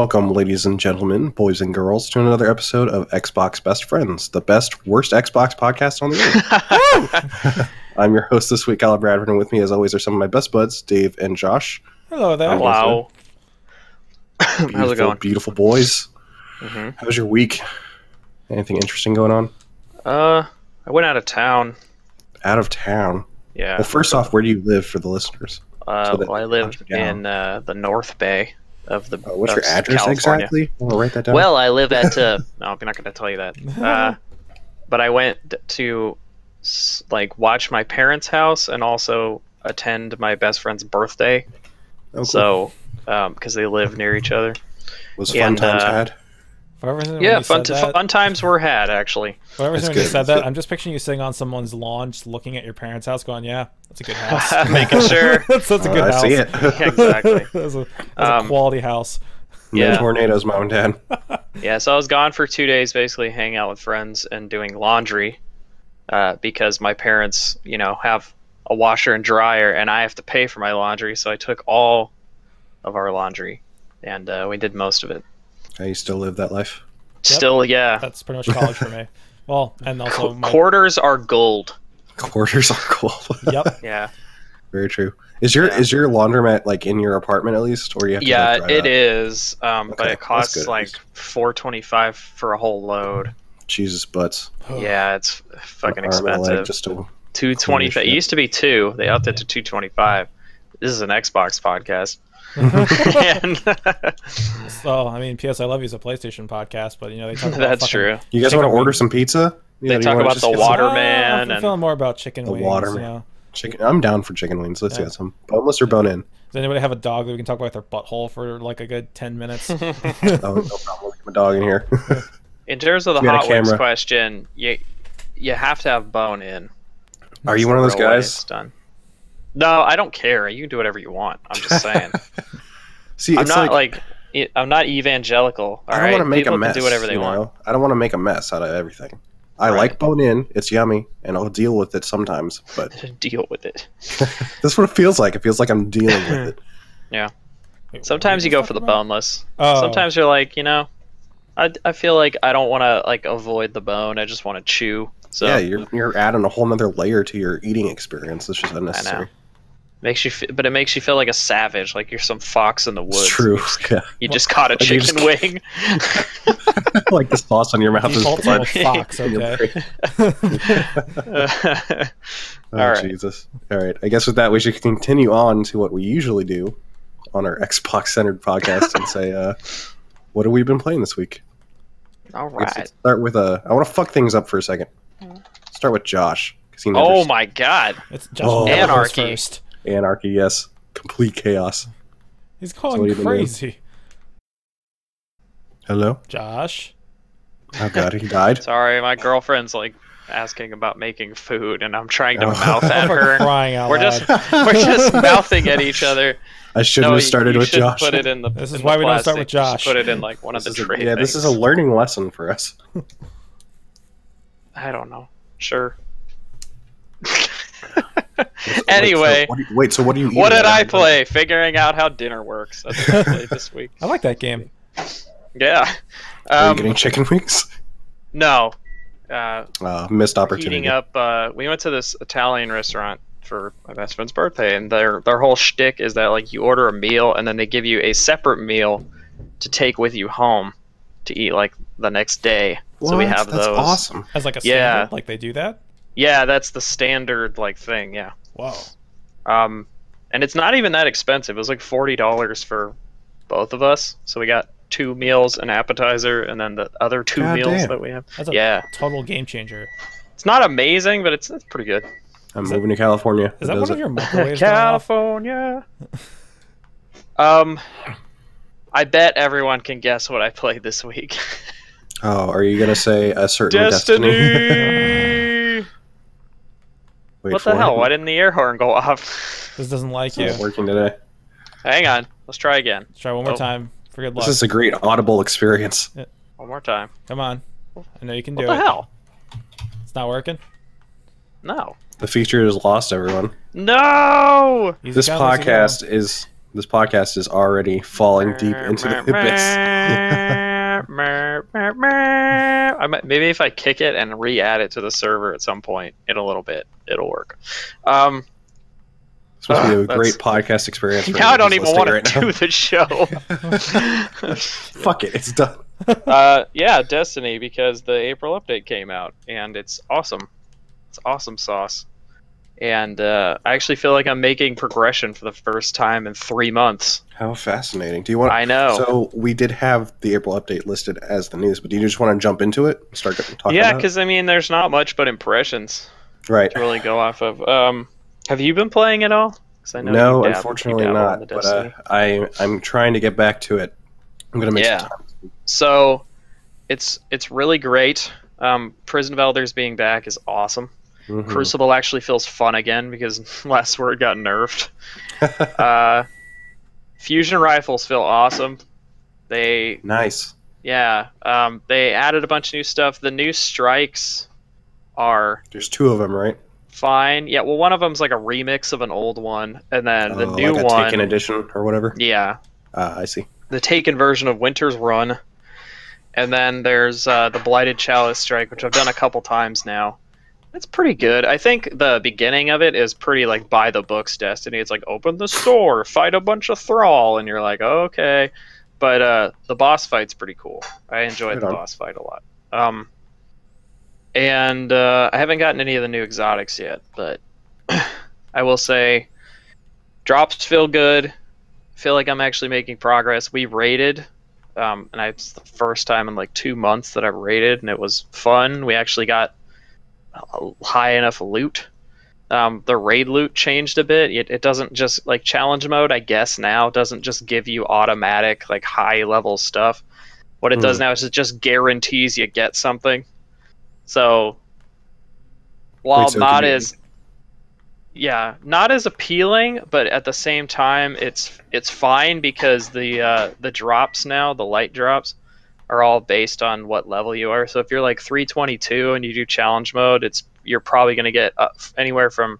Welcome, ladies and gentlemen, boys and girls, to another episode of Xbox Best Friends, the best, worst Xbox podcast on the earth. I'm your host this week, Kyle Bradford, and with me, as always, are some of my best buds, Dave and Josh. Hello there. Hello. Wow. Beautiful, How's it going? Beautiful boys. hmm How's your week? Anything interesting going on? Uh, I went out of town. Out of town. Yeah. Well, first off, where do you live for the listeners? uh, so well, I they live hunt you down. in uh, the North Bay of the. Uh, what's of your address California. exactly? I'm gonna write that down. Well, I live at. Uh, no, I'm not going to tell you that. Uh, but I went to like watch my parents' house and also attend my best friend's birthday. Oh, cool. So, because they live near each other. was fun and, times uh, had. For whatever reason, when Yeah, you fun, said t- that, fun times were had actually. for whatever reason, when you said that. I'm just picturing you sitting on someone's lawn, just looking at your parents' house, going, "Yeah, that's a good house." Making sure. that's, that's a Uh, good I house. see it. Yeah, exactly. that's a, that's a Um, quality house. No Yeah. tornadoes, mom and dad. Yeah, so I was gone for two days, basically hanging out with friends and doing laundry, uh, because my parents, you know, have a washer and dryer, and I have to pay for my laundry. So I took all of our laundry, and uh, we did most of it. How you still live that life? Still, yeah, That's pretty much college for me. Well, and also Qu- my quarters are gold. Quarters are gold. yep. Yeah, Very true. Is your Yeah. is your laundromat like in your apartment at least, or you have to yeah, like, it out? is. Um, but it costs like four twenty five for a whole load. Jesus butts. Yeah, it's fucking Arm and leg expensive. just to Two twenty. It used to be two. They upped it to two twenty five. This is an Xbox podcast. And So I mean, P.S. I Love You is a PlayStation podcast, but you know they talk about that's fucking- true. You guys want to order some pizza? They do you talk wanna about just the get some water- Ah, I'm and- feeling more about chicken The wings. waterman. You know? Chicken. I'm down for chicken wings. Let's Yeah. get some boneless or bone in. Does anybody have a dog that we can talk about their butthole for like a good ten minutes? Oh, no problem. We'll keep my dog in here. In terms of the We got a hot wings question, you you have to have bone in. Are you one of those guys? Done. No, I don't care. You can do whatever you want. I'm just saying. See, I'm it's not like, like, i- I'm not evangelical. I don't Alright, want to make People a mess. can do whatever they you want. know? I don't want to make a mess out of everything. I Right. like bone in. It's yummy, and I'll deal with it sometimes. But Deal with it. this is what it feels like. It feels like I'm dealing with it. yeah. Sometimes you go for the boneless. Oh. Sometimes you're like, you know, I, I feel like I don't want to like avoid the bone. I just want to chew. So yeah, you're you're adding a whole nother layer to your eating experience. It's just unnecessary. Makes you, f- but it makes you feel like a savage, like you're some fox in the woods. It's true. Yeah. You just caught a Like you just- chicken wing. like the sauce on your mouth is Default blood. a fox, in okay. brain. Oh, right. Jesus. All right. I guess with that, we should continue on to what we usually do on our Xbox centered podcast and say, uh, what have we been playing this week? All right. let's start with a. I want to fuck things up for a second. Start with Josh. 'cause he never Oh my god. It's Josh Oh. Miller Anarchy. first. Anarchy, yes. Complete chaos. He's what calling have you been doing? crazy. Hello? Josh. Oh, God, he died. Sorry, my girlfriend's like asking about making food, and I'm trying to Oh. mouth at For her. crying out We're loud. just we're just mouthing at each other. I shouldn't No, have started you with Josh. Put it in the. This is in the why we don't start with plastic. You should Josh. Put it in like one of the is a- tray yeah, this is a learning lesson for us. I don't know. Sure. Wait, anyway, so what, you, wait, so what do you what did I play? Figuring out how dinner works. That's what I played this week. I like that game. Yeah. Are you Um, getting chicken wings? no. Uh, Uh, missed opportunity. heating up. Uh, we went to this Italian restaurant for my best friend's birthday, and their their whole shtick is that like you order a meal, and then they give you a separate meal to take with you home to eat like the next day. So we What? have That's those. awesome. As like a Yeah. standard, like they do that. Yeah, that's the standard like thing. Yeah. Wow. Um, and it's not even that expensive. It was like forty dollars for both of us. So we got two meals, an appetizer, and then the other two God meals damn. that we have. That's a Yeah, total game changer. it's not amazing, but it's, it's pretty good. I'm Is that- moving to California. Is that does one of it. your microwaves? going? California. um, I bet everyone can guess what I played this week. Oh, are you gonna say a certain Destiny? Destiny. Wait what for the it. hell? Why didn't the air horn go off? This doesn't like It's you. not working today. Hang on. Let's try again. Let's try one more Oh. time for good luck. This is a great audible experience. One more time. Come on. I know you can do it. What the it. hell? It's not working. No. The feature is lost, everyone. No. Easy This come, podcast is This podcast is already falling deep into the abyss. I might, maybe if I kick it and re-add it to the server at some point in a little bit, it'll work. Um, It's supposed to be a great podcast experience. for now I don't even want to listening do the show. Fuck it, it's done. uh, yeah, Destiny because the April update came out and it's awesome. It's awesome sauce. And uh, I actually feel like I'm making progression for the first time in three months. How fascinating. Do you want? I know. So we did have the April update listed as the news, but do you just want to jump into it? and Start talking. yeah, because I mean, there's not much but impressions right. to really go off of. Um, have you been playing at all? 'Cause I know No, dab- unfortunately not. But uh, I I'm trying to get back to it. I'm gonna make Yeah. some time. So, it's it's really great. Um, Prison of Elders being back is awesome. Mhm. Crucible actually feels fun again because last word got nerfed. uh, fusion rifles feel awesome. They nice. yeah, um, they added a bunch of new stuff. The new strikes are There's two of them, right? fine. Yeah, well, one of them's like a remix of an old one, and then the Oh, new like one, Taken edition or whatever. yeah, Ah, I see. the Taken version of Winter's Run, and then there's uh, the Blighted Chalice Strike, which I've done a couple times now. It's pretty good. I think the beginning of it is pretty like by the books Destiny. It's like open the store, fight a bunch of thrall, and you're like, oh, okay. But uh, the boss fight's pretty cool. I enjoyed Right the on. boss fight a lot. Um, and uh, I haven't gotten any of the new exotics yet, but I will say drops feel good. Feel like I'm actually making progress. We raided, um, and I, it's the first time in like two months that I've raided, and it was fun. We actually got a high enough loot. Um, the raid loot changed a bit. It, it doesn't just like challenge mode. I guess now doesn't just give you automatic like high level stuff. What it does Hmm. now is it just guarantees you get something. So while Wait, so not as yeah, not as appealing, but at the same time, it's it's fine because the uh, the drops now, the light drops, are all based on what level you are. So if you're like 322 and you do challenge mode, it's you're probably going to get uh, anywhere from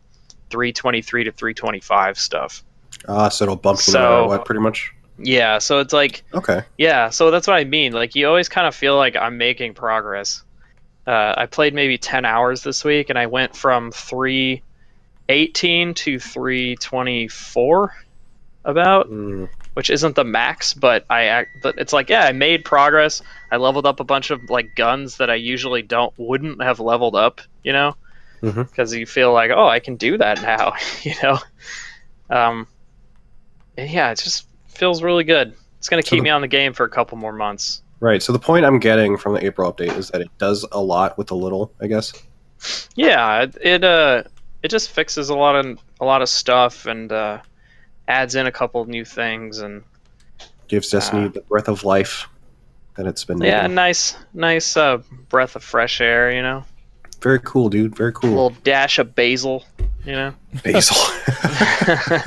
323 to 325 stuff. Ah, so it'll bump you So- what, pretty much. Yeah, so it's like Okay. yeah, so that's what I mean. Like you always kind of feel like I'm making progress. Uh, I played maybe 10 hours this week, and I went from 318 to 324, about, Mm, which isn't the max, but I act, but it's like yeah, I made progress. I leveled up a bunch of like guns that I usually don't wouldn't have leveled up, you know, because you feel like oh, I can do that now, you know. Um, yeah, it just feels really good. It's gonna So keep the- me on the game for a couple more months. Right. So the point I'm getting from the April update is that it does a lot with a little, I guess. Yeah, it, it uh it just fixes a lot of a lot of stuff and uh, adds in a couple of new things and Gives Destiny Ah. the breath of life that it's been. yeah, needing. nice nice uh, breath of fresh air, you know, Very cool, dude. Very a cool. little dash of basil, you know. Basil.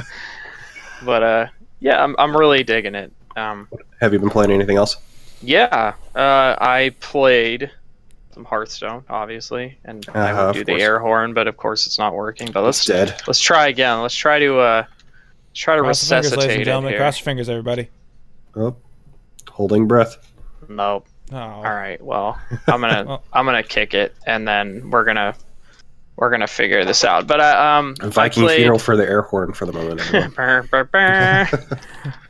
but uh, yeah, I'm I'm really digging it. Um, Have you been playing anything else? Yeah, uh, I played some Hearthstone, obviously, and I Uh-huh, would do the course. air horn, but of course it's not working. But let's dead. let's try again. Let's try to uh, let's try to Cross your fingers, ladies and gentlemen. here. Cross your fingers, everybody. Oh, holding breath. Nope. Oh. All right. Well, I'm gonna Well- I'm gonna kick it, and then we're gonna we're gonna figure this out. But I um A Viking I played... funeral for the air horn for the moment. everyone. Brr, brr, brr.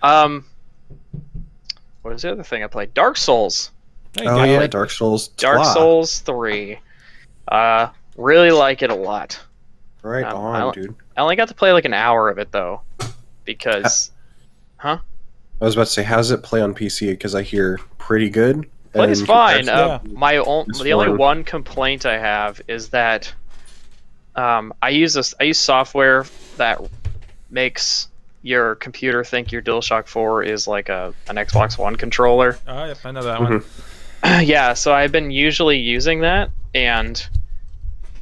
um, what is the other thing I played? Dark Souls. Oh yeah, Like- Dark Souls. Dark Twa. Souls three. Uh, really like it a lot. Right Um, on, I- dude. I only got to play like an hour of it though, because huh? I was about to say, how does it play on PC? Because I hear pretty good. plays fine. compared Uh, my own, the only one complaint I have is that um, I use this. I use software that makes your computer think your DualShock 4 is like a an Xbox One controller. Oh, yep, I know that Mhm. one. yeah, so I've been usually using that, and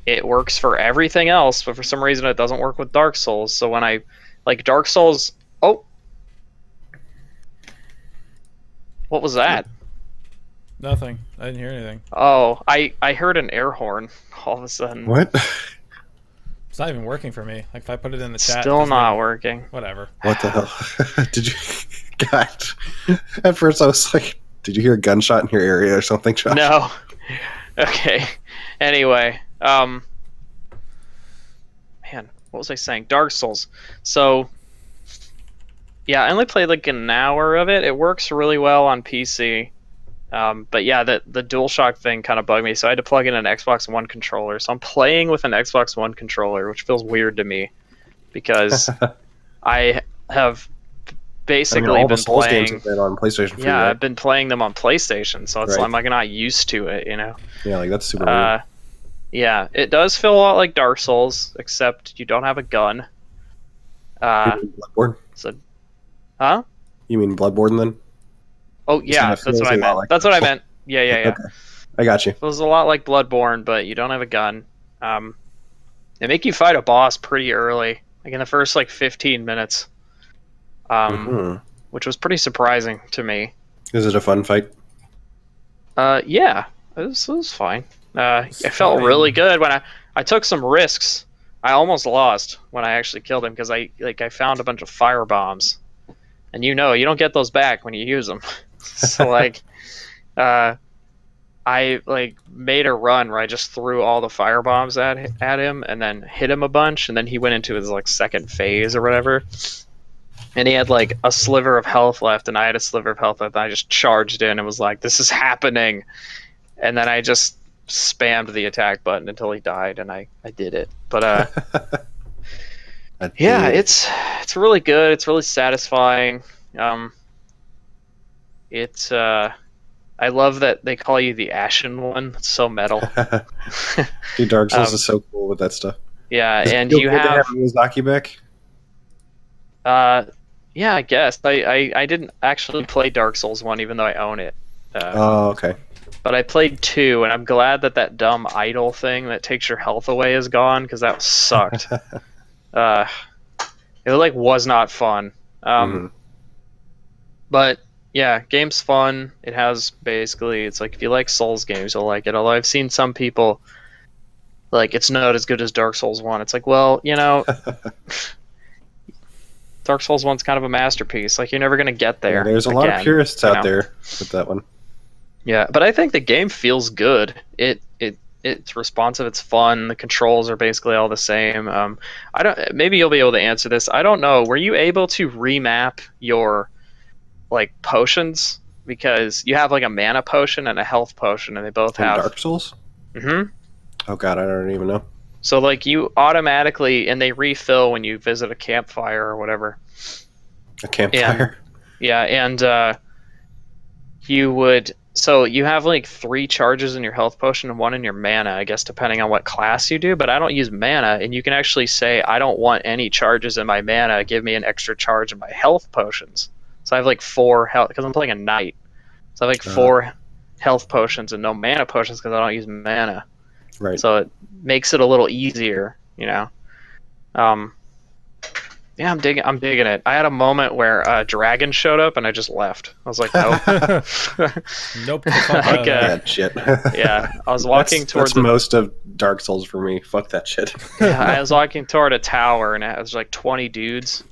it works for everything else, but for some reason it doesn't work with Dark Souls. So when I like Dark Souls, oh, what was that? Nothing. I didn't hear anything. Oh, I I heard an air horn all of a sudden. What? Sounds not even working for me. Like if I put it in the chat, Still doesn't not even- working. Whatever. What the hell? did you? God. At first, I was like, "Did you hear a gunshot in your area or something, Josh?" No. Okay. Anyway, um man, what was I saying? Dark Souls. So yeah, I only played like an hour of it. It works really well on PC. Um, but yeah, the the DualShock thing kind of bugged me, so I had to plug in an Xbox One controller. So I'm playing with an Xbox One controller, which feels weird to me because I have I basically mean, all the been playing. games have been on PlayStation. For Yeah, you, I've been playing them on PlayStation, so it's Right. like I'm not used to it, you know. yeah, like that's super Uh, yeah, it does feel a lot like Dark Souls, except you don't have a gun. Uh, weird. Mean Bloodborne? so, huh? You mean Bloodborne then? Oh yeah, that's what I meant. like that's what I meant. Yeah, yeah, yeah. Okay. I got you. It was a lot like Bloodborne, but you don't have a gun. Um, they make you fight a boss pretty early, like in the first like 15 minutes, um, Mhm. which was pretty surprising to me. Is it a fun fight? Uh, yeah, it was, it was fine. Uh, it felt fine. really good when I I took some risks. I almost lost when I actually killed him because I like I found a bunch of fire bombs, and you know you don't get those back when you use them. so like, uh, I like made a run where I just threw all the fire bombs at at him and then hit him a bunch, and then he went into his like second phase or whatever. And he had like a sliver of health left, and I had a sliver of health left. And I just charged in and was like, "This is happening!" And then I just spammed the attack button until he died, and I I did it. But uh, yeah, it's it's really good. It's really satisfying. Um, it's uh, I love that they call you the Ashen One. It's so metal. Dude, Dark Souls Um, is so cool with that stuff. Yeah, Does and you to have Miyazaki back. uh, yeah, I guess I, I I didn't actually play Dark Souls one, even though I own it. Uh, Oh, okay. but I played two, and I'm glad that that dumb idle thing that takes your health away is gone because that sucked. uh, it like was not fun. Um, Mhm. But yeah, game's fun. It has basically it's like if you like Souls games, you'll like it. Although I've seen some people like it's not as good as Dark Souls One. It's like, well, you know, Dark Souls One's kind of a masterpiece. Like you're never gonna get there. Yeah, there's a lot of again, purists out know? there with that one. Yeah, but I think the game feels good. It it it's responsive. It's fun. The controls are basically all the same. Um, I don't. Maybe you'll be able to answer this. I don't know. Were you able to remap your like potions because you have like a mana potion and a health potion, and they both In have. Dark Souls? hmm Oh god, I don't even know. So like you automatically and they refill when you visit a campfire or whatever. A campfire. Yeah, and uh, you would. So you have like three charges in your health potion and one in your mana, I guess, depending on what class you do. But I don't use mana, and you can actually say, I don't want any charges in my mana. Give me an extra charge in my health potions. So I have like four health because I'm playing a knight. So I have like Uh-huh. four health potions and no mana potions because I don't use mana. Right. So it makes it a little easier, you know. Um, yeah, I'm digging. I'm digging it. I had a moment where a dragon showed up and I just left. I was like, nope. nope. the fuck Like, uh, that shit. yeah, I was walking that's, towards. that's a- most of Dark Souls for me. Fuck that shit. yeah, I was walking toward a tower and it was like 20 dudes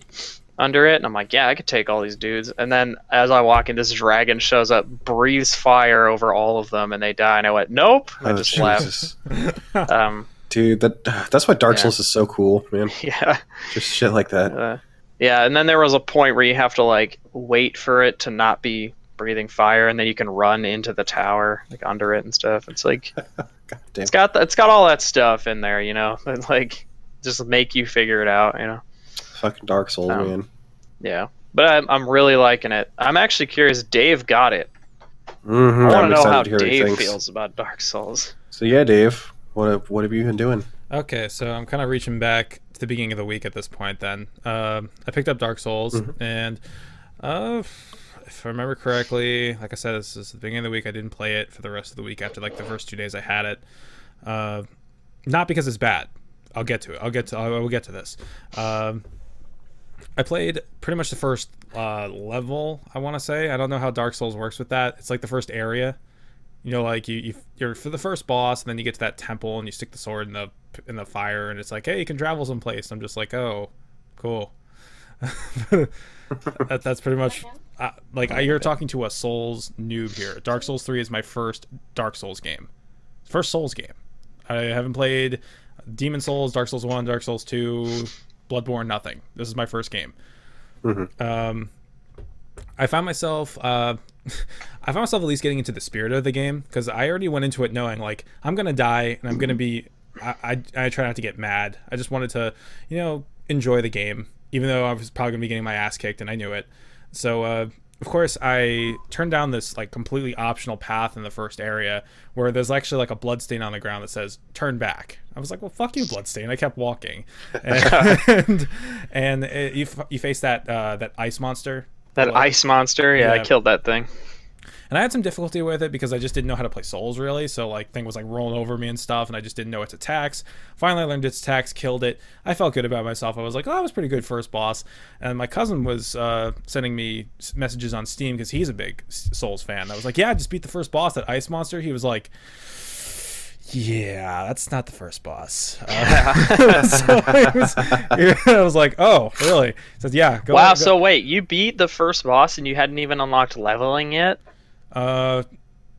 under it, and I'm like, yeah, I could take all these dudes. And then as I walk in, this dragon shows up, breathes fire over all of them, and they die. And I went, nope. And I Oh, just left. Jesus. Um, Dude, that that's why Dark Yeah. Souls is so cool, man. yeah. Just shit like that. Uh, yeah, and then there was a point where you have to like wait for it to not be breathing fire, and then you can run into the tower, like under it and stuff. It's like God damn. it's got it's got all that stuff in there, you know, that, like just make you figure it out, you know. Fucking Dark Souls, Um, man. Yeah, but I'm I'm really liking it. I'm actually curious. Dave got it. Mm-hmm. I want to know how to hear what he Dave feels about Dark Souls. So yeah, Dave, what have, what have you been doing? Okay, so I'm kind of reaching back to the beginning of the week at this point. Then um, I picked up Dark Souls, Mhm. and uh, if I remember correctly, like I said, this is the beginning of the week. I didn't play it for the rest of the week after like the first two days I had it. Uh, not because it's bad. I'll get to it. I'll get to. I will get to this. Um, I played pretty much the first uh, level. I want to say. I don't know how Dark Souls works with that. It's like the first area. You know, like you, you you're for the first boss, and then you get to that temple, and you stick the sword in the in the fire, and it's like, hey, you can travel someplace. I'm just like, oh, cool. that, that's pretty much uh, like you're talking to a Souls noob here. Dark Souls three is my first Dark Souls game, first Souls game. I haven't played Demon Souls, Dark Souls one, Dark Souls two, Bloodborne, nothing. This is my first game. Mm-hmm. Um, I found myself. Uh, I found myself at least getting into the spirit of the game because I already went into it knowing like I'm gonna die and I'm gonna be. I, I, I try not to get mad. I just wanted to, you know, enjoy the game, even though I was probably gonna be getting my ass kicked and I knew it. So uh, of course I turned down this like completely optional path in the first area where there's actually like a blood stain on the ground that says turn back. I was like, well, fuck you, blood stain. I kept walking, and and it, you you face that uh, that ice monster. That Like- ice monster, yeah, Yeah. I killed that thing. And I had some difficulty with it because I just didn't know how to play Souls really. So like thing was like rolling over me and stuff, and I just didn't know its attacks. Finally, I learned its attacks, killed it. I felt good about myself. I was like, oh, that was pretty good first boss. And my cousin was uh, sending me messages on Steam because he's a big Souls fan. I was like, yeah, I just beat the first boss, that ice monster. He was like. Yeah, that's not the first boss. Uh, so it was, I was like, "Oh, really?" He said, "Yeah." Go wow, go- so wait, you beat the first boss and you hadn't even unlocked leveling yet? uh,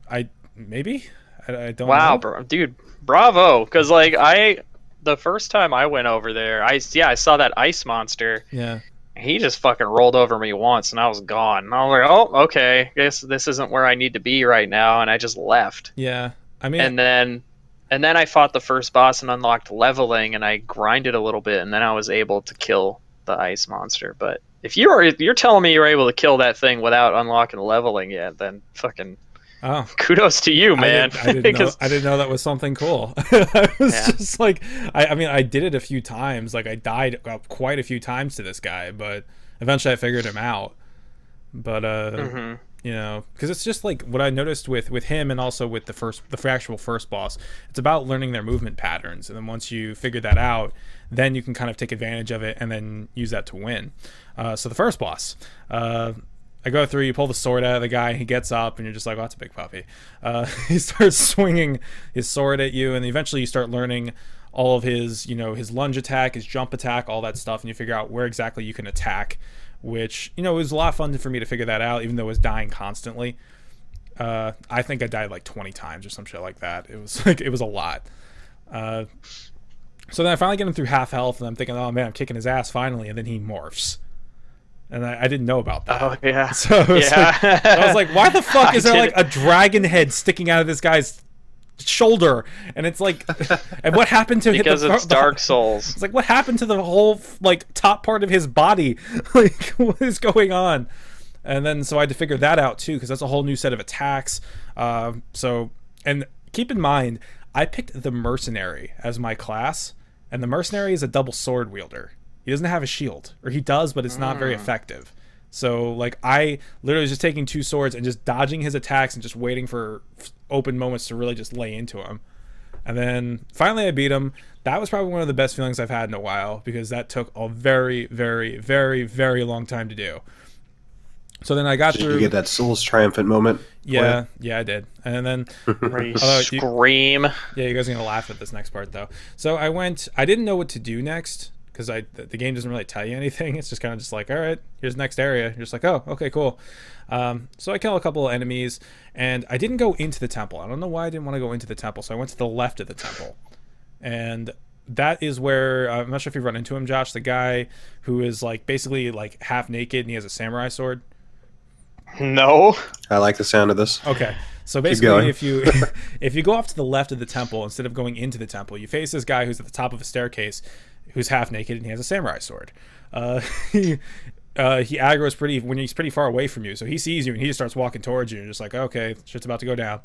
I maybe I, I don't. Wow, know. bro, dude, bravo! Because like I, the first time I went over there, I yeah I saw that ice monster. Yeah. He just fucking rolled over me once, and I was gone. And I was like, oh, okay, guess this isn't where I need to be right now, and I just left. Yeah, I mean, And then, and then I fought the first boss and unlocked leveling, and I grinded a little bit, and then I was able to kill the ice monster. But if you are, you're telling me you're able to kill that thing without unlocking leveling yet, then fucking oh, kudos to you, man. I didn't, I didn't know. I didn't know that was something cool. I was Yeah. just like, I, I mean, I did it a few times. Like, I died uh, quite a few times to this guy, but eventually I figured him out. But uh, Mhm. You know, because it's just like what I noticed with with him, and also with the first, the actual first boss. It's about learning their movement patterns, and then once you figure that out, then you can kind of take advantage of it, and then use that to win. Uh, so the first boss. Uh, I go through, you pull the sword out of the guy, he gets up, and you're just like, oh, that's a big puppy. Uh, he starts swinging his sword at you, and eventually you start learning all of his, you know, his lunge attack, his jump attack, all that stuff, and you figure out where exactly you can attack, which, you know, it was a lot of fun for me to figure that out, even though it was dying constantly. Uh, I think I died like 20 times or some shit like that. It was like, it was a lot. Uh, so then I finally get him through half health, and I'm thinking, oh man, I'm kicking his ass finally, and then he morphs. And I, I didn't know about that. Oh yeah. So I Yeah. like, I was like, why the fuck is there like a dragon head sticking out of this guy's shoulder? And it's like, and what happened to hit because the, it's the- Dark Souls. It's like, what happened to the whole like top part of his body? like, what is going on? And then so I had to figure that out too because that's a whole new set of attacks. Uh, so and keep in mind, I picked the mercenary as my class, and the mercenary is a double sword wielder. He doesn't have a shield, or he does, but it's not very effective. So like I literally was just taking two swords and just dodging his attacks and just waiting for f- open moments to really just lay into him. And then finally I beat him. That was probably one of the best feelings I've had in a while because that took a very, very, very, very long time to do. So then I got Did through. you get that Souls triumphant moment? yeah, yeah, I did. And then Where you Although you- scream. yeah, you guys are gonna laugh at this next part though. So I went. I didn't know what to do next because I the the game doesn't really tell you anything. It's just kind of just like, all right, here's the next area. You're just like, oh, okay, cool. Um, so I kill a couple of enemies, and I didn't go into the temple. I don't know why I didn't want to go into the temple. So I went to the left of the temple, and that is where uh, I'm not sure if you run into him, Josh, the guy who is like basically like half naked and he has a samurai sword. No. I like the sound of this. Okay. So basically, if you if you go off to the left of the temple instead of going into the temple, you face this guy who's at the top of a staircase, who's half naked and he has a samurai sword. Uh, he uh, he aggro's pretty when he's pretty far away from you, so he sees you and he just starts walking towards you. And you're just like, okay, shit's about to go down.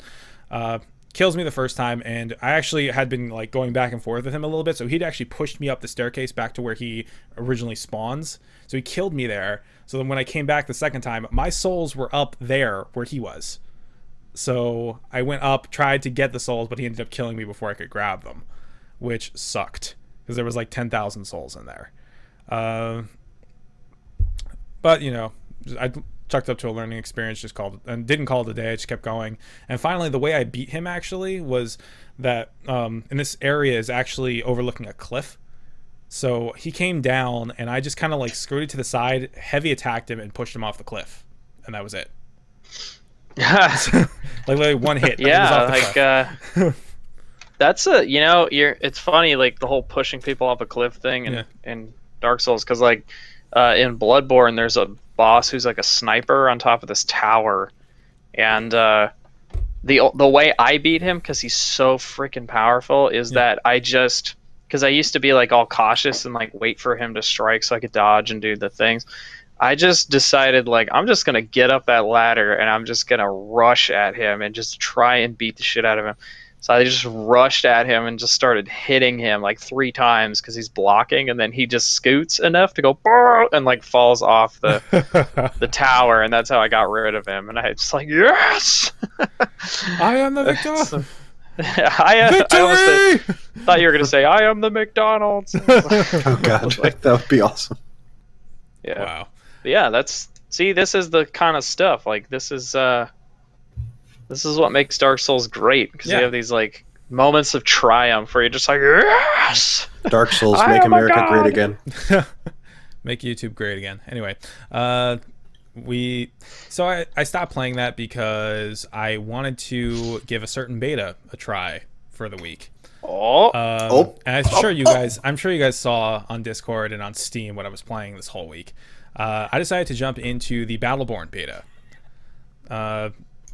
Uh, kills me the first time, and I actually had been like going back and forth with him a little bit, so he'd actually pushed me up the staircase back to where he originally spawns. So he killed me there. So then when I came back the second time, my souls were up there where he was. So I went up, tried to get the souls, but he ended up killing me before I could grab them, which sucked because there was like ten thousand souls in there. Uh, but you know, I chucked up to a learning experience, just called and didn't call it a day. I just kept going, and finally, the way I beat him actually was that um, in this area is actually overlooking a cliff. So he came down, and I just kind of like scooted to the side, heavy attacked him, and pushed him off the cliff, and that was it. Yeah, like literally one hit. yeah, off the like uh, that's a you know you're. It's funny like the whole pushing people off a cliff thing and Yeah. in Dark Souls because like uh, in Bloodborne there's a boss who's like a sniper on top of this tower, and uh, the the way I beat him because he's so freaking powerful is Yeah. that I just because I used to be like all cautious and like wait for him to strike so I could dodge and do the things. I just decided like I'm just gonna get up that ladder and I'm just gonna rush at him and just try and beat the shit out of him. So I just rushed at him and just started hitting him like three times because he's blocking, and then he just scoots enough to go and like falls off the the tower, and that's how I got rid of him. And I just like yes, I am the victor. I, I almost did- Victory! thought you were gonna say I am the McDonald's. Oh god, that would be awesome. yeah. Wow. But yeah, that's see, this is the kind of stuff. Like this is uh this is what makes Dark Souls great because Yeah. you have these like moments of triumph where you're just like yes. Dark Souls make am America god. great again. Make YouTube great again. Anyway, uh, we so I, I stopped playing that because I wanted to give a certain beta a try for the week. Oh, Um, Oh. and I'm sure you guys, I'm sure you guys saw on Discord and on Steam what I was playing this whole week. Uh, I decided to jump into the Battleborn beta. Uh,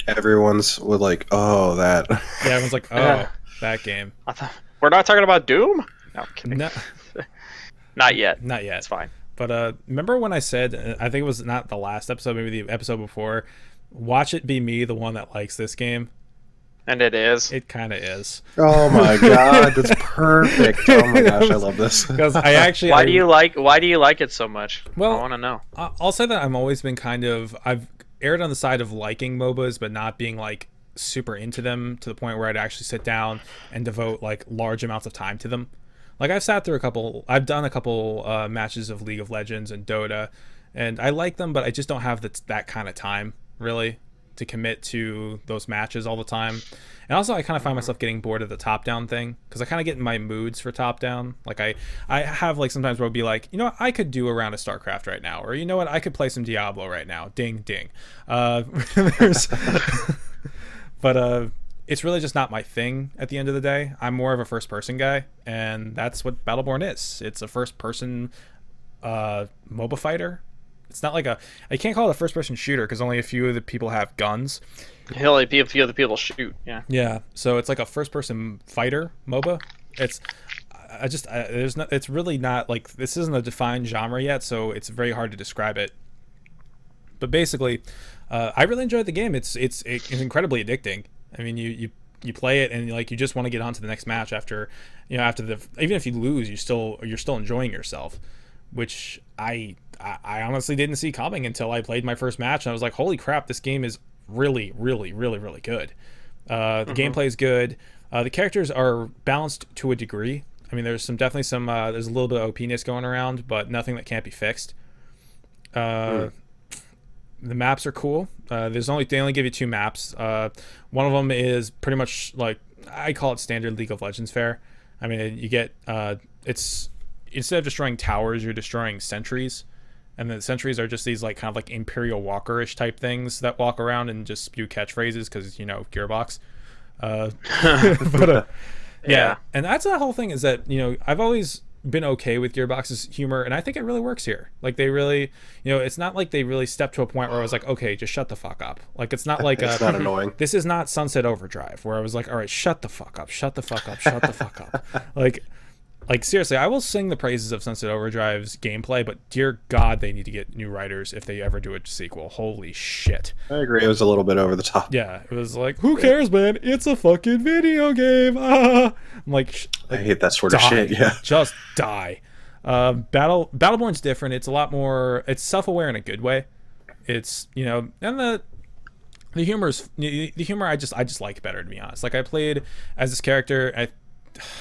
Everyone's with like, oh that. yeah, everyone's like, oh, Yeah. that game. I thought, we're not talking about Doom. No, I'm kidding. No, Not yet. not yet. It's fine. But uh, remember when I said, I think it was not the last episode, maybe the episode before, watch it be me, the one that likes this game. And it is. It kind of is. Oh my god, that's perfect. Oh my gosh, I love this. Because I actually, why I- do you like Why do you like it so much? Well- I want to know. I'll say that I've always been kind of I've erred on the side of liking MOBAs, but not being like super into them to the point where I'd actually sit down and devote like large amounts of time to them. Like I've sat through a couple, I've done a couple uh, matches of League of Legends and Dota, and I like them, but I just don't have that that kind of time really to commit to those matches all the time. And also, I kind of find myself getting bored of the top-down thing because I kind of get in my moods for top-down. Like I, I have like sometimes where I'll be like, you know, what, I could do a round of StarCraft right now, or you know what, I could play some Diablo right now. Ding, ding. Uh, but uh, it's really just not my thing at the end of the day. I'm more of a first-person guy, and that's what Battleborn is. It's a first-person uh, MOBA fighter. It's not like a. I can't call it a first-person shooter because only a few of the people have guns. Only a few other people shoot. Yeah. Yeah, so it's like a first-person fighter MOBA. It's I just I, there's not. It's really not like this isn't a defined genre yet, so it's very hard to describe it. But basically, uh, I really enjoyed the game. It's it's it's incredibly addicting. I mean, you you you play it and like you just want to get on to the next match after you know after the even if you lose, you still you're still enjoying yourself, which I I, I honestly didn't see coming until I played my first match and I was like, holy crap, this game is really really really really good. Uh, the gameplay is good. Uh, the characters are balanced to a degree. I mean, there's some definitely some uh, there's a little bit of OPness going around, but nothing that can't be fixed. Uh, The maps are cool. Uh, there's only they only give you two maps. Uh, one of them is pretty much like I call it standard League of Legends fare. I mean, you get uh, it's instead of destroying towers, you're destroying sentries, and the sentries are just these like kind of like Imperial Walker-ish type things that walk around and just spew catchphrases because you know Gearbox. Uh, but uh, yeah. Yeah. and that's the whole thing is that you know I've always been okay with Gearbox's humor, and I think it really works here. Like they really, you know, it's not like they really stepped to a point where I was like, okay, just shut the fuck up. Like it's not like It's uh, not annoying. this is not Sunset Overdrive where I was like, all right, shut the fuck up, shut the fuck up, shut the fuck up. Like, like seriously, I will sing the praises of Sunset Overdrive's gameplay, but dear God, they need to get new writers if they ever do a sequel. Holy shit. I agree. It was a little bit over the top. Yeah, it was like, who cares, man? It's a fucking video game. Ah. I'm like, sh- I hate that sort of shit. Yeah. just die. Uh, Battle Battleborn's different. It's a lot more. It's self-aware in a good way. It's you know, and the the humor is the humor. I just I just like better to be honest. Like I played as this character. I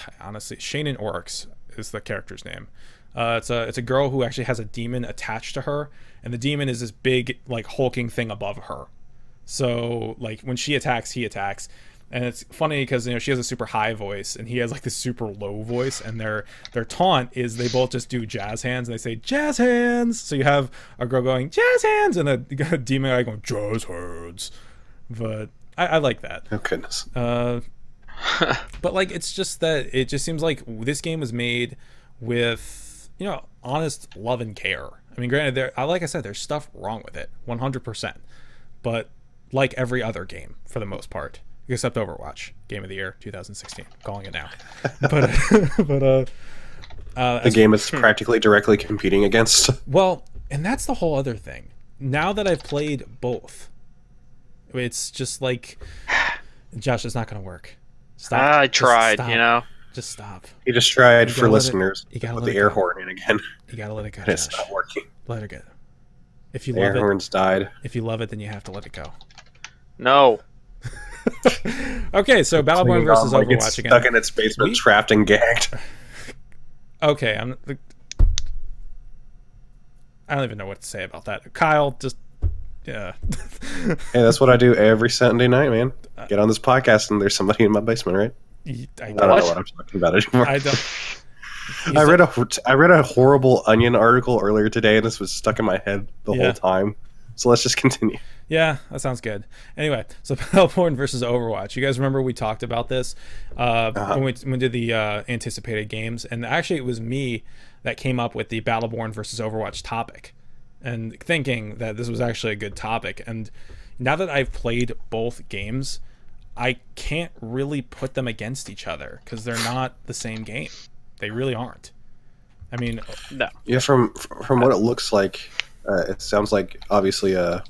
honestly Shayne and Aurox is the character's name. Uh, it's a it's a girl who actually has a demon attached to her, and the demon is this big like hulking thing above her. So like when she attacks, he attacks, and it's funny because you know she has a super high voice and he has like this super low voice, and their their taunt is they both just do jazz hands and they say jazz hands. So you have a girl going jazz hands and a, a demon guy going jazz hands, but I, I like that. Oh goodness. Uh, but like it's just that it just seems like this game was made with you know honest love and care. I mean, granted, there I like I said, there's stuff wrong with it, 100%. But like every other game for the most part, except Overwatch, Game of the Year 2016, calling it now. but but uh, uh The game is practically directly competing against. well, and that's the whole other thing. Now that I've played both, it's just like Josh, it's not going to work. Stop. Ah, I tried, stop. you know. Just stop. He just tried You for gotta it- listeners. you gotta with let the air go. horn in again. You gotta let it go, And it's not working. Let it go. If you The air love it, horns died. if you love it, then you have to let it go. No. Okay, so Battleborn Clinging versus on like Overwatch again. Stuck in its basement, We- trapped and gagged. Okay, I'm. I don't even know what to say about that. Kyle, just yeah. Hey, that's what I do every Sunday night, man. Get on this podcast and there's somebody in my basement, right? I I don't know What? what I'm talking about anymore. I don't. I read a I read a horrible Onion article earlier today, and this was stuck in my head the Yeah. whole time. So let's just continue. Yeah, that sounds good. Anyway, so Battleborn versus Overwatch. You guys remember we talked about this uh, Uh-huh. when, we, when we did the uh, anticipated games, and actually it was me that came up with the Battleborn versus Overwatch topic, and thinking that this was actually a good topic. And now that I've played both games, I can't really put them against each other because they're not the same game. They really aren't. I mean, No. Yeah, from from what it looks like, uh, it sounds like obviously uh,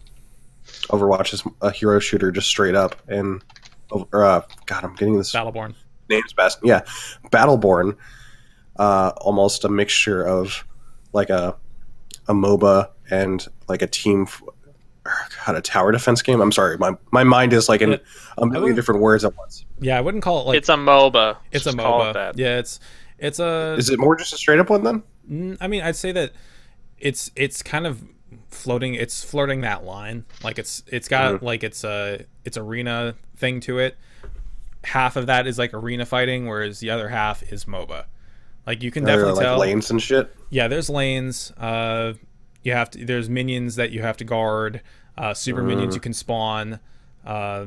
Overwatch is a hero shooter just straight up, and or, uh, God, I'm getting this Battleborn. names best. Yeah, Battleborn, uh, almost a mixture of like a a MOBA and like a team. F- God, a tower defense game. I'm sorry, my my mind is like in Yeah. a million different words at once. Yeah, I wouldn't call it like it's a MOBA. it's Just a call it MOBA. that. Yeah, it's it's a Is it more just a straight up one then? Mm, I mean, I'd say that it's it's kind of floating. It's flirting that line. Like it's it's got Mhm. like it's a it's arena thing to it. Half of that is like arena fighting, whereas the other half is MOBA. Like you can Are there, definitely like tell. lanes and shit. Yeah, there's lanes. Uh, you have to. There's minions that you have to guard. Uh, super minions you can spawn. Uh,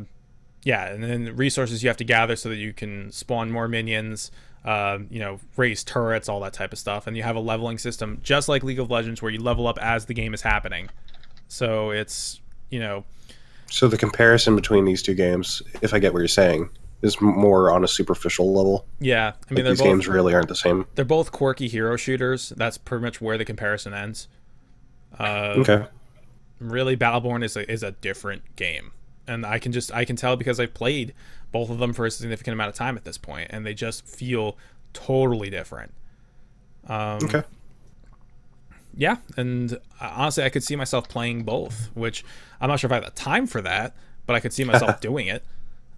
yeah, and then resources you have to gather so that you can spawn more minions. Uh, you know, raise turrets, all that type of stuff, and you have a leveling system just like League of Legends, where you level up as the game is happening. So it's you know So the comparison between these two games, if I get what you're saying, is more on a superficial level. yeah. I mean Like, these both games really aren't the same. they're both quirky hero shooters. That's pretty much where the comparison ends. Uh, Okay. really battleborn is a, is a different game and i can just i can tell because i've played both of them for a significant amount of time at this point and they just feel totally different um, Okay. yeah and honestly i could see myself playing both which i'm not sure if i have the time for that but i could see myself doing it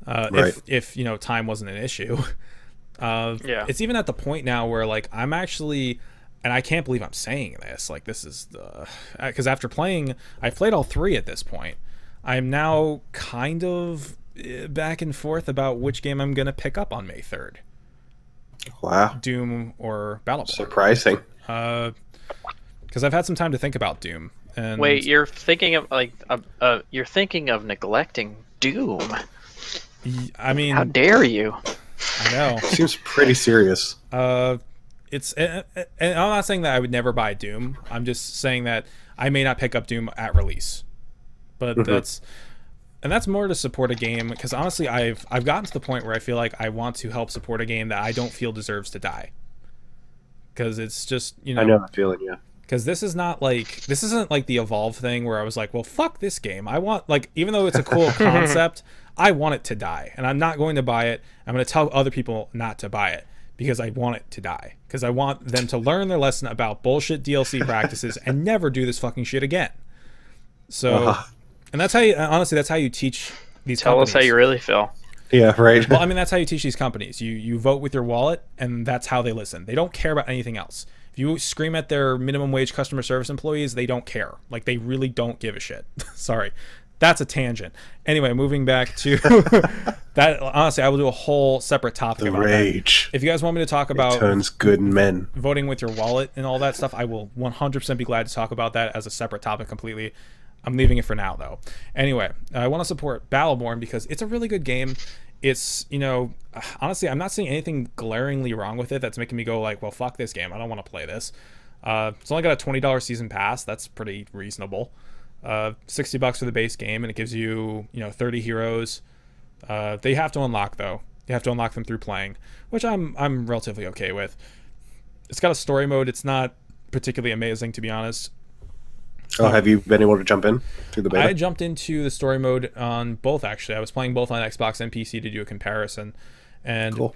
uh, Right. if if you know time wasn't an issue uh, Yeah. it's even at the point now where like i'm actually and i can't believe i'm saying this like this is the because after playing i've played all three at this point i'm now kind of eh, back and forth about which game i'm gonna pick up on may 3rd Wow. doom or battleborn Surprising. uh because i've had some time to think about doom and Wait, you're thinking of like uh, uh, you're thinking of neglecting Doom. I mean How dare you? i know Seems pretty serious. Uh, it's and and I'm not saying that I would never buy Doom. I'm just saying that I may not pick up Doom at release, but mm-hmm. that's and that's more to support a game because honestly, I've I've gotten to the point where I feel like I want to help support a game that I don't feel deserves to die. Because it's just you know I know that feeling, yeah. because this is not like this isn't like the evolve thing where i was like well fuck this game i want like even though it's a cool concept i want it to die and i'm not going to buy it i'm going to tell other people not to buy it because i want it to die because i want them to learn their lesson about bullshit dlc practices and never do this fucking shit again so Uh-huh. and that's how you honestly that's how you teach these companies. Tell us how you really feel. Yeah, right. Well, I mean, that's how you teach these companies. You you vote with your wallet, and that's how they listen. They don't care about anything else. If If you scream at their minimum wage customer service employees, they don't care. Like they really don't give a shit. Sorry. That's a tangent. Anyway, moving back to that honestly, I will do a whole separate topic The about rage. that. If you guys want me to talk about turns good men. voting with your wallet and all that stuff, I will 100% be glad to talk about that as a separate topic completely. I'm leaving it for now though. Anyway, I want to support Battleborn because it's a really good game. It's, you know, honestly, I'm not seeing anything glaringly wrong with it that's making me go like, well, fuck this game. I don't want to play this. Uh, it's only got a $20 season pass. That's pretty reasonable. Uh, 60 bucks for the base game and it gives you, you know, 30 heroes. Uh, they have to unlock though. You have to unlock them through playing, which I'm I'm relatively okay with. It's got a story mode. It's not particularly amazing to be honest. Oh, have you been able to jump in through the beta? I jumped into the story mode on both actually. I was playing both on Xbox and PC to do a comparison. And cool.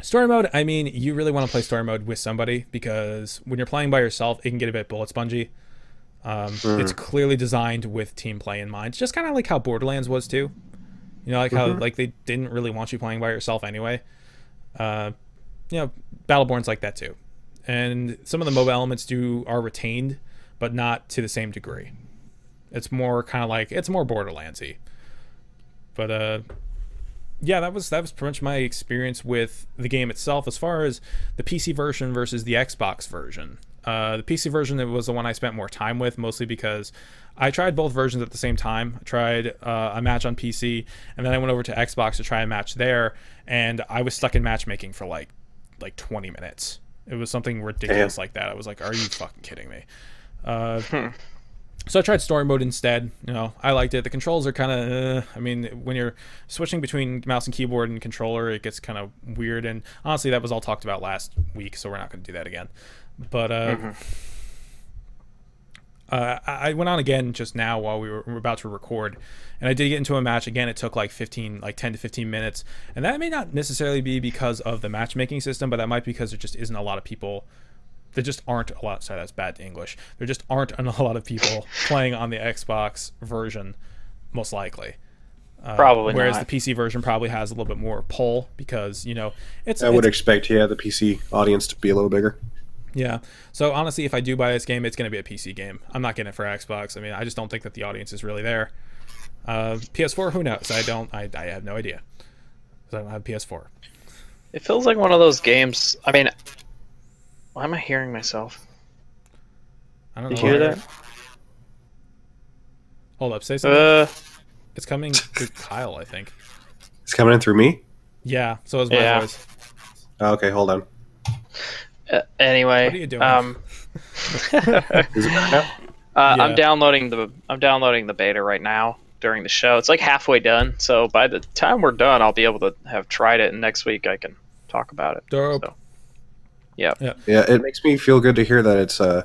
story mode, I mean, you really want to play story mode with somebody because when you're playing by yourself, it can get a bit bullet spongy. Um, It's clearly designed with team play in mind. It's just kind of like how Borderlands was too. You know, like how like they didn't really want you playing by yourself anyway. Uh, you know, Battleborn's like that too, and some of the MOBA elements do are retained, but not to the same degree. It's more kind of like it's more Borderlandsy. But uh, yeah, that was that was pretty much my experience with the game itself. As far as the PC version versus the Xbox version, uh, the PC version was the one I spent more time with, mostly because I tried both versions at the same time. I tried uh, a match on PC, and then I went over to Xbox to try a match there, and I was stuck in matchmaking for like like 20 minutes. It was something ridiculous like that. I was like, "Are you fucking kidding me?" Uh, so I tried story mode instead. You know, I liked it. The controls are kind of, uh, I mean, when you're switching between mouse and keyboard and controller, it gets kind of weird. And honestly, that was all talked about last week, so we're not going to do that again. But uh, uh, I I went on again just now while we were, we were about to record, and I did get into a match again. It took like 15, like 10 to 15 minutes, and that may not necessarily be because of the matchmaking system, but that might be because there just isn't a lot of people there just aren't a lot. Sorry, that's bad English. There just aren't a lot of people playing on the Xbox version, most likely. Uh, Probably Whereas not. the PC version probably has a little bit more pull because you know it's. I would expect, yeah, the PC audience to be a little bigger. Yeah. So honestly, if I do buy this game, it's going to be a PC game. I'm not getting it for Xbox. I mean, I just don't think that the audience is really there. Uh, PS4, who knows? I don't. I, I have no idea. 'Cause I don't have PS4. It feels like one of those games. I mean, why am I hearing myself? I don't Did know. you hear that? Hold up. Say something. Uh, it's coming through Kyle, I think. It's coming in through me. Yeah. So is my Yeah. voice. Oh, okay, hold on. Uh, anyway, What are you doing? um, Is it better now? Uh, Yeah. I'm downloading the I'm downloading the beta right now during the show. It's like halfway done, so by the time we're done, I'll be able to have tried it, and next week I can talk about it. Dope. So, yeah. Yeah, it makes me feel good to hear that it's uh,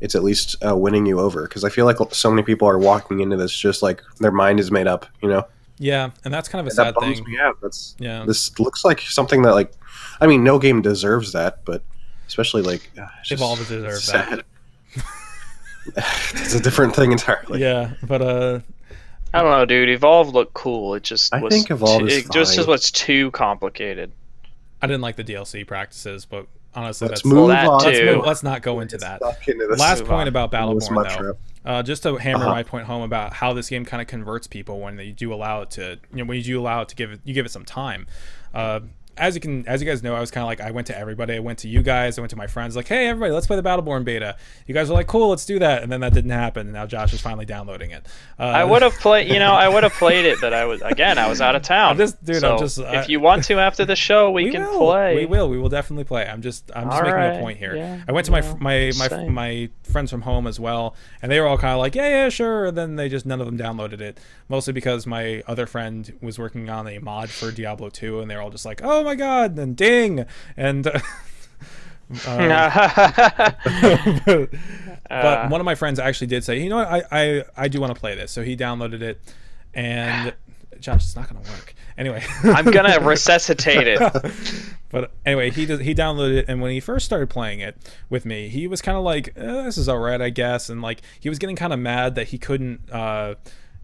it's at least uh, winning you over because I feel like so many people are walking into this just like their mind is made up. You know, Yeah, and that's kind of a that sad bums thing. me out. That's Yeah. this looks like something that like, I mean, no game deserves that, but especially like uh, it's just Evolve deserves that. it's a different thing entirely. yeah, but uh, I don't know, dude. Evolve looked cool. It just I was think Evolve too, is it just fine. was too complicated. I didn't like the DLC practices, but honestly, Let's that's move that on. let's, move, let's not go into that. Into Last point on. about this Battleborn, mud though. trap. Uh, just to hammer Uh-huh. my point home about how this game kind of converts people when you do allow it to, you know, when you do allow it to give it, you give it some time. Uh, as you can, as you guys know, I was kind of like, I went to everybody. I went to you guys. I went to my friends. Like, hey, everybody, let's play the Battleborn beta. You guys were like, cool, let's do that. And then that didn't happen. And now Josh is finally downloading it. Uh, I would have played, you know, I would have played it, but I was again, I was out of town. I'm just- dude, so I'm just- I- if you want to after the show, we, can will. play. We will. We will definitely play. I'm just. I'm just All making right. a point here. Yeah, I went to my yeah, my my same. my friends from home as well, and they were all kind of like, yeah, yeah, sure. And then they just none of them downloaded it, mostly because my other friend was working on a mod for Diablo 2, and they're all just like, oh my god, and ding, and. uh, um, but, Uh. one of my friends actually did say, you know what, I I, I do want to play this, so he downloaded it, and Josh, it's not gonna work. Anyway, I'm gonna resuscitate it. but anyway, he does, he downloaded it, and when he first started playing it with me, he was kind of like, eh, "This is alright, I guess," and like he was getting kind of mad that he couldn't. Uh,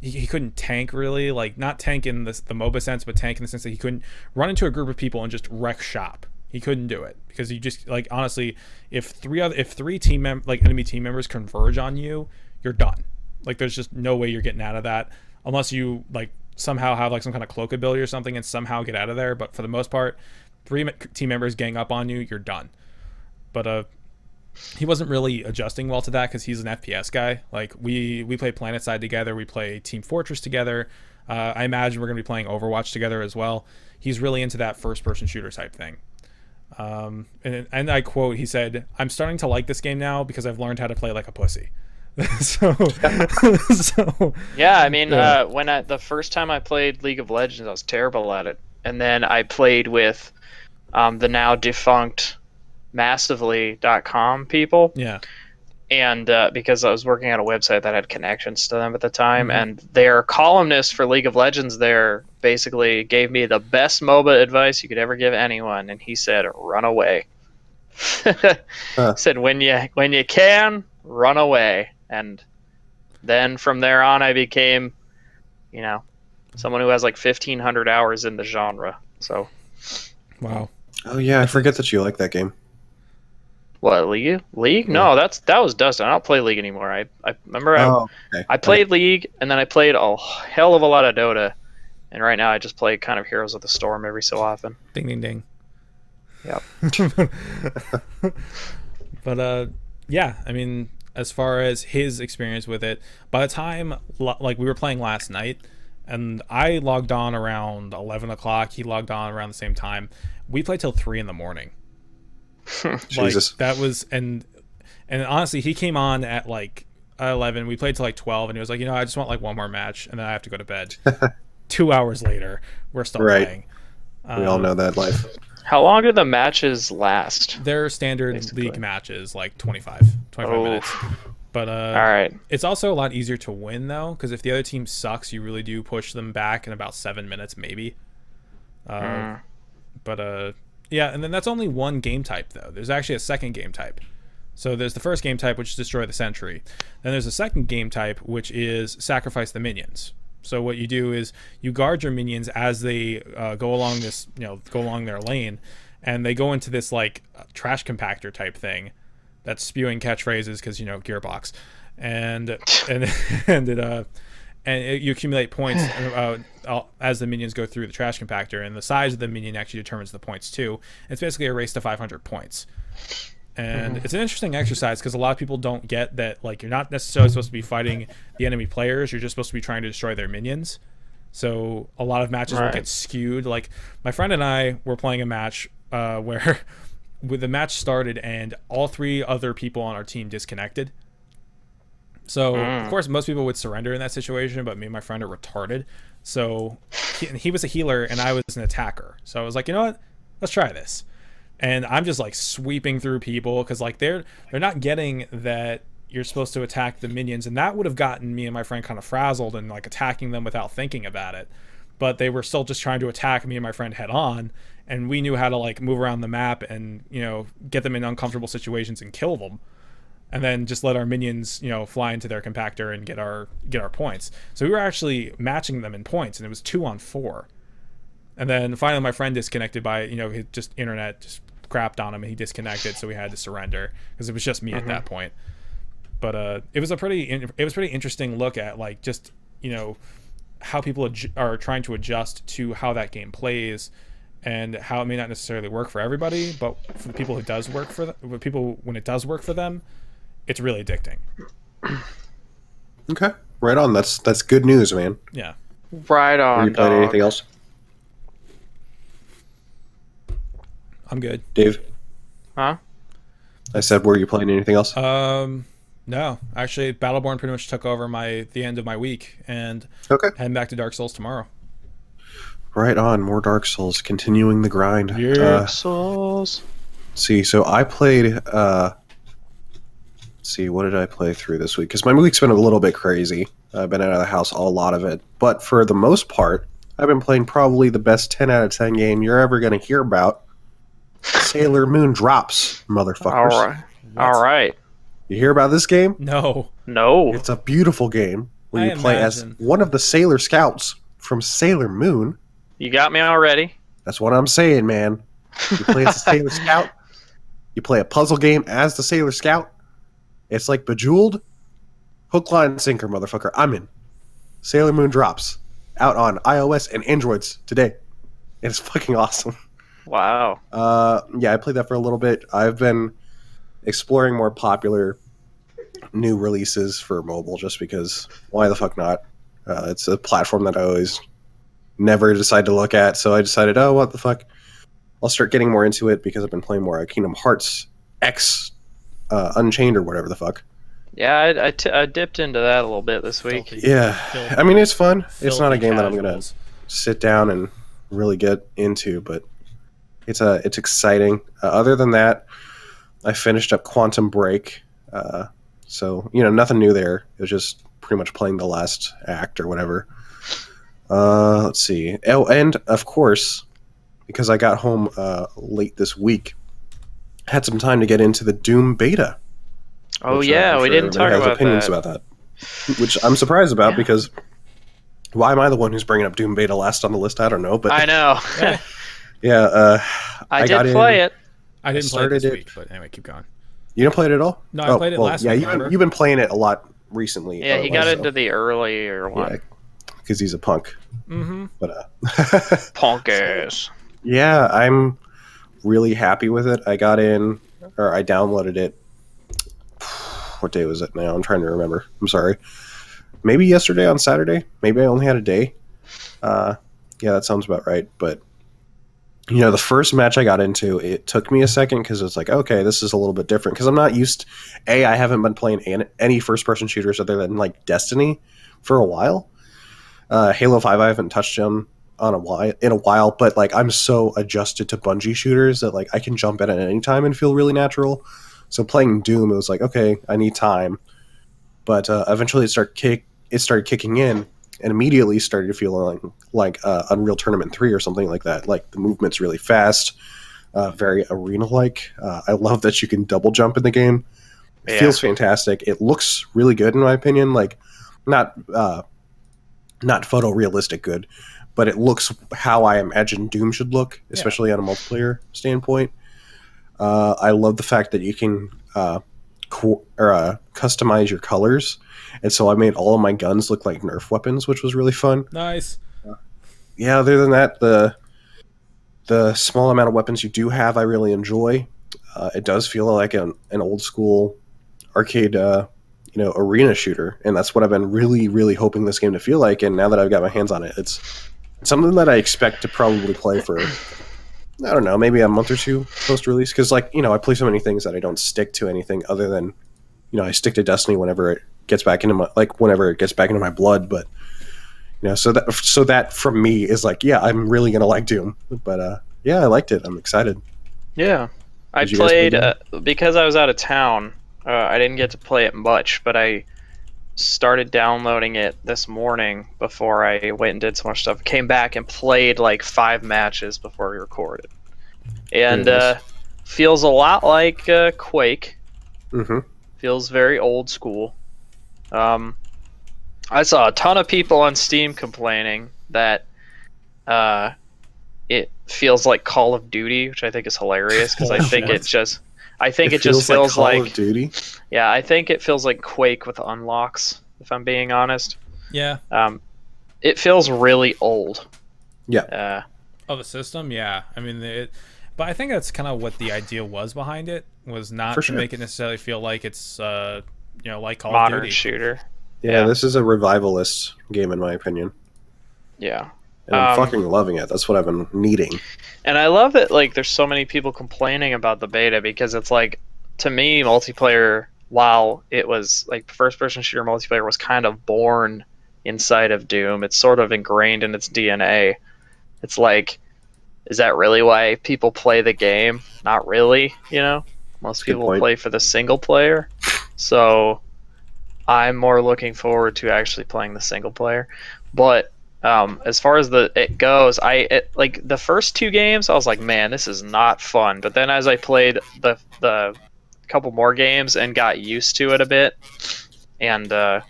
he, he couldn't tank really, like not tank in the, the MOBA sense, but tank in the sense that he couldn't run into a group of people and just wreck shop. He couldn't do it because you just like honestly, if three other if three team mem- like enemy team members converge on you, you're done. Like there's just no way you're getting out of that unless you like somehow have like some kind of cloak ability or something and somehow get out of there. But for the most part, three team members gang up on you, you're done. But uh, he wasn't really adjusting well to that because he's an FPS guy. Like we we play PlanetSide together, we play Team Fortress together. Uh, I imagine we're gonna be playing Overwatch together as well. He's really into that first person shooter type thing. Um, and, and I quote, he said, "I'm starting to like this game now because I've learned how to play like a pussy." so, so, yeah, I mean, yeah. Uh, when I, the first time I played League of Legends, I was terrible at it, and then I played with um, the now defunct Massively.com people. Yeah. And uh, because I was working on a website that had connections to them at the time, mm-hmm. and their columnist for League of Legends there basically gave me the best MOBA advice you could ever give anyone, and he said, "Run away." huh. Said when you when you can, run away. And then from there on, I became, you know, someone who has like 1,500 hours in the genre. So. Wow. Oh yeah, I forget that you like that game. What League? League? Yeah. No, that's that was Dustin. I don't play League anymore. I I remember oh, I, okay. I played. League and then I played a hell of a lot of Dota, and right now I just play kind of Heroes of the Storm every so often. Ding ding ding. Yep. but uh, yeah. I mean, as far as his experience with it. By the time like we were playing last night, and I logged on around eleven o'clock. He logged on around the same time. We played till three in the morning. Jesus, like, that was and and honestly, he came on at like eleven. We played till like twelve, and he was like, you know, I just want like one more match, and then I have to go to bed. Two hours later, we're still right. playing. We um, all know that life. How long do the matches last? Their standard basically? league matches like 25, 25 oh. minutes. But uh, all right, it's also a lot easier to win though, because if the other team sucks, you really do push them back in about seven minutes, maybe. Uh, mm. But uh, yeah, and then that's only one game type though. There's actually a second game type. So there's the first game type, which is destroy the sentry. Then there's a second game type, which is sacrifice the minions. So what you do is you guard your minions as they uh, go along this, you know, go along their lane, and they go into this like trash compactor type thing that's spewing catchphrases because you know Gearbox, and and and it uh and you accumulate points uh, as the minions go through the trash compactor, and the size of the minion actually determines the points too. It's basically a race to 500 points and mm-hmm. it's an interesting exercise because a lot of people don't get that like you're not necessarily supposed to be fighting the enemy players you're just supposed to be trying to destroy their minions so a lot of matches right. will get skewed like my friend and i were playing a match uh, where with the match started and all three other people on our team disconnected so mm. of course most people would surrender in that situation but me and my friend are retarded. So he, he was a healer and i was an attacker. So i was like you know what? Let's try this. And I'm just like sweeping through people because like they're they're not getting that you're supposed to attack the minions, and that would have gotten me and my friend kind of frazzled and like attacking them without thinking about it. But they were still just trying to attack me and my friend head on, and we knew how to like move around the map and you know get them in uncomfortable situations and kill them and then just let our minions, you know, fly into their compactor and get our get our points. So we were actually matching them in points, and it was two on four. And then finally, my friend disconnected by you know his just internet just crapped on him and he disconnected, so we had to surrender because it was just me mm-hmm. at that point. But uh, it was a pretty it was pretty interesting look at like just you know how people adju- are trying to adjust to how that game plays and how it may not necessarily work for everybody, but for the people who does work for the people when it does work for them, it's really addicting. Okay, right on. That's that's good news, man. Yeah. Right on. Are you playing anything else? I'm good. Dave? Huh? I said, were you playing anything else? Um, no. Actually, Battleborn pretty much took over my the end of my week, and okay, heading back to Dark Souls tomorrow. Right on, more Dark Souls, continuing the grind. Yeah, uh, Souls. See, so I played. uh see, what did I play through this week? Because my week's been a little bit crazy. I've been out of the house a lot of it, but for the most part, I've been playing probably the best ten out of ten game you're ever going to hear about Sailor Moon drops, motherfuckers. All right. All right. You hear about this game? No. No. It's a beautiful game where I you play imagine. as one of the Sailor Scouts from Sailor Moon. You got me already. That's what I'm saying, man. You play as a Sailor Scout. You play a puzzle game as the Sailor Scout. It's like Bejeweled. Hook, line, sinker, motherfucker. I'm in. Sailor Moon drops out on iOS and Androids today. It's fucking awesome. Wow. Uh, yeah, I played that for a little bit. I've been exploring more popular new releases for mobile just because why the fuck not? Uh, it's a platform that I always never decide to look at, so I decided, oh, what the fuck? I'll start getting more into it because I've been playing more Kingdom Hearts X uh, Unchained or whatever the fuck. Yeah, I, I, t- I dipped into that a little bit this week. Filthy- Yeah, filthy- I mean it's fun. It's not a filthy game that I'm gonna sit down and really get into, but it's a it's exciting. Uh, other than that, I finished up Quantum Break, uh, so you know nothing new there. It was just pretty much playing the last act or whatever. Uh, let's see. Oh, and of course, because I got home uh, late this week, had some time to get into the Doom beta. Oh which, uh, yeah, I'm we sure didn't talk everybody has about opinions that. about that, which I'm surprised about Yeah. because why am I the one who's bringing up Doom beta last on the list? I don't know, but I know. Yeah, yeah, uh, I, got did in- play it. I didn't play it started this it- week, but anyway, keep going. you didn't play it at all. No, I played it last Yeah, week, you've been, you've been playing it a lot recently. Yeah, he got so- into the earlier one. because he's a punk. Mm-hmm. But uh, Punk ass. yeah, I'm really happy with it. I got in, or I downloaded it. What day was it now? I'm trying to remember. I'm sorry. Maybe yesterday on Saturday. Maybe I only had a day. Uh, yeah, that sounds about right. But you know, the first match I got into, it took me a second because it's like, okay, this is a little bit different because I'm not used. A, I haven't been playing an- any first-person shooters other than like Destiny for a while. Uh, Halo Five, I haven't touched on on a while in a while, but like I'm so adjusted to Bungie shooters that like I can jump in at any time and feel really natural. So playing Doom, it was like, okay, I need time, but uh, eventually it started kick it started kicking in, and immediately started to feel like like uh, Unreal Tournament three or something like that. Like the movement's really fast, uh, very arena like. Uh, I love that you can double jump in the game. It Yeah. feels fantastic. It looks really good in my opinion. Like not uh, not photorealistic good, but it looks how I imagine Doom should look, especially on a multiplayer standpoint. Uh, I love the fact that you can uh, co- or, uh, customize your colors, and so I made all of my guns look like Nerf weapons, which was really fun. Nice. Yeah, other than that, the the small amount of weapons you do have, I really enjoy. Uh, it does feel like an, an old school arcade, uh, you know, arena shooter, and that's what I've been really, really hoping this game to feel like. And now that I've got my hands on it, it's something that I expect to probably play for. I don't know, maybe a month or two post release, because like you know, I play so many things that I don't stick to anything other than, you know, I stick to Destiny whenever it gets back into my like whenever it gets back into my blood, but you know so that so that from me is like yeah i'm really gonna like doom but uh yeah i liked it i'm excited Yeah, I Did you guys play played uh, because I was out of town. Uh, I didn't get to play it much, but I started downloading it this morning before I went and did so much stuff. Came back and played like five matches before we recorded, and uh, feels a lot like uh, Quake. mm-hmm. Feels very old school. Um, I saw a ton of people on Steam complaining that uh, it feels like Call of Duty, which I think is hilarious because I think it just, I think it, just feels Call like, of duty yeah, I think it feels like Quake with unlocks. If I'm being honest, Yeah. um, it feels really old. Yeah. Uh, Oh, the system. Yeah. I mean, it. But I think that's kind of what the idea was behind it. Was not For to sure. make it necessarily feel like it's, uh, you know, like Call modern of Duty. shooter. yeah, Yeah. this is a revivalist game in my opinion Yeah. And i'm Um, fucking loving it that's what i've been needing And I love that like there's so many people complaining about the beta because it's like to me multiplayer while it was like first person shooter multiplayer was kind of born inside of Doom. It's sort of ingrained in its DNA. It's like is that really why people play the game? Not really, you know. Most good people point. play for the single player. So I'm more looking forward to actually playing the single player. But um, as far as the it goes, I it, like the first two games. I was like, man, this is not fun. But then as I played the the couple more games and got used to it a bit, and uh,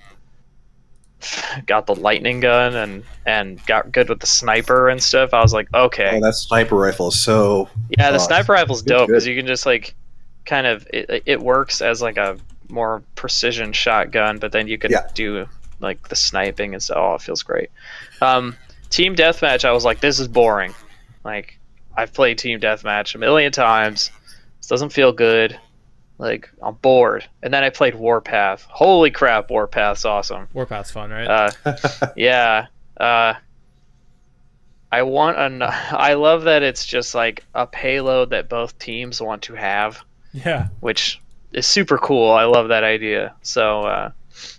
got the lightning gun and and got good with the sniper and stuff. I was like, okay, Oh, that sniper rifle is so. yeah, the sniper rifle's dope because you can just like kind of it, it works as like a more precision shotgun, but then you can Yeah. do like the sniping and stuff. Oh, it feels great. Um, team deathmatch, I was like, this is boring. Like I've played team deathmatch a million times. This doesn't feel good. Like I'm bored. And then I played Warpath. Holy crap, Warpath's awesome. Warpath's fun, right? Uh, yeah. Uh, I want an. I love that it's just like a payload that both teams want to have, yeah. which is super cool. I love that idea. So, uh,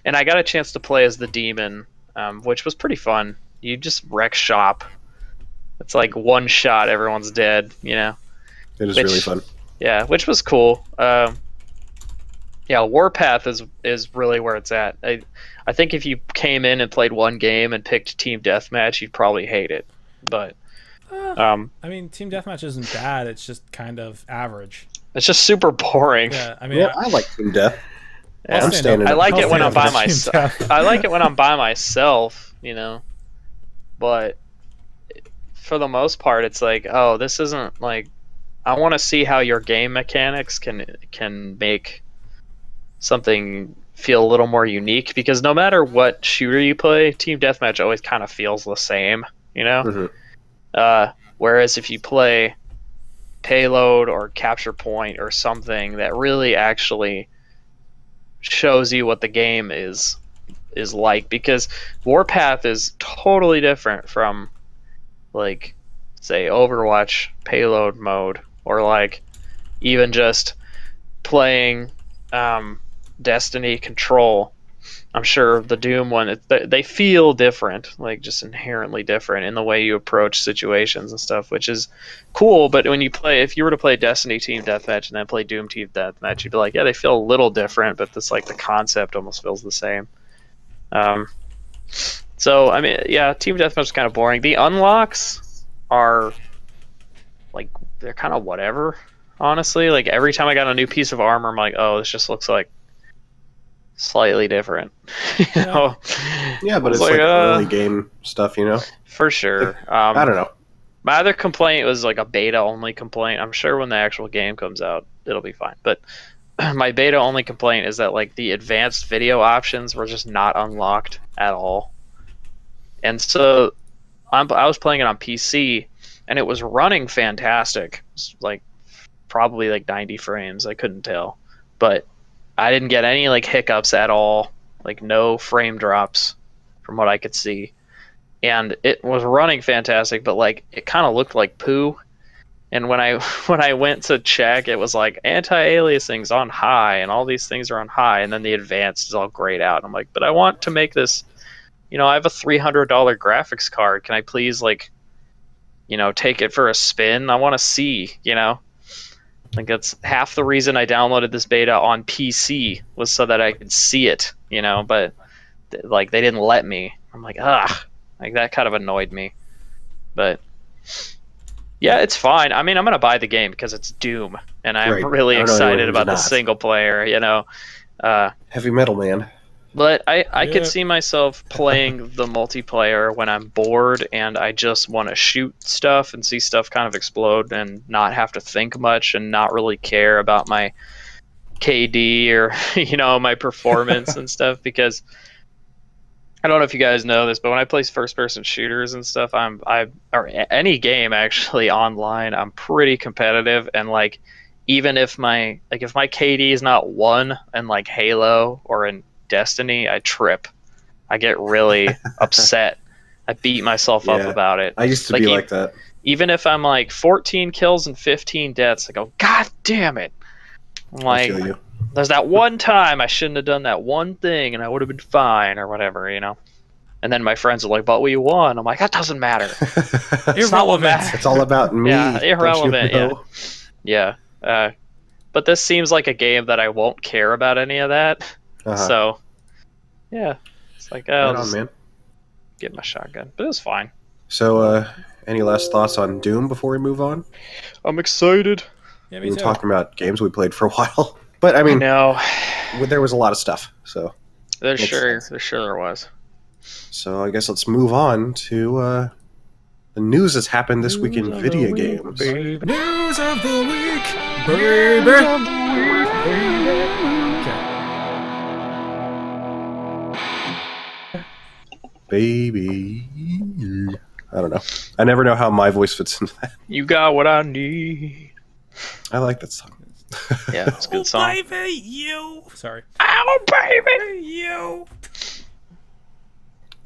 and I got a chance to play as the demon, um, which was pretty fun. You just wreck shop. It's like one shot, everyone's dead. You know. It is Which- really fun. Yeah, which was cool. Um, yeah, Warpath is is really where it's at. I I think if you came in and played one game and picked Team Deathmatch, you'd probably hate it. But Uh, um, I mean, team deathmatch isn't bad. It's just kind of average. it's just super boring. Yeah. I mean, Yeah, I like Team Death. Yeah. I'll I'm standing up- up. I like I'll it when I'm by myself. I like it when I'm by myself, you know. But for the most part, it's like, oh, this isn't like. I want to see how your game mechanics can can make something feel a little more unique because no matter what shooter you play, team deathmatch always kind of feels the same, you know. Mhm. Uh, whereas if you play payload or capture point or something that really actually shows you what the game is is like because Warpath is totally different from like say Overwatch payload mode or like even just playing um, Destiny Control. I'm sure the Doom one they feel different, like just inherently different in the way you approach situations and stuff, which is cool. But when you play, if you were to play Destiny Team Deathmatch and then play Doom Team Deathmatch, you'd be like, yeah, they feel a little different, but it's like the concept almost feels the same. Um, so I mean, yeah, Team Deathmatch is kind of boring. The unlocks are like they're kind of whatever. Honestly, like every time I got a new piece of armor, I'm like, oh, this just looks like slightly different. you Yeah. know? Yeah, but It's it's like, like, uh, early game stuff, you know. For sure. Um, I don't know. My other complaint was like a beta only complaint. I'm sure when the actual game comes out, it'll be fine. But my beta only complaint is that like the advanced video options were just not unlocked at all. And so I'm, I was playing it on PC and it was running fantastic. It was, like probably like 90 frames. I couldn't tell. But I didn't get any like hiccups at all. Like no frame drops from what I could see and it was running fantastic, but like it kind of looked like poo. And when I when I went to check, it was like anti-aliasing's on high, and all these things are on high, and then the advanced is all grayed out. And I'm like, but I want to make this, you know, I have a three hundred dollar graphics card. Can I please like, you know, take it for a spin? I want to see, you know. Like that's half the reason I downloaded this beta on PC was so that I could see it, you know. But th- like they didn't let me. I'm like, ah, like that kind of annoyed me. But yeah, it's fine. I mean, I'm gonna buy the game because it's Doom, and I'm Right. really I excited about the single player. You know, uh, Heavy metal, man. But I I Yeah. could see myself playing the multiplayer when I'm bored and I just want to shoot stuff and see stuff kind of explode and not have to think much and not really care about my KD or you know my performance and stuff because I don't know if you guys know this, but when I play first person shooters and stuff, I'm I or any game actually online, I'm pretty competitive and like even if my like if my KD is not one in like Halo or in Destiny, I trip. I get really upset. I beat myself up about it. I used to Like be you- like that. Even if I'm like 14 kills and 15 deaths, I go, God damn it! I'm like, you. there's that one time I shouldn't have done that one thing and I would have been fine or whatever, you know. And then my friends are like, "But we won." I'm like, "That doesn't matter." It's not what matters. it's all about me. Yeah, don't you irrelevant, yeah. Yeah. Uh, but this seems like a game that I won't care about any of that. Uh-huh. So, yeah, it's like, oh, right on, man. get my shotgun. But it was fine. So, uh, any last thoughts on Doom before we move on? I'm excited. Yeah, We me were too. talking about games we played for a while, but I I mean, know. there was a lot of stuff. So, There's Makes sure, sense. there's sure there was. So I guess let's move on to uh, the news that's happened this week in video games. News of the week, baby. Baby. I don't know. I never know how my voice fits into that. You got what I need. I like that song. Yeah, it's a good song. baby, you. Sorry. Oh, baby! You.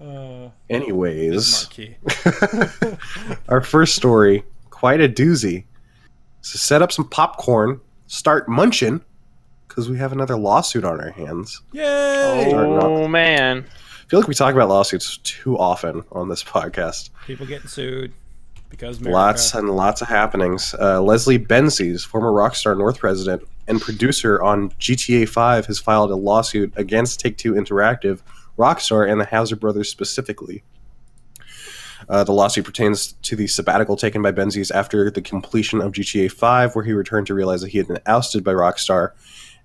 Uh, Anyways, our first story, quite a doozy. So set up some popcorn, start munching, because we have another lawsuit on our hands. Yay! Oh, man. Feel like we talk about lawsuits too often on this podcast. People getting sued because America. Lots and lots of happenings. Uh, Leslie Benzies, former Rockstar North president and producer on GTA 5, has filed a lawsuit against Take Two Interactive, Rockstar, and the Houser brothers specifically. Uh, the lawsuit pertains to the sabbatical taken by Benzies after the completion of GTA 5, where he returned to realize that he had been ousted by Rockstar,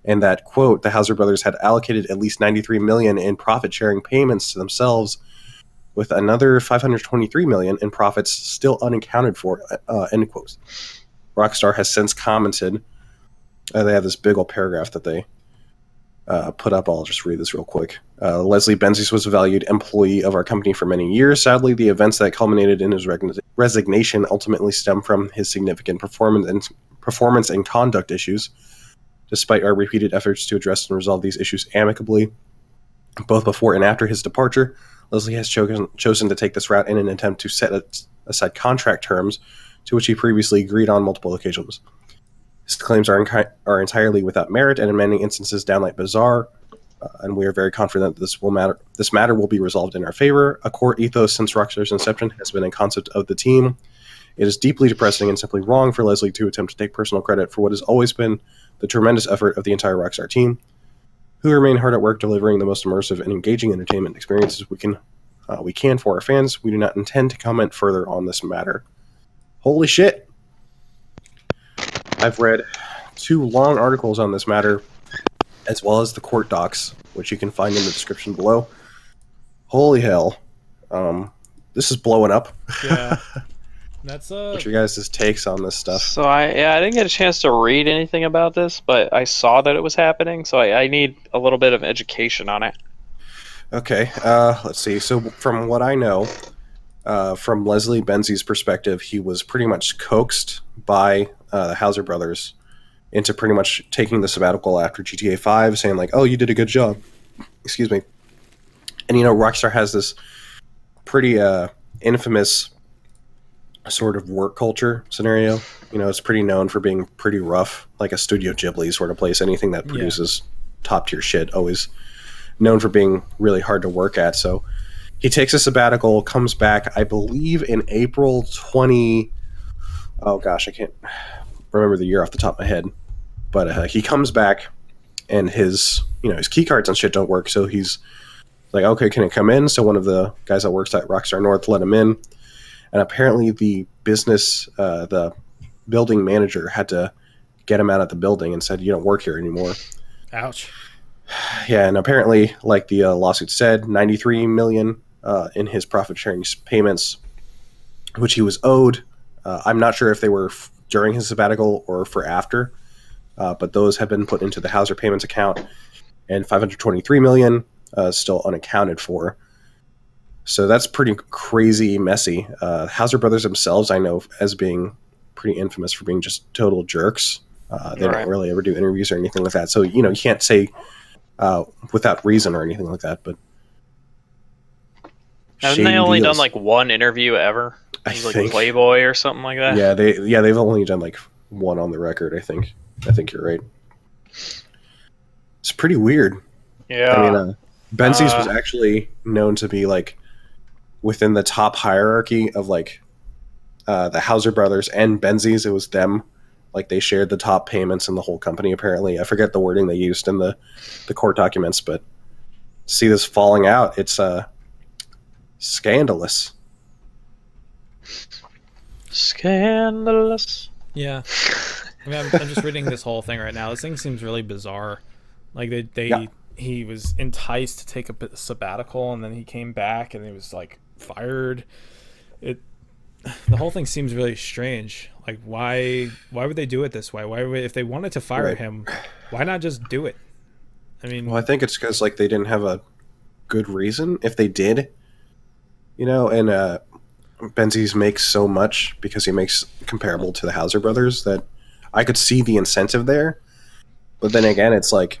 and that quote the Houser brothers had allocated at least 93 million in profit-sharing payments to themselves with another 523 million in profits still unaccounted for. Uh, end quotes. Rockstar has since commented. Uh, they have this big old paragraph that they uh, put up. I'll just read this real quick. Uh, Leslie Benzies was a valued employee of our company for many years. Sadly, the events that culminated in his reg- resignation ultimately stem from his significant performance and performance and conduct issues. Despite our repeated efforts to address and resolve these issues amicably, both before and after his departure, Leslie has chosen, chosen to take this route in an attempt to set aside contract terms to which he previously agreed on multiple occasions. His claims are, are entirely without merit and in many instances downright bizarre, uh, and we are very confident that this will matter. This matter will be resolved in our favor. A core ethos since Rockstar's inception has been a concept of the team. It is deeply depressing and simply wrong for Leslie to attempt to take personal credit for what has always been the tremendous effort of the entire Rockstar team who remain hard at work delivering the most immersive and engaging entertainment experiences we can uh, we can for our fans. We do not intend to comment further on this matter. Holy shit! I've read two long articles on this matter, as well as the court docs, which you can find in the description below. Holy hell! Um, this is blowing up. Yeah. That's uh. What's your guys' takes on this stuff? So I yeah I didn't get a chance to read anything about this, but I saw that it was happening, so I, I need a little bit of education on it. Okay, uh, let's see. So, from what I know, uh, from Leslie Benzies' perspective, he was pretty much coaxed by uh, the Houser brothers into pretty much taking the sabbatical after GTA 5, saying, like, oh, you did a good job. Excuse me. And, you know, Rockstar has this pretty uh, infamous sort of work culture scenario. You know, it's pretty known for being pretty rough, like a Studio Ghibli sort of place. Anything that Yeah. produces top tier shit always known for being really hard to work at. So he takes a sabbatical, comes back, I believe, in April 20. Oh gosh, I can't remember the year off the top of my head. But uh, he comes back, and his you know his key cards and shit don't work. So he's like, okay, can it come in? So one of the guys that works at Rockstar North let him in, and apparently the business, uh, the building manager had to get him out of the building and said, you don't work here anymore. Ouch. Yeah, and apparently, like the uh, lawsuit said, 93 million uh, in his profit sharing payments, which he was owed. Uh, I'm not sure if they were f- during his sabbatical or for after, uh, but those have been put into the Houser payments account, and 523 million uh, still unaccounted for. So that's pretty crazy messy. Uh, Houser brothers themselves, I know as being pretty infamous for being just total jerks. Uh, they don't really ever do interviews or anything like that. So you know you can't say uh, without reason or anything like that. But Haven't they only deals. done like one interview ever? I like think Playboy or something like that. yeah they yeah they've only done like one on the record. I think I think you're right. It's pretty weird. Yeah. I mean, uh, Benzies Uh, was actually known to be like within the top hierarchy of like uh, the Houser brothers and Benzies. It was them. Like they shared the top payments in the whole company. Apparently, I forget the wording they used in the the court documents, but see this falling out. It's uh scandalous. Scandalous. Yeah. I mean, I'm, I'm just reading this whole thing right now. This thing seems really bizarre. Like they they Yeah. he was enticed to take a sabbatical, and then he came back, and he was like fired. It the whole thing seems really strange. Like why why would they do it this way? Why would if they wanted to fire Right. him, why not just do it? I mean, Well, I think it's because like they didn't have a good reason. If they did, you know, and uh, Benzies makes so much because he makes comparable to the Houser brothers that I could see the incentive there. But then again, it's like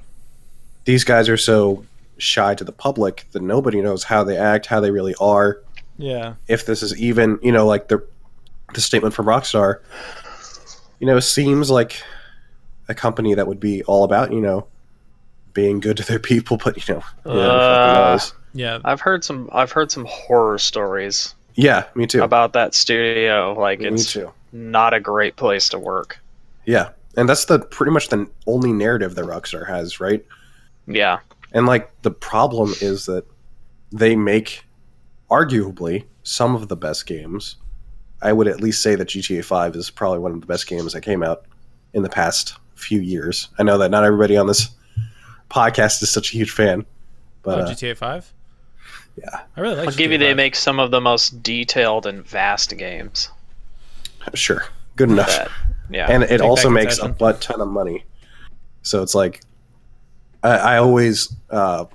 these guys are so shy to the public that nobody knows how they act, how they really are. Yeah, If this is even, you know, like the the statement from Rockstar, you know, seems like a company that would be all about, you know, being good to their people, but you know, who Uh, knows? yeah. I've heard some. I've heard some horror stories Yeah, me too. about that studio. Like me it's too. not a great place to work. Yeah, and that's the pretty much the only narrative that Rockstar has, right? Yeah. And like the problem is that they make arguably some of the best games. I would at least say that GTA 5 is probably one of the best games that came out in the past few years. I know that not everybody on this podcast is such a huge fan, but oh, uh, GTA Five. yeah, I really like. I'll give you. GTA They make some of the most detailed and vast games. sure, good enough. That, yeah. and it also makes a concession. butt ton of money. So it's like I, I always uh,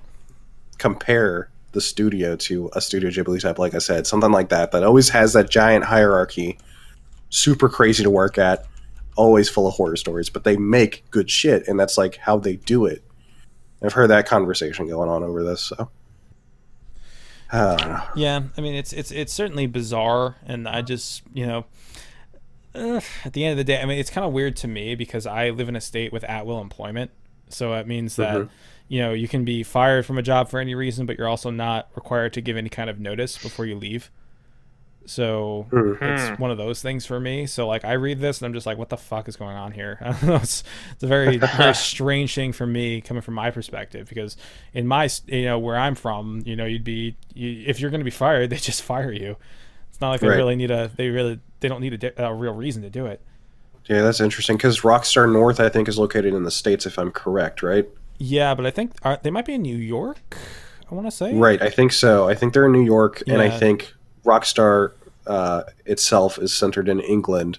compare the studio to a Studio Ghibli type, like I said, something like that that always has that giant hierarchy, super crazy to work at, always full of horror stories, but they make good shit, and that's like how they do it. I've heard that conversation going on over this, so I. Yeah, I mean it's it's it's certainly bizarre, and I just you know, uh, at the end of the day, I mean it's kind of weird to me because I live in a state with at will employment, so it means that Mhm. You know you can be fired from a job for any reason, but you're also not required to give any kind of notice before you leave. So Mhm. it's Hmm. one of those things for me. So like I read this and I'm just like, what the fuck is going on here? I don't know. It's, it's a very very strange thing for me coming from my perspective because in my you know where I'm from, you know, you'd be you, if you're going to be fired, they just fire you. It's not like they Right. really need a they really they don't need a, a real reason to do it. Yeah, that's interesting because Rockstar North, I think, is located in the states, if I'm correct, right? Yeah, but I think are, they might be in New York. I want to say Right, I think so. I think they're in New York, and I think Rockstar uh, itself is centered in England.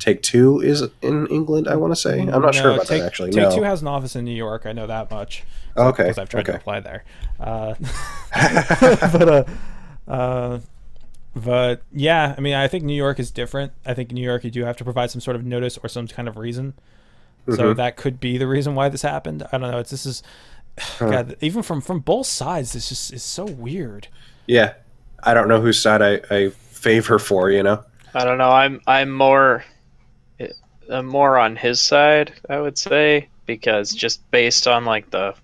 Take Two is in England, I want to say. I'm not sure about Take, that actually. Take no. Two has an office in New York. I know that much. okay. because I've tried to apply there. Uh, but uh, uh, but yeah, I mean, I think New York is different. I think in New York you do have to provide some sort of notice or some kind of reason. So Mhm. that could be the reason why this happened. I don't know. It's this is God, even from from both sides. This just is so weird. Yeah, I don't know whose side I, I favor for. You know. I don't know. I'm I'm more I'm more on his side, I would say, because just based on like the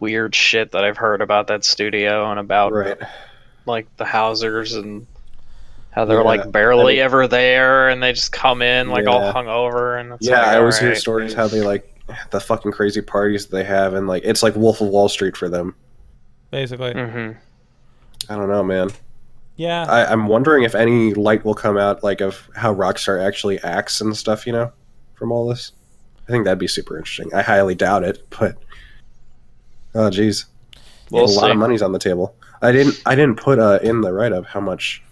weird shit that I've heard about that studio and about Right. like the Housers and how they're Yeah, like barely I mean- ever there and they just come in like all Yeah. hungover and it's Yeah, like, I always hear stories how they like the fucking crazy parties they have, and like it's like Wolf of Wall Street for them. Basically, Mhm. I don't know, man. yeah. I, I'm wondering if any light will come out, like of how Rockstar actually acts and stuff. You know, from all this. I think that'd be super interesting. I highly doubt it, but oh, jeez, We'll a lot of money's on the table. I didn't. I didn't put uh, in the write up how much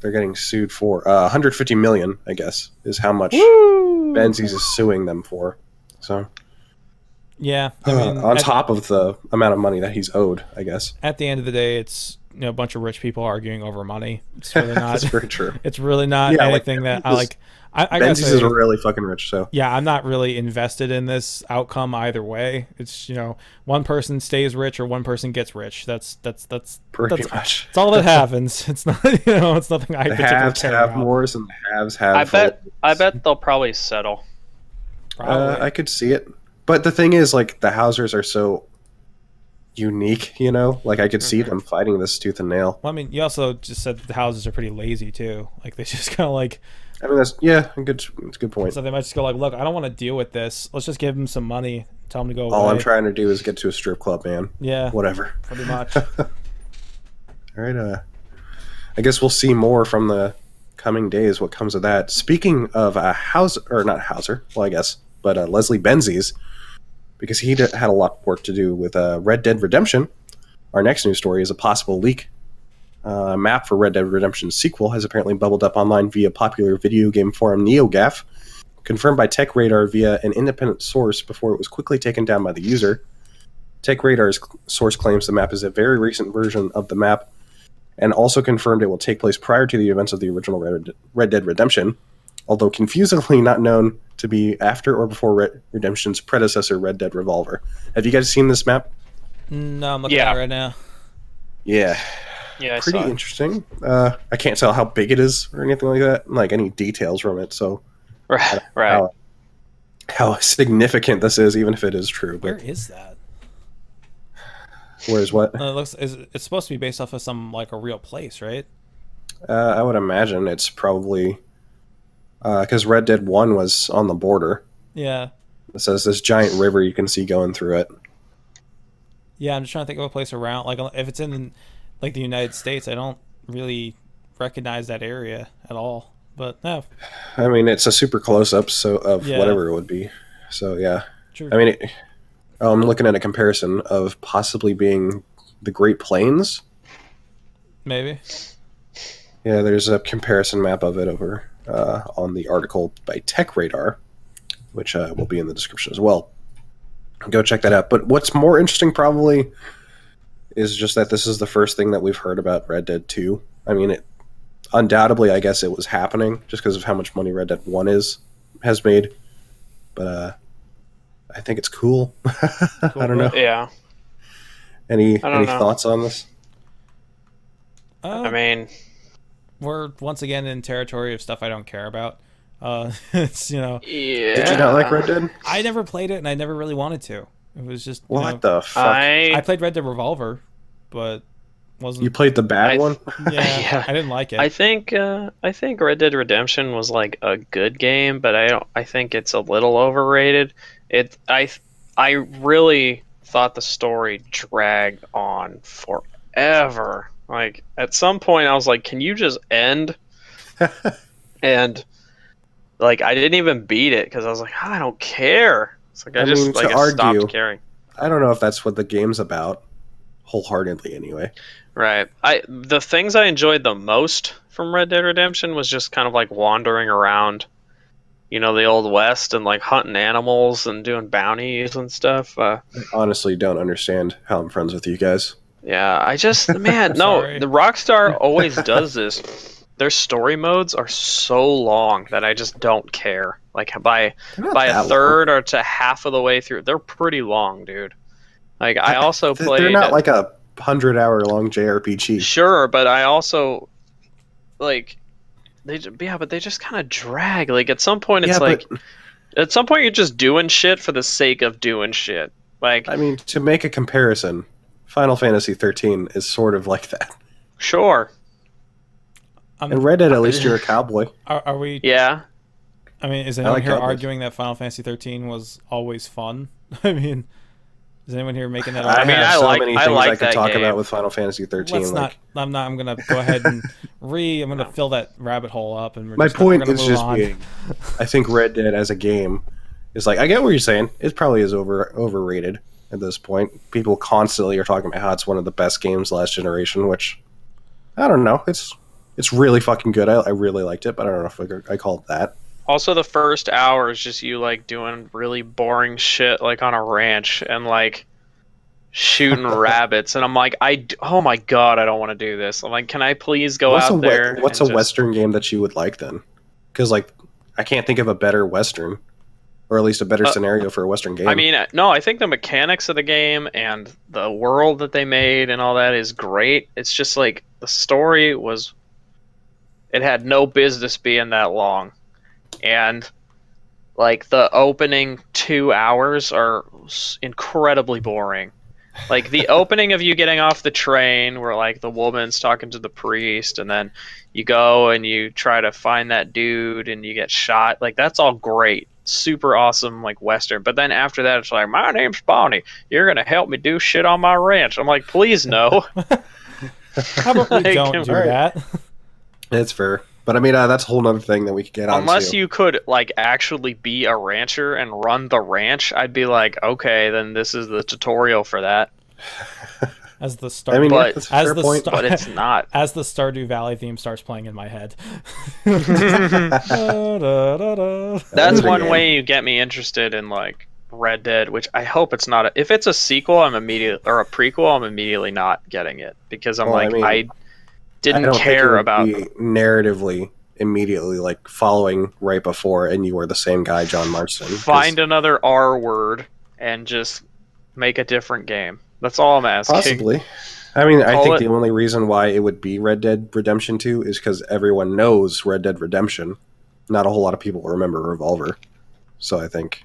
they're getting sued for. Uh, 150 million, I guess, is how much Woo! Benzies is suing them for. So yeah. I mean, on at- top of the amount of money that he's owed, I guess. at the end of the day, it's you know a bunch of rich people arguing over money. It's really not. That's very true. it's really not Yeah, like, anything that I like. I, I gotta Benzies say, is really fucking rich, so yeah, I'm not really invested in this outcome either way. It's you know one person stays rich or one person gets rich. That's that's that's pretty that's, much. that's all that happens. It's not you know it's nothing I The particularly haves care have about. mores and the haves have. I bet I bet they'll probably settle. Uh, I could see it, but the thing is, like the Housers are so unique, you know. Like I could see Mhm. them fighting this tooth and nail. well, I mean, you also just said the Housers are pretty lazy too. Like they just kind of like I mean, that's yeah, a good, it's a good point. so they might just go like, look, I don't want to deal with this. Let's just give them some money, tell them to go away. All I'm trying to do is get to a strip club, man. yeah, Whatever. pretty much. All right. Uh, I guess we'll see more from the coming days. What comes of that? Speaking of uh, Houser, or not Houser, well, I guess, but uh, Leslie Benzies. Because he had a lot of work to do with uh, Red Dead Redemption. Our next news story is a possible leak. Uh, map for Red Dead Redemption sequel has apparently bubbled up online via popular video game forum NeoGAF, confirmed by Tech Radar via an independent source before it was quickly taken down by the user. Tech Radar's source claims the map is a very recent version of the map, and also confirmed it will take place prior to the events of the original Red Dead Redemption, although confusingly not known to be after or before Red Redemption's predecessor, Red Dead Revolver. Have you guys seen this map? No, I'm looking Yeah. at it right now. Yeah, Yeah, I pretty saw interesting. Uh, I can't tell how big it is or anything like that, like any details from it. So Right, right. how, how significant this is, even if it is true. Where But is that? where's what? Uh, it looks is, it's supposed to be based off of some like a real place, right? Uh, I would imagine it's probably Uh, because Red Dead One was on the border. Yeah, It says this giant river you can see going through it. yeah. I'm just trying to think of a place around. Like if it's in like the United States, I don't really recognize that area at all. But no, I mean, it's a super close up so of Yeah. whatever it would be. So yeah, true. I mean, it, oh, I'm looking at a comparison of possibly being the Great Plains. maybe. Yeah, there's a comparison map of it over uh, on the article by Tech Radar, which uh, will be in the description as well. Go check that out. But what's more interesting, probably, is just that this is the first thing that we've heard about Red Dead 2. I mean, it undoubtedly, I guess it was happening just because of how much money Red Dead 1 is has made. But uh, I think it's cool. I don't know. Yeah, Any any know. thoughts on this? Uh, I mean, we're once again in territory of stuff I don't care about. Uh, it's you know yeah. Did you not like Red Dead? I never played it and I never really wanted to. It was just you What know, the fuck? I, I played Red Dead Revolver, but wasn't. you played the bad I- one? yeah, Yeah. I didn't like it. I think uh, I think Red Dead Redemption was like a good game, but I don't. I think it's a little overrated. It. I. I really thought the story dragged on forever. Like at some point, I was like, "Can you just end?" and like I didn't even beat it because I was like, "I don't care." It's like I, I just mean, to like argue- stopped caring. I don't know if that's what the game's about, wholeheartedly anyway. Right. I the things I enjoyed the most from Red Dead Redemption was just kind of like wandering around, you know, the old west and like hunting animals and doing bounties and stuff. Uh, I honestly don't understand how I'm friends with you guys. Yeah, I just man, no, the Rockstar always does this. Their story modes are so long that I just don't care. Like by by that a long. third or to half of the way through, they're pretty long, dude. Like I also Th- played. They're not like a hundred hour long JRPG. Sure, but I also like they yeah, but they just kind of drag. Like at some point, it's yeah, like but at some point you're just doing shit for the sake of doing shit. Like I mean, to make a comparison, Final Fantasy 13 is sort of like that. sure, Um, And Red Dead, at least you're a cowboy. are, are we? yeah, I mean, is anyone like here Cowboys. arguing that Final Fantasy 13 was always fun? I mean, is anyone here making that? I, mean, have I so like- many I things like I could that talk game. about with Final Fantasy 13. Let's like, not. I'm not. I'm gonna go ahead and re. I'm gonna fill that rabbit hole up, and we're my just gonna- we're point gonna is just on. being, I think Red Dead as a game is like I get what you're saying. It probably is over overrated at this point. People constantly are talking about how it's one of the best games last generation, which I don't know. It's it's really fucking good. I, I really liked it, but I don't know if I, I call it that. Also, the first hour is just you like doing really boring shit, like on a ranch and like shooting rabbits, and I'm like, I oh my god, I don't want to do this. I'm like, can I please go what's out a there? what's a just- western game that you would like then? Because like I can't think of a better western, or at least a better Uh, scenario for a western game. I mean, uh, no, I think the mechanics of the game and the world that they made and all that is great. It's just like the story was, it had no business being that long, and like the opening two hours are incredibly boring. Like the opening of you getting off the train, where like the woman's talking to the priest, and then you go and you try to find that dude, and you get shot. Like that's all great, super awesome, like western. But then after that, it's like, my name's Bonnie. You're gonna help me do shit on my ranch. I'm like, please no. How about we Like, don't do alright. that? it's fair. But I mean, uh, that's a whole other thing that we could get on. Unless you could like actually be a rancher and run the ranch, I'd be like, okay, then this is the tutorial for that. As the Star. I mean, but- yeah, that's as the point. star- But it's not. as the Stardew Valley theme starts playing in my head. Da, da, da, da. That's Another one game. way you get me interested in like Red Dead, which I hope it's not. A, if it's a sequel, I'm immediate or a prequel, I'm immediately not getting it because I'm Well, I like mean, I I didn't don't think it care about. narratively immediately like following right before, and you were the same guy, John Marston. 'cause- Find another R word and just make a different game. That's all I'm asking. Possibly. I mean, I Call think it- the only reason why it would be Red Dead Redemption 2 is because everyone knows Red Dead Redemption. Not a whole lot of people remember Revolver. So I think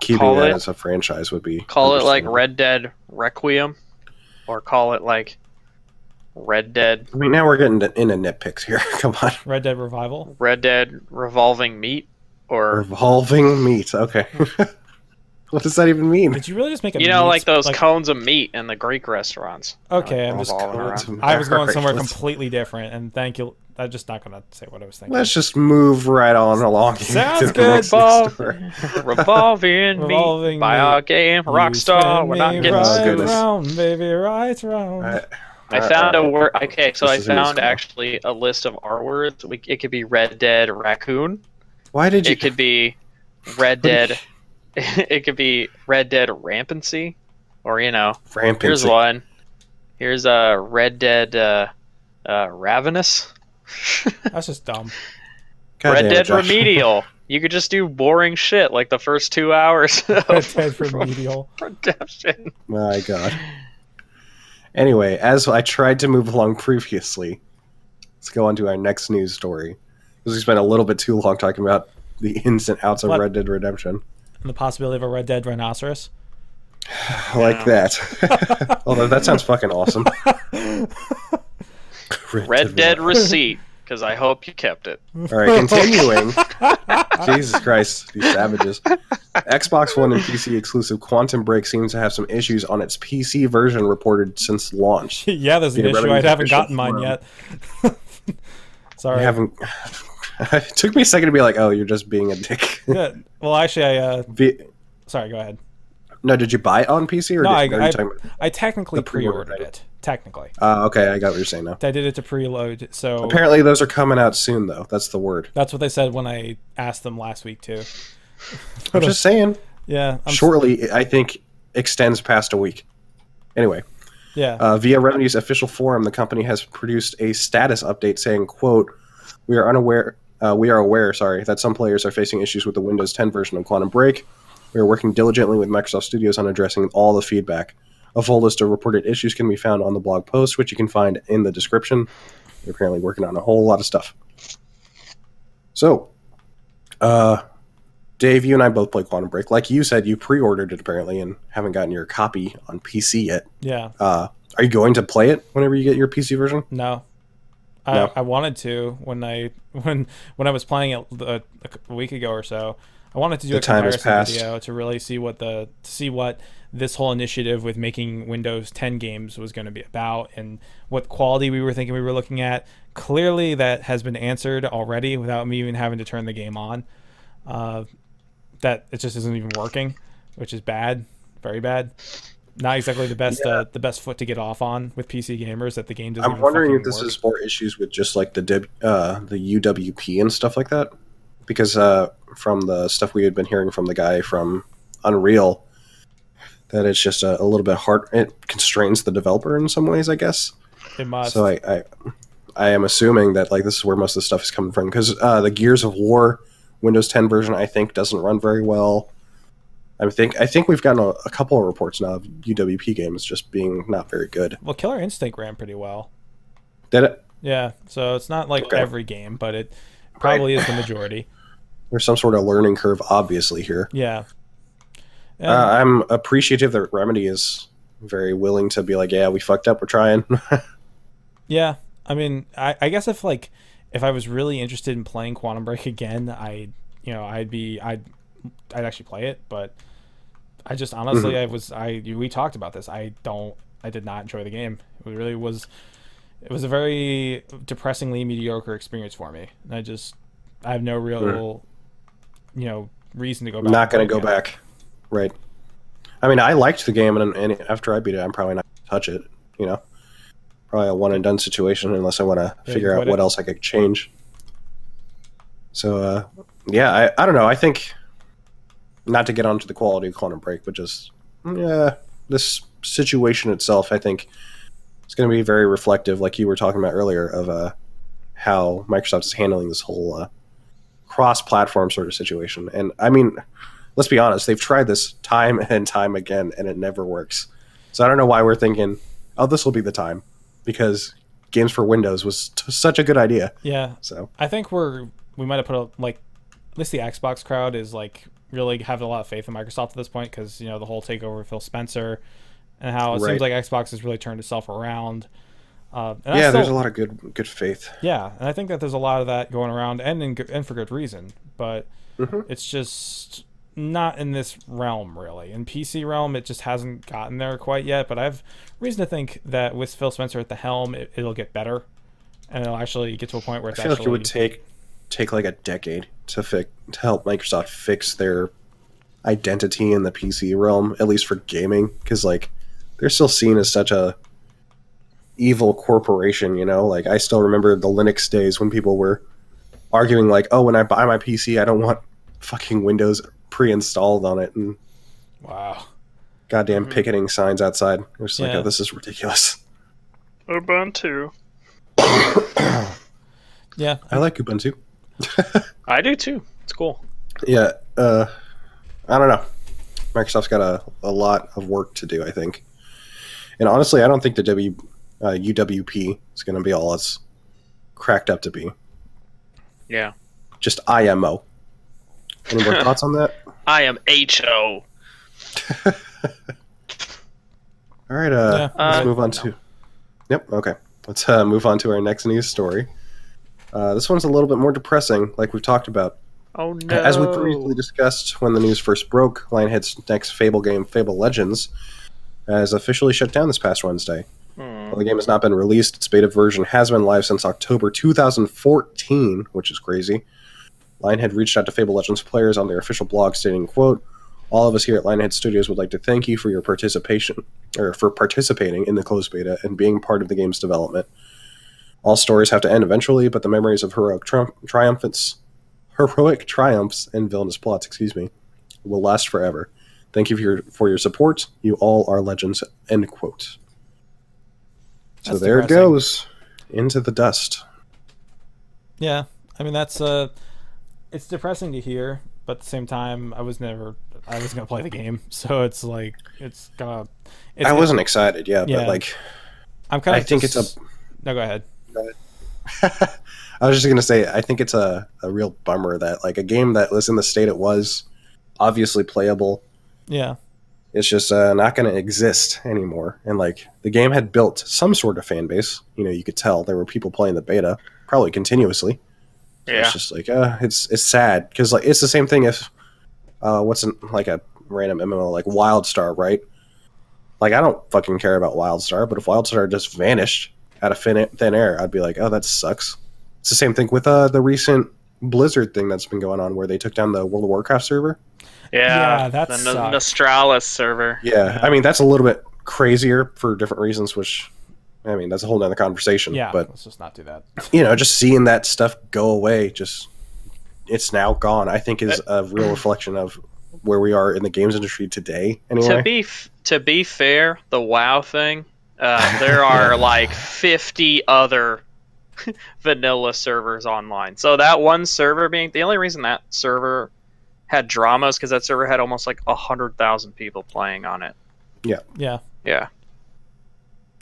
keeping Call that it- as a franchise would be. Call it like understandable. Red Dead Requiem, or call it like Red Dead I mean, now we're getting to- into nitpicks here. Come on. Red Dead Revival. Red Dead Revolving Meat, or Revolving meat. Okay. what does that even mean? Did you really just make a you know, meat like sp- those cones of meat in the Greek restaurants. Okay, Like, I'm just- revolving of- I was going somewhere let's- completely different, and thank you. I'm just not going to say what I was thinking. Let's just move right on along. Sounds to the good, next Bob. story. Revolving, Revolving Meat by Meat. our game Rockstar. We're not getting Oh, right sued. round, baby, right round. Alright. I uh, found a word. Okay, so This I is a found score. actually a list of R words. We, it could be Red Dead Raccoon. Why did you? It could be Red Dead. it could be Red Dead Rampancy, or you know, Rampant. here's one. Here's a uh, Red Dead uh, uh, Ravenous. That's just dumb. God Red damn it, Dead Remedial. You could just do boring shit like the first two hours Red Dead Remedial. Redemption. My God. Anyway, as I tried to move along previously, let's go on to our next news story. Because we spent a little bit too long talking about the ins and outs of What? Red Dead Redemption. And the possibility of a Red Dead Rhinoceros. Like that. Although that sounds fucking awesome. Red Dead Receipt, because I hope you kept it. All right, continuing. Jesus Christ, these savages. Xbox One and PC exclusive Quantum Break seems to have some issues on its PC version reported since launch. yeah, there's an Yeah, issue. I haven't gotten mine forum. yet. Sorry. I haven't. it took me a second to be like, "Oh, you're just being a dick." Yeah. Well, actually, I. Uh, V- sorry. Go ahead. no, did you buy it on PC or No, did, I, I, talking about? I technically pre-order, pre-ordered it. Technically, Uh, okay, I got what you're saying now. I did it to preload. So Apparently, those are coming out soon, though. That's the word. that's what they said when I asked them last week too. I'm just saying. Yeah. I'm, Shortly, I think extends past a week. Anyway, Yeah. uh, via Remedy's official forum, the company has produced a status update saying, "quote We are unaware. Uh, we are aware, sorry, that some players are facing issues with the Windows 10 version of Quantum Break. We are working diligently with Microsoft Studios on addressing all the feedback. A full list of reported issues can be found on the blog post, which you can find in the description. They're currently working on a whole lot of stuff. So, uh, Dave, you and I both play Quantum Break. Like you said, you pre-ordered it apparently and haven't gotten your copy on PC yet. yeah. Uh, are you going to play it whenever you get your PC version? No. I, No. I wanted to when I when when I was playing it uh, a week ago or so. I wanted to do The a comparison video to really see what the to see what this whole initiative with making Windows 10 games was going to be about and what quality we were thinking we were looking at. Clearly, that has been answered already without me even having to turn the game on. Uh, that it just isn't even working, which is bad, very bad. Not exactly the best uh, the best foot to get off on with PC gamers that the game doesn't. I'm even wondering if this work. is more issues with just like the uh, the UWP and stuff like that, because uh, from the stuff we had been hearing from the guy from Unreal, that it's just a, a little bit hard. It constrains the developer in some ways, I guess. It must. So I, I, I am assuming that like this is where most of the stuff is coming from because uh, the Gears of War Windows 10 version I think doesn't run very well. I think I think we've gotten a, a couple of reports now of UWP games just being not very good. well, Killer Instinct ran pretty well. Did it? Yeah, so it's not like Okay. every game, but it probably is the majority. There's some sort of learning curve, obviously here. Yeah. Uh, I'm appreciative that Remedy is very willing to be like, yeah, we fucked up, we're trying. Yeah, I mean, I, I guess if like if I was really interested in playing Quantum Break again, I you know I'd be I'd I'd actually play it, but I just honestly I was I we talked about this. I don't I did not enjoy the game. It really was it was a very depressingly mediocre experience for me. And I just I have no real you know reason to go back. I'm not going to go it back. Right. I mean, I liked the game, and, and after I beat it, I'm probably not going to touch it. You know, probably a one and done situation unless I want to Yeah, figure out what it. else I could change. So, uh, yeah, I, I don't know. I think not to get onto the quality of Quantum Break, but just yeah, this situation itself, I think, is going to be very reflective, like you were talking about earlier, of uh, how Microsoft is handling this whole uh, cross-platform sort of situation. And I mean, let's be honest, they've tried this time and time again, and it never works. So I don't know why we're thinking, oh, this will be the time, because games for Windows was t- such a good idea. Yeah, So I think we're we might have put a like at least the Xbox crowd is like really having a lot of faith in Microsoft at this point because you know the whole takeover of Phil Spencer and how it Right. seems like Xbox has really turned itself around. Uh, and yeah, still- there's a lot of good good faith. Yeah, and I think that there's a lot of that going around, and in, and for good reason. But Mhm. it's just not in this realm, really. In PC realm, it just hasn't gotten there quite yet. But I have reason to think that with Phil Spencer at the helm, it, it'll get better, and it'll actually get to a point where I it's feel actually like it would take take like a decade to fix to help Microsoft fix their identity in the PC realm, at least for gaming, because like they're still seen as such a evil corporation. You know, like I still remember the Linux days when people were arguing like, "Oh, when I buy my PC, I don't want fucking Windows pre-installed on it," and wow. goddamn Mhm. picketing signs outside. It was like, Yeah. "Oh, this is ridiculous." Ubuntu. Yeah, I like Ubuntu. I do too. It's cool. Yeah, uh, I don't know. Microsoft's got a, a lot of work to do, I think. And honestly, I don't think the W uh, UWP is going to be all it's cracked up to be. Yeah. Just IMO. Any more thoughts on that? I am HO. All right, uh, Yeah, let's uh, move on to. Yep. Okay. Let's uh, move on to our next news story. Uh, this one's a little bit more depressing, like we've talked about. Oh no. As we previously discussed when the news first broke, Lionhead's next Fable game, Fable Legends, has officially shut down this past Wednesday. While the game has not been released, its beta version has been live since October 2014, which is crazy. Lionhead reached out to Fable Legends players on their official blog stating, quote, all of us here at Lionhead Studios would like to thank you for your participation, or for participating in the closed beta and being part of the game's development. All stories have to end eventually, but the memories of heroic tri- triumphants, heroic triumphs and villainous plots, excuse me, will last forever. Thank you for your for your support. You all are legends. End quote. So That's there it goes into the dust. Yeah, I mean that's uh, it's depressing to hear, but at the same time, I was never, I was gonna play the game, so it's like it's gonna. It's, I wasn't excited, yeah, Yeah. but like I'm kind of. I of. think it's just- No, go ahead. I was just gonna say I think it's a, a real bummer that like a game that was in the state it was, obviously playable, Yeah, it's just uh, not going to exist anymore. And like the game had built some sort of fan base. You know, you could tell there were people playing the beta probably continuously. So Yeah. It's just like uh, it's it's sad because like it's the same thing if uh, what's an, like a random MMO like WildStar, right? Like I don't fucking care about WildStar, but if WildStar just vanished out of thin, thin air, I'd be like, oh, that sucks. It's the same thing with uh, the recent Blizzard thing that's been going on, where they took down the World of Warcraft server. Yeah. Yeah, that the sucked. N- Nostalrius server. Yeah, Yeah. I mean that's a little bit crazier for different reasons, which I mean that's a whole nother conversation. yeah. But let's just not do that. you know, just seeing that stuff go away, just it's now gone. I think is a real reflection of where we are in the games industry today. Anyway, To be f- to be fair, the WoW thing, uh, there are like 50 other vanilla servers online. So that one server being the only reason that server had drama is because that server had almost like a hundred thousand people playing on it. Yeah. Yeah. Yeah.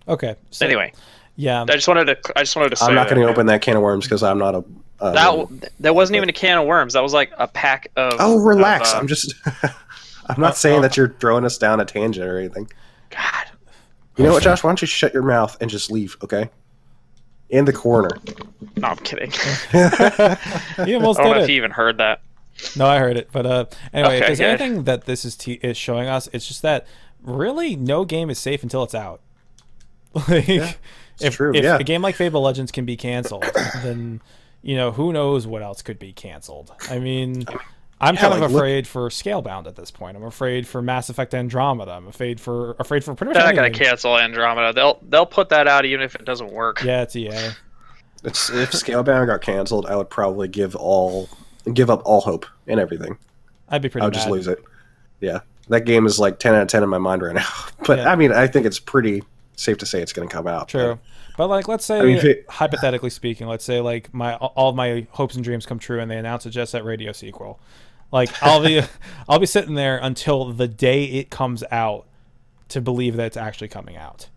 Okay. So, Anyway, Yeah. I just wanted to I just wanted to say I'm not going to open that can of worms because I'm not a. Uh, that that wasn't even a can of worms. That was like a pack of. oh, relax! of, uh, I'm just. I'm not saying that you're throwing us down a tangent or anything. God. You know what, Josh? Why don't you shut your mouth and just leave? Okay. In the corner. No, I'm kidding. you almost I don't know did if it. you even heard that. No, I heard it. But uh, anyway, if Okay, there's good. anything that this is te- is showing us, it's just that really no game is safe until it's out. like, Yeah. if, true, if yeah. a game like Fable Legends can be canceled, then you know who knows what else could be canceled. I mean, I'm Yeah, kind like, of look- afraid for Scalebound at this point. I'm afraid for Mass Effect Andromeda. I'm afraid for afraid for pretty much They're not gonna cancel Andromeda. They'll they'll put that out even if it doesn't work. Yeah, it's EA. It's, if Scalebound got canceled, I would probably give all give up all hope and everything. I'd be pretty I would mad. just lose it. Yeah, that game is like ten out of ten in my mind right now. But Yeah. I mean, I think it's pretty safe to say it's going to come out. True. But like, let's say, I mean, it- hypothetically speaking, let's say like my all of my hopes and dreams come true, and they announce a Jet Set Radio sequel. Like I'll be, I'll be sitting there until the day it comes out to believe that it's actually coming out,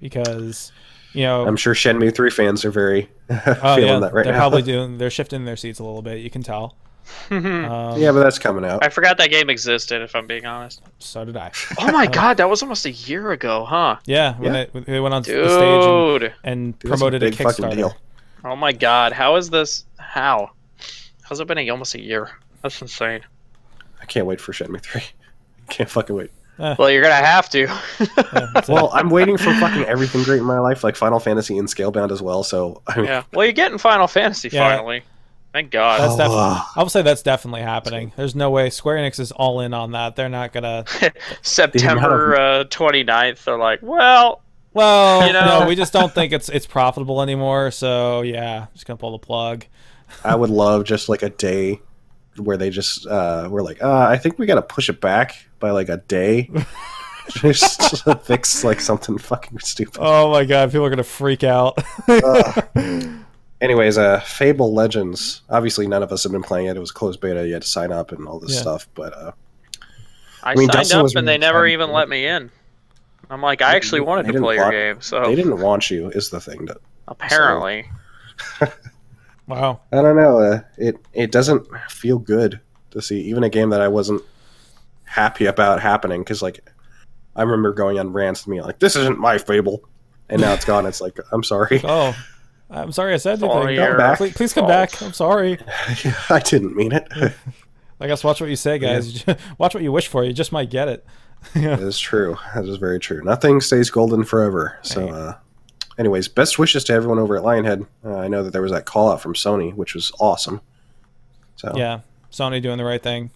because you know, I'm sure Shenmue three fans are very oh feeling yeah, that right now. they're now. probably doing, they're shifting their seats a little bit. You can tell. Um, yeah, but that's coming out. I forgot that game existed. If I'm being honest. so did I. Oh my god, that was almost a year ago, huh? Yeah, when Yeah. They, they went on the stage and, and Dude, that's a promoted a, Kickstarter. deal. Oh my god, how is this? How? How's it been a, almost a year? That's insane. I can't wait for Shenmue three. Can't fucking wait. Well, you're gonna have to. Well, I'm waiting for fucking everything great in my life, like Final Fantasy and Scalebound as well. So I mean, yeah. Well, you're getting Final Fantasy Yeah. finally. Thank God. That's Oh, definitely. wow. I will say that's definitely happening. There's no way Square Enix is all in on that. They're not gonna. September uh, 29th. They're like, well, Well, You know? no, we just don't think it's it's profitable anymore. So yeah, just gonna pull the plug. I would love just like a day where they just uh we're like, uh, I think we gotta push it back by like a day. just to fix like something fucking stupid. Oh my god, people are gonna freak out. Anyways, uh Fable Legends. Obviously none of us have been playing it. It was closed beta, you had to sign up and all this Yeah. stuff, but uh I, mean, signed Dustin up was and they never excited even for let me in. I'm like, I actually wanted to didn't play your game, so they didn't want you is the thing that apparently. wow. I don't know. Uh, it it doesn't feel good to see even a game that I wasn't happy about happening because like I remember going on rants to me like this isn't my Fable, and now it's gone. It's like I'm sorry, Oh, I'm sorry I said all anything. your back. Please, please come fault. back. I'm sorry. I didn't mean it. I guess watch what you say, guys. watch what you wish for. You just might get it. That is true. That is very true. Nothing stays golden forever. So, Right. uh, anyways, best wishes to everyone over at Lionhead. Uh, I know that there was that call out from Sony, which was awesome. So Yeah, Sony doing the right thing.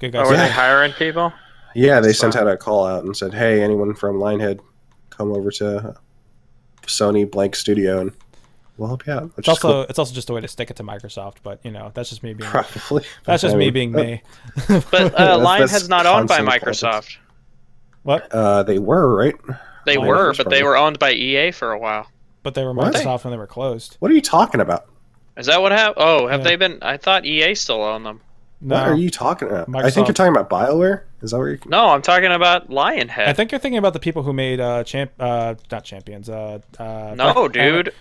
Good Oh, guys. were Yeah. they hiring people? Yeah, they That's sent fine. out a call out and said, "Hey, anyone from Lionhead, come over to Sony Blank Studio and we'll help you out." It's is also it's also just a way to stick it to Microsoft, but you know that's just me being cool. probably that's just I me being uh, me. But uh, That's- Lionhead's not owned by Microsoft. politics. what? Uh, they were right. They Lionhead were, was but they were owned by EA for a while. But they were What? Microsoft when they were closed. What are you talking about? Is that what happened? Oh, have Yeah. they been? I thought EA still owned them. No, What are you talking about? I think you're talking about Bioware. Is that what you're? No, I'm talking about Lionhead. I think you're thinking about the people who made uh champ uh not champions uh uh no, Black- dude.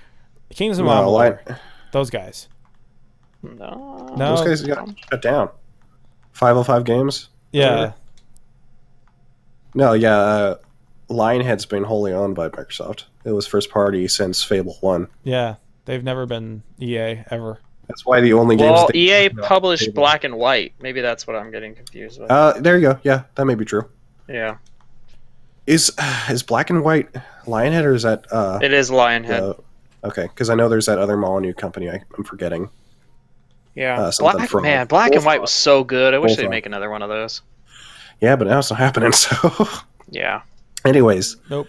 Kings of No, Amalur. Lion- Those guys. No. No. Those guys got shut down. 505 games. Yeah. Or- No, yeah. Uh, Lionhead's been wholly owned by Microsoft. It was first party since Fable One. Yeah. They've never been EA ever. That's why the only games. Well, EA published Fable. Black and White. Maybe that's what I'm getting confused with. Uh, there you go. Yeah, that may be true. yeah, Is is Black and White Lionhead or is that? Uh, it is Lionhead. uh, okay, because I know there's that other Molyneux company. I, I'm forgetting. yeah, uh, something Black from- man, Black and White was so good. I wish they'd make another one of those. Yeah, but now it's not happening. So, Yeah. Anyways, Nope.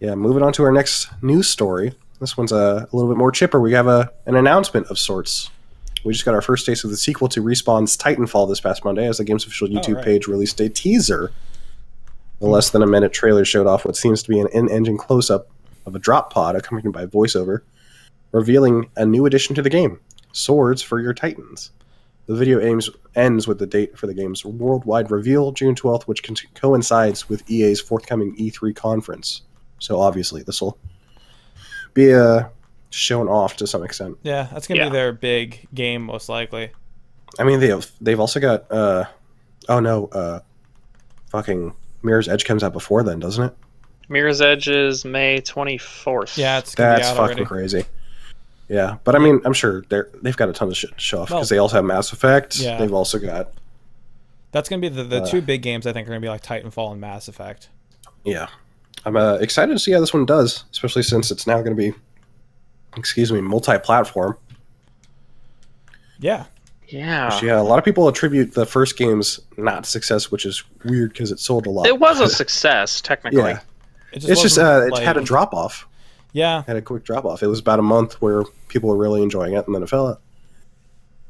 yeah, moving on to our next news story. This one's a, a little bit more chipper. We have a an announcement of sorts. We just got our first taste of the sequel to Respawn's Titanfall this past Monday, as the game's official YouTube right. page released a teaser. The less than a minute trailer showed off what seems to be an in-engine close-up of a drop pod accompanied by voiceover, revealing a new addition to the game: swords for your Titans. The video aims ends with the date for the game's worldwide reveal, June 12th, which con- coincides with EA's forthcoming E3 conference. So obviously, this will be uh, shown off to some extent. Yeah, that's gonna Yeah. be their big game most likely. I mean, they've they've also got uh, oh no, uh, fucking Mirror's Edge comes out before then, doesn't it? Mirror's Edge is May 24th. Yeah, it's gonna That's be out fucking already. crazy. Yeah, but I mean, I'm sure they're they've got a ton of shit to show off Well, because they also have Mass Effect. yeah. They've also got That's gonna be the, the Uh, two big games I think are gonna be like Titanfall and Mass Effect. yeah. I'm uh, excited to see how this one does, especially since it's now going to be, excuse me, multi-platform. Yeah, Yeah. yeah, a lot of people attribute the first game's not success, which is weird because it sold a lot. It was a success, technically. yeah, it it's just uh, it had a drop off. Yeah, Had a quick drop off. It was about a month where people were really enjoying it, and then it fell out.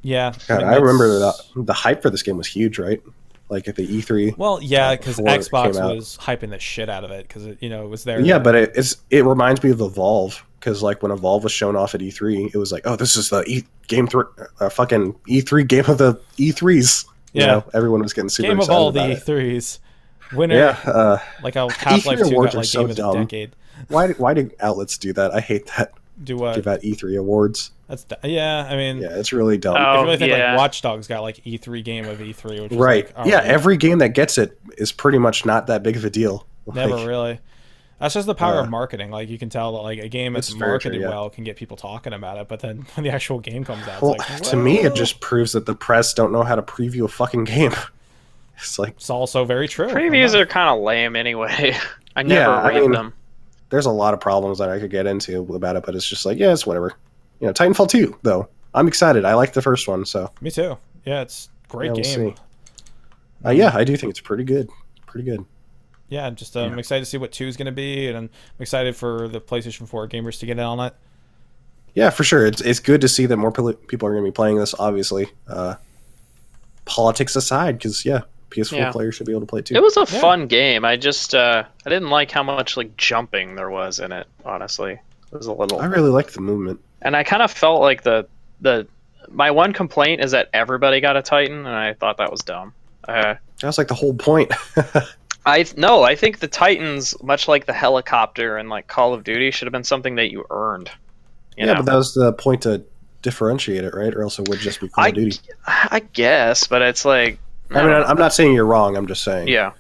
yeah. God, I remember that the hype for this game was huge, right? Like at the E E3. Well, yeah, because before Xbox was hyping the shit out of it because it, you know, it was there. Yeah, but it, it's it reminds me of Evolve because like when Evolve was shown off at E3, it was like, oh, this is the e- game three, uh, fucking E3 game of the E3s. You Yeah. know, everyone was getting super game of all the about it. E3s, winner. Yeah, uh, like a Half Life Two got like so game of the dumb. decade. Why why do outlets do that? I hate that. Do what? Give out E3 awards. That's yeah. I mean, Yeah, it's really dumb. Oh, I really think yeah. like Watch Dogs got like E3 game of E3, which is right? like, oh, yeah, alright, every game that gets it is pretty much not that big of a deal. never really. That's just the power Uh, of marketing. Like you can tell that like a game that's It's true, marketed yeah. well can get people talking about it, but then when the actual game comes out, Well, it's like to me, it just proves that the press don't know how to preview a fucking game. It's like it's also very true. Previews are kind of lame anyway. I never Yeah, I read mean- them. There's a lot of problems that I could get into about it, but it's just like, yeah, it's whatever. You know, Titanfall 2, though. I'm excited. I like the first one, so Me too. Yeah, it's a great Yeah, we'll game. uh, yeah, I do think it's pretty good. Pretty good. Yeah, just um, I'm Yeah. excited to see what two is going to be, and I'm excited for the PlayStation 4 gamers to get in on it. Yeah, for sure. It's it's good to see that more people are going to be playing this. Obviously, uh, politics aside, because yeah, PS4 Yeah. players should be able to play too. It was a Yeah. fun game. I just uh, I didn't like how much like jumping there was in it. Honestly, it was a little. I really like the movement. and I kind of felt like the the my one complaint is that everybody got a Titan, and I thought that was dumb. Uh, That was like the whole point. I no, I think the Titans, much like the helicopter and like Call of Duty, should have been something that you earned. You yeah, know? but that was the point to differentiate it, right? Or else it would just be Call I, of Duty. I guess, but it's like I mean, I'm not saying you're wrong. I'm just saying. yeah.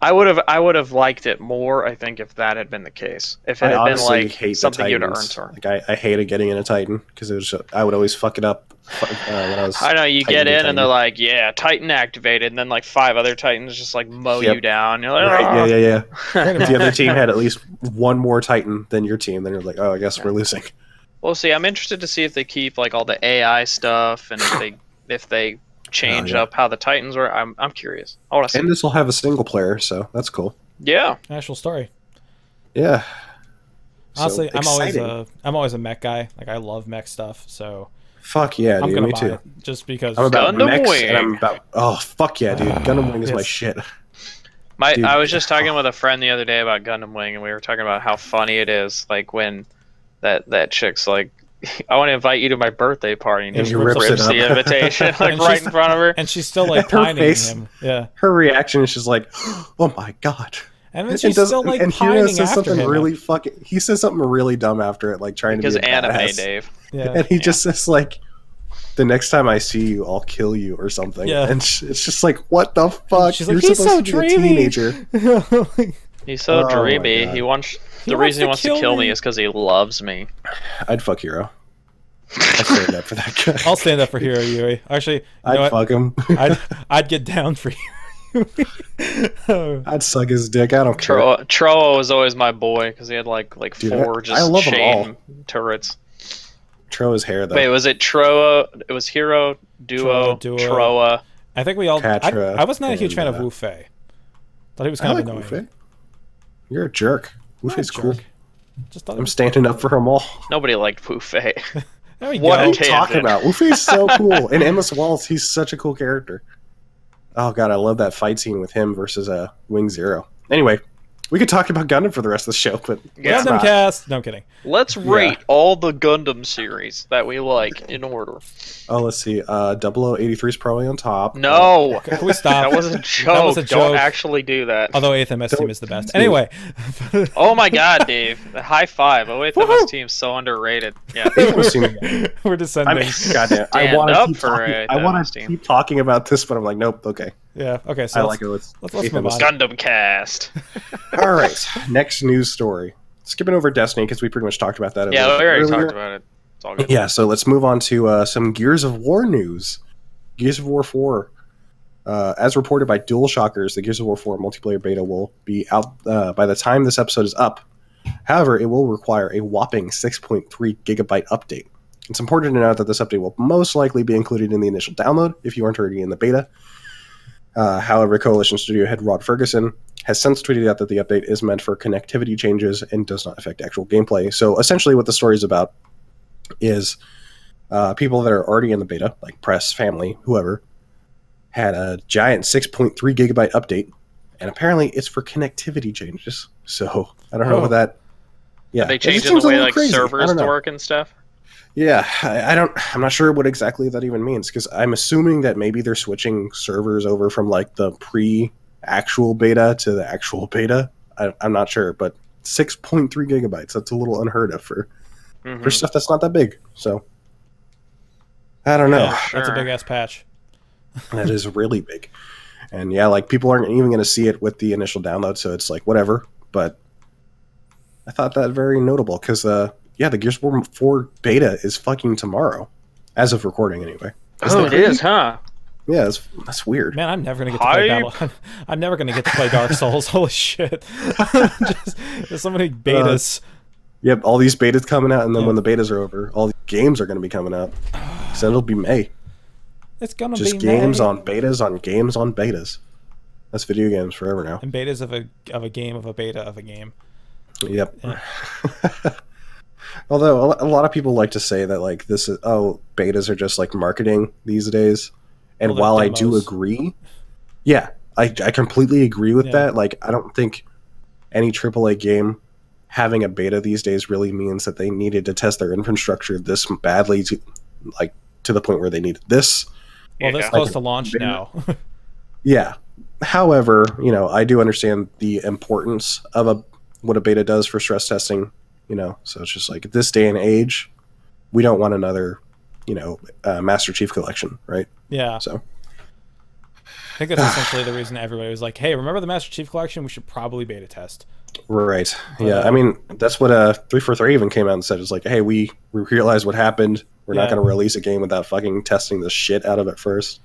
I would have I would have liked it more. I think if that had been the case, if it I had been like something you'd earned. For. Like I, I hated getting in a Titan because it was just, I would always fuck it up uh, when I was. I know you Titan get in Titan. and they're like, "Yeah, Titan activated," and then like five other Titans just like mow Yep. you down. You're like, Right, yeah, yeah, yeah. If the other team had at least one more Titan than your team, then you're like, oh, I guess we're losing. We'll see. I'm interested to see if they keep like all the AI stuff and if they if they change Oh, yeah. up how the Titans were. I'm I'm curious. I want to see. And this will have a single player, so that's cool. yeah, Actual story. Yeah. So Honestly, I'm always a I'm always a mech guy. Like I love mech stuff, so Fuck yeah, I'm dude. gonna Me buy too. it just because. I'm about Gundam mechs, Wing. and I'm about. Oh fuck yeah, dude! Ah, Gundam Wing is my shit. my Dude. I was just talking with a friend the other day about Gundam Wing, and we were talking about how funny it is. Like when that that chick's like, "I want to invite you to my birthday party," and, And he he rips, rips the invitation like And right in front of her. and she's still like Her pining face. him. Yeah, Her reaction is just like, oh my god. and then And she's does- still like and pining Heero says after something him. really fucking. He says something really dumb after it, like trying Because to be a anime, badass. Dave. yeah. and he just says like the next time i see you i'll kill you or something Yeah. and sh- it's just like what the fuck she's you're like, "He's supposed so to be a dreamy." teenager He's so Oh dreamy. He wants He the reason he wants to kill kill me me. is because he loves me. i'd fuck Heero i'd stand up for that guy I'll stand up for Heero Yuy. Actually, you i'd know what? fuck him I'd I'd get down for you. Oh, i'd suck his dick i don't care Trowa, Trowa was always my boy because he had like like Dude, four I- just I love 'em chain turrets. Trowa's hair though Wait, was it Trowa? It was Heero, Duo, Trowa, Duo. Trowa. I think we all. I, Quatre I was not a huge fan of uh, Wu Fei. Thought he was i kind like of annoying. Wu-Fei. you're a jerk I'm not a Wu-Fei's cool. Just i'm was. standing up for them all Nobody liked Wu Fei. There we What go. are you talking tangent. about Wu-Fei's so cool and Endless Waltz he's such a cool character oh god i love that fight scene with him versus uh wing zero anyway we could talk about gundam for the rest of the show but Yeah. let's Gundam not. cast. No I'm kidding. Let's rate all the Gundam series that we like in order. Oh, let's see. Uh, 0083 is probably on top. No, Can we stop? that was a joke. That was a joke. Don't joke. actually do that. Although Eighth MS team Don't- is the best. Anyway. Oh my god, Dave! High five! Oh wait, Woohoo! this team's so underrated. Yeah. We're I descending. mean, goddamn. I want to up keep for talking. I that want was to team. keep talking about this, but I'm like, nope. Okay, yeah. Okay. So I let's- like it. Let's, let's- let's move on. Gundam cast. All right. Next news story. Skipping over Destiny because we pretty much talked about that. Yeah, we already earlier. talked about it. It's all good. Yeah, so let's move on to uh, some Gears of War news. Gears of War 4 Uh, as reported by Dual Shockers, the Gears of War 4 multiplayer beta will be out uh, by the time this episode is up. However, it will require a whopping 6.3 gigabyte update. It's important to note that this update will most likely be included in the initial download if you aren't already in the beta. Uh, however, Coalition Studio head Rod Fergusson has since tweeted out that the update is meant for connectivity changes and does not affect actual gameplay. So essentially, what the story is about is uh, people that are already in the beta, like press, family, whoever, had a giant 6.3 gigabyte update, and apparently it's for connectivity changes. So I don't know Oh. what that. Yeah, Are they changing the way like crazy. Servers to work and stuff? Yeah, I, I don't. I'm not sure what exactly that even means because I'm assuming that maybe they're switching servers over from like the pre-actual beta to the actual beta. I, I'm not sure, but 6.3 gigabytes. That's a little unheard of for Mhm. for stuff that's not that big. So I don't know. Yeah, that's a big ass patch. that is really big. And yeah, like people aren't even going to see it with the initial download, so it's like whatever. But I thought that very notable because, uh, yeah, the Gears of War 4 beta is fucking tomorrow, as of recording anyway. Isn't Oh, that it is, crazy? huh? Yeah, that's, that's weird. Man, I'm never gonna get to play Hype. Battle. I'm never gonna get to play Dark Souls. Holy shit! Just, there's so many uh, betas. Yep, all these betas coming out, and then Yeah. when the betas are over, all the games are going to be coming out. So then it'll be May. it's gonna Just be games May. on betas on games on betas. That's video games forever now. and betas of a of a game of a beta of a game. Yep. Although a lot of people like to say that like this is oh betas are just like marketing these days, and Well, they're while I do agree, yeah, I I completely agree with Yeah. that. Like I don't think any AAA game having a beta these days really means that they needed to test their infrastructure this badly to like to the point where they needed this. Well, this Yeah. close to launch beta. now. Yeah. However, you know, I do understand the importance of a what a beta does for stress testing. You know, so it's just like at this day and age, we don't want another, you know, uh, Master Chief collection, right? yeah, So I think that's essentially the reason everybody was like, "Hey, remember the Master Chief Collection? We should probably beta test." right, yeah. Uh, I mean, that's what uh three four three even came out and said. It's like, hey, we we realized what happened. We're not going to release a game without fucking testing the shit out of it first.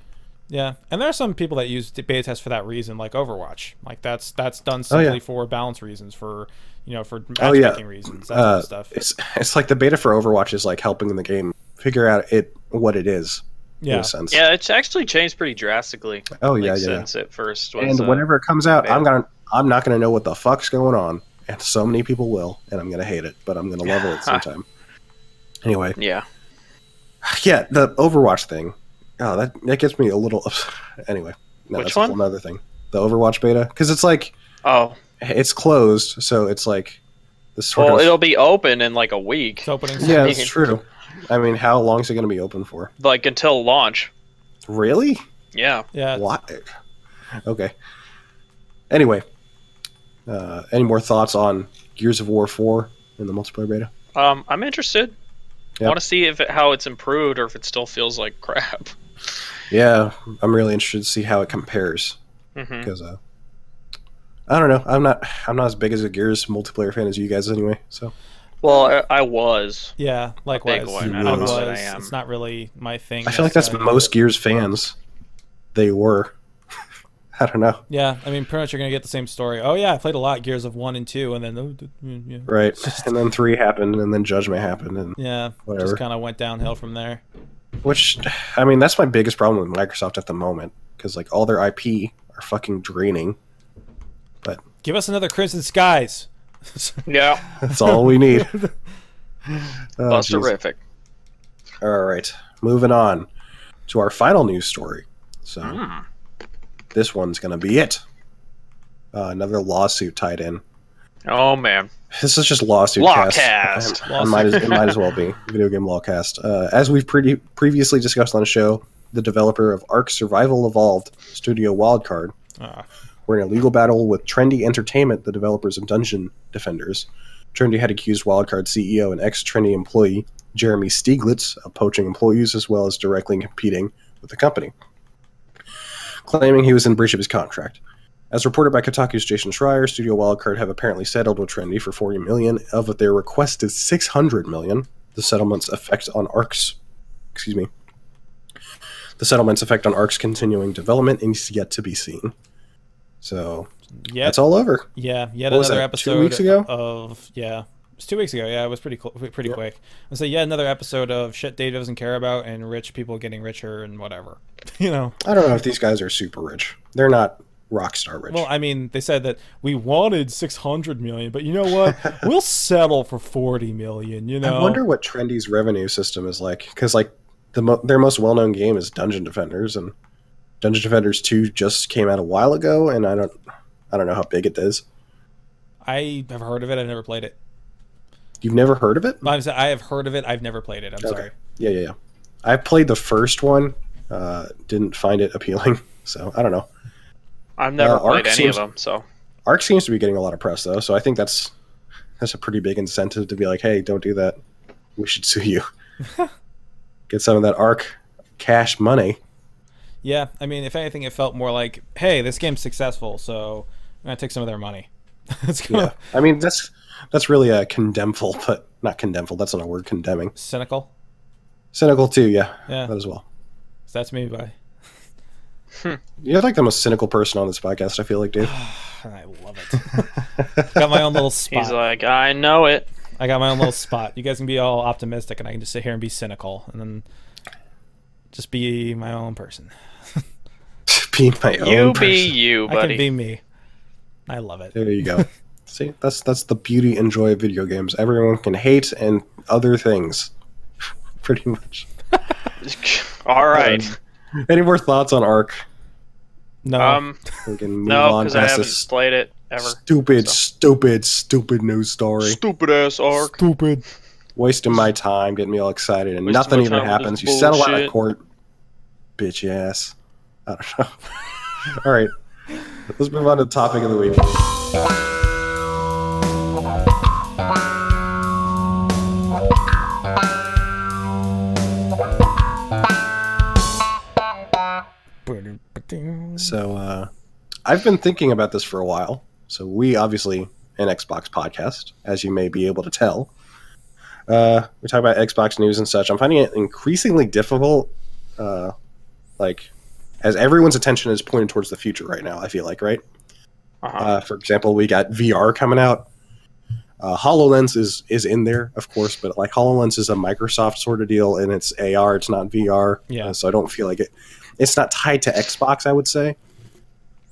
Yeah, and there are some people that use beta test for that reason, like Overwatch. Like that's that's done Oh, yeah. simply for balance reasons, for you know, for Oh, yeah. matchmaking reasons, that sort Uh, of stuff. It's it's like the beta for Overwatch is like helping the game figure out it what it is in Yeah, a sense. Yeah, it's actually changed pretty drastically. Oh like, yeah, yeah. Since it first was. and uh, whenever it comes out, beta. I'm gonna I'm not gonna know what the fuck's going on, and so many people will, and I'm gonna hate it, but I'm gonna love it at the time. Anyway, Yeah. yeah, the Overwatch thing. Oh, that that gets me a little. Anyway, no, Which that's one? a whole other thing. The Overwatch beta, because it's like Oh, it's closed, so it's like this sort well, of. it'll be open in like a week, it's opening. yeah, I that's true. I mean, how long is it gonna be open for? like until launch. Really? Yeah. Yeah, Why? Okay. Anyway, uh, any more thoughts on Gears of War Four in the multiplayer beta? Um, I'm interested. I want to see if it, how it's improved or if it still feels like crap. Yeah, I'm really interested to see how it compares because uh, I don't know. I'm not. I'm not as big as a Gears multiplayer fan as you guys anyway. So Well, I, I was. yeah, likewise. one. I don't was. I am. It's not really my thing. I feel like that's most Gears fans. They were. I don't know. Yeah, I mean, pretty much you're gonna get the same story. Oh yeah, I played a lot Gears of One and Two, and then oh, mm, yeah, Right. And then three happened, and then Judgment happened, and yeah, Whatever. just kind of went downhill from there. Which, I mean, that's my biggest problem with Microsoft at the moment because like all their IP are fucking draining. But give us another Crimson Skies. Yeah. That's all we need. Oh, That's jeez. terrific. All right, moving on to our final news story. So Hmm. this one's gonna be it. Uh, another lawsuit tied in. Oh man. This is just lawsuit Lawcast. cast. It might as, it might as well be video game lawcast. Uh, as we've pre- previously discussed on the show, the developer of Ark Survival Evolved Studio Wildcard Ah, were in a legal battle with Trendy Entertainment, the developers of Dungeon Defenders. Trendy had accused Wildcard CEO and ex Trendy employee Jeremy Stieglitz of poaching employees as well as directly competing with the company, claiming he was in breach of his contract. As reported by Kotaku's Jason Schreier, Studio Wildcard have apparently settled with Trendy for 40 million of what their requested 600 million. The settlement's effect on Ark's, excuse me, the settlement's effect on Ark's continuing development is yet to be seen. So Yeah, that's all over. yeah, yet What another that, two episode weeks ago? of yeah. It was two weeks ago. Yeah, it was pretty cl- pretty Yep. quick. I say yeah, another episode of shit Dave doesn't care about and rich people getting richer and whatever. you know. I don't know if these guys are super rich. They're not rock star rich. Well, I mean, they said that we wanted 600 million, but you know what? we'll settle for 40 million, you know. I wonder what Trendy's revenue system is like because like the mo- their most well known game is Dungeon Defenders, and Dungeon Defenders Two just came out a while ago, and I don't I don't know how big it is. I have heard of it. I've never played it. You've never heard of it? I'm saying I have heard of it. I've never played it. I'm Okay. sorry. Yeah, yeah, yeah. I played the first one, uh, didn't find it appealing, so I don't know. I've never Uh, Ark played any seems- of them, so Ark seems to be getting a lot of press though, so I think that's that's a pretty big incentive to be like, hey, don't do that. We should sue you. Get some of that Ark cash money. Yeah, I mean, if anything, it felt more like, hey, this game's successful, so I'm gonna take some of their money. it's kind Yeah, I mean that's that's really a condemnful, but not condemnful. That's not a word. Condemning, cynical. cynical too. Yeah, Yeah, that as well. so that's me. By You're like the most cynical person on this podcast. I feel like, Dave. I love it. got my own little spot. he's like, I know it. I got my own little spot. You guys can be all optimistic, and I can just sit here and be cynical, and then just be my own person. be my own. You be person. you, I can buddy. be me. I love it. There you go. See, that's that's the beauty and joy of video games. Everyone can hate and other things, pretty much. All right. Um, Any more thoughts on Ark? No, Um, We can move no, on because I past haven't played it ever. stupid, so. stupid, stupid news story. Stupid ass Ark. stupid. Wasting my time, getting me all excited, and Wasting nothing my even happens. this You settle out of court, bitch ass. I don't know. all right, let's move on to the topic of the week. So uh, I've been thinking about this for a while. So we obviously an Xbox podcast, as you may be able to tell. Uh, we talk about Xbox news and such. I'm finding it increasingly difficult, uh, like as everyone's attention is pointed towards the future right now. I feel like right. Uh-huh. Uh, for example, we got VR coming out. Uh, Hololens is is in there, of course, but like Hololens is a Microsoft sort of deal, and it's AR, it's not VR. Yeah. Uh, so I don't feel like it. It's not tied to Xbox, I would say.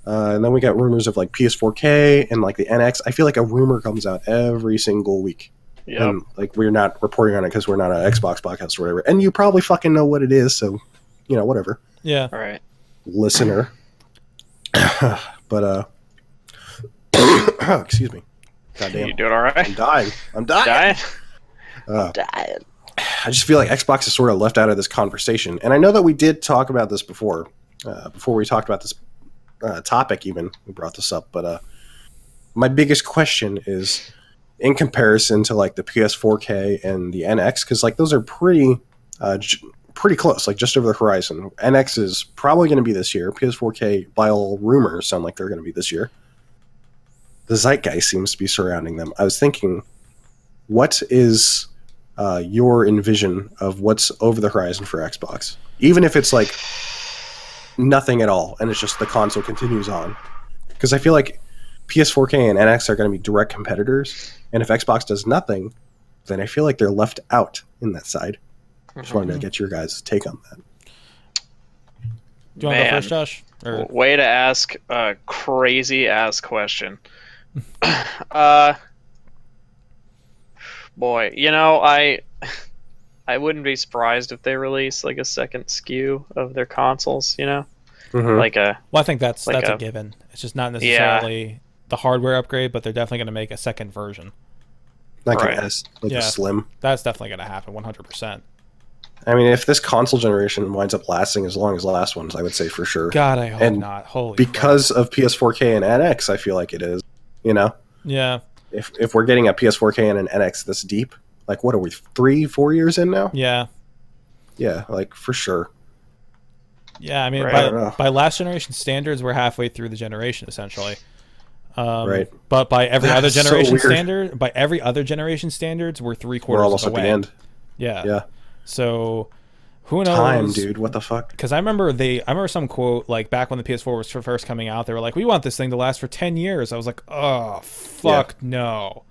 Uh, and then we got rumors of like PS4K and like the NX. I feel like a rumor comes out every single week, yep. and like we're not reporting on it because we're not an Xbox podcast or whatever. And you probably fucking know what it is, so you know whatever, Yeah, All right. listener. but uh, excuse me. Goddamn. You doing all right? I'm dying. I'm dying. Dying? Uh, Dying. I just feel like Xbox is sort of left out of this conversation. And I know that we did talk about this before, uh, before we talked about this uh, topic, even. We brought this up. But uh, my biggest question is in comparison to like the PS4K and the NX, because like those are pretty. Uh, j- pretty close like just over the horizon nx is probably going to be this year ps4k by all rumors sound like they're going to be this year the zeitgeist seems to be surrounding them i was thinking what is uh, your envision of what's over the horizon for Xbox, even if it's like nothing at all, and it's just the console continues on. Because I feel like PS4K and NX are going to be direct competitors, and if Xbox does nothing, then I feel like they're left out in that side. Just wanted to get your guys' take on that. do you want to go Man. first, Josh? Or Way to ask a crazy ass question. uh, boy, you know I, I wouldn't be surprised if they release like a second SKU of their consoles. You know, Mhm. like a well, I think that's Like that's a, a- given. It's just not necessarily the hardware upgrade, but they're definitely going to make a second version. like right. an S, like Yeah. a slim. That's definitely going to happen, 100%. I mean, if this console generation winds up lasting as long as the last ones, I would say for sure. God, I hope And not. Holy Because of PS4K and NX, I feel like it is. You know, yeah, if if we're getting a PS4K and an NX this deep, like what are we three, four years in now? yeah, Yeah, like for sure. yeah. I mean, Right. I by, by last generation standards, we're halfway through the generation essentially. Um, Right. But by every other That's so generation standard, by every other generation standards, we're three quarters We're almost of at the the end. Yeah. Yeah, So Who knows? Time, dude. What the fuck? Because I remember they, I remember some quote like back when the PS4 was first coming out, they were like, "We want this thing to last for ten years." I was like, "Oh fuck no."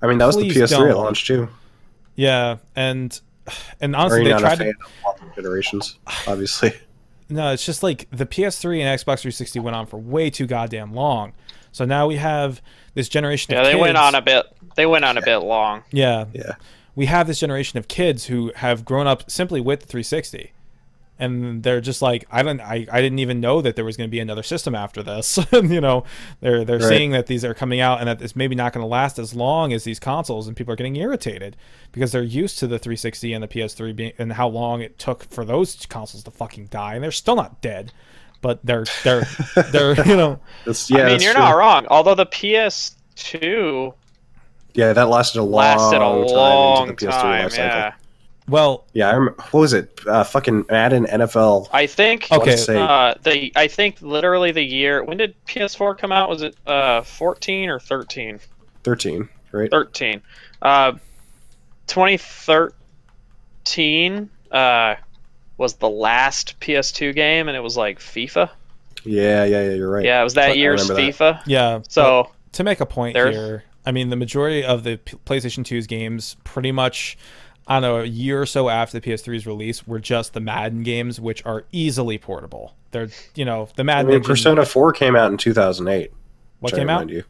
I mean, that was the PS3 at don't. launch too. Yeah, and and Are honestly, you they not a tried fan to. of generations? Obviously. No, it's just like the PS3 and Xbox 360 went on for way too goddamn long. So now we have this generation. Yeah, of they went on a bit. They went on a bit long. Yeah, Yeah. We have this generation of kids who have grown up simply with the 360 and they're just like i don't i, I didn't even know that there was going to be another system after this you know they're they're Right. seeing that these are coming out and that it's maybe not going to last as long as these consoles and people are getting irritated because they're used to the 360 and the ps3 being and how long it took for those consoles to fucking die and they're still not dead but they're they're they're you know yeah, I mean, you're true. not wrong. Although the PS2 Yeah, that lasted a long lasted a time long into the PS3 time. life Yeah, cycle. well Yeah, I remember, what was it? Uh, fucking Madden NFL. I think. Okay. Let's say Uh, the I think literally the year when did PS4 come out? Was it uh 14 or 13? 13, right? 13. Uh, 2013 uh was the last PS2 game, and it was like FIFA. Yeah, yeah, yeah. You're right. Yeah, it was that I year's remember that. FIFA. yeah but- So to make a point There's- here, I mean, the majority of the P- PlayStation 2's games, pretty much, I don't know, a year or so after the PS3's release, were just the Madden games, which are easily portable. They're, you know, the Madden. I mean, Persona 4 came out in 2008. what came out? You.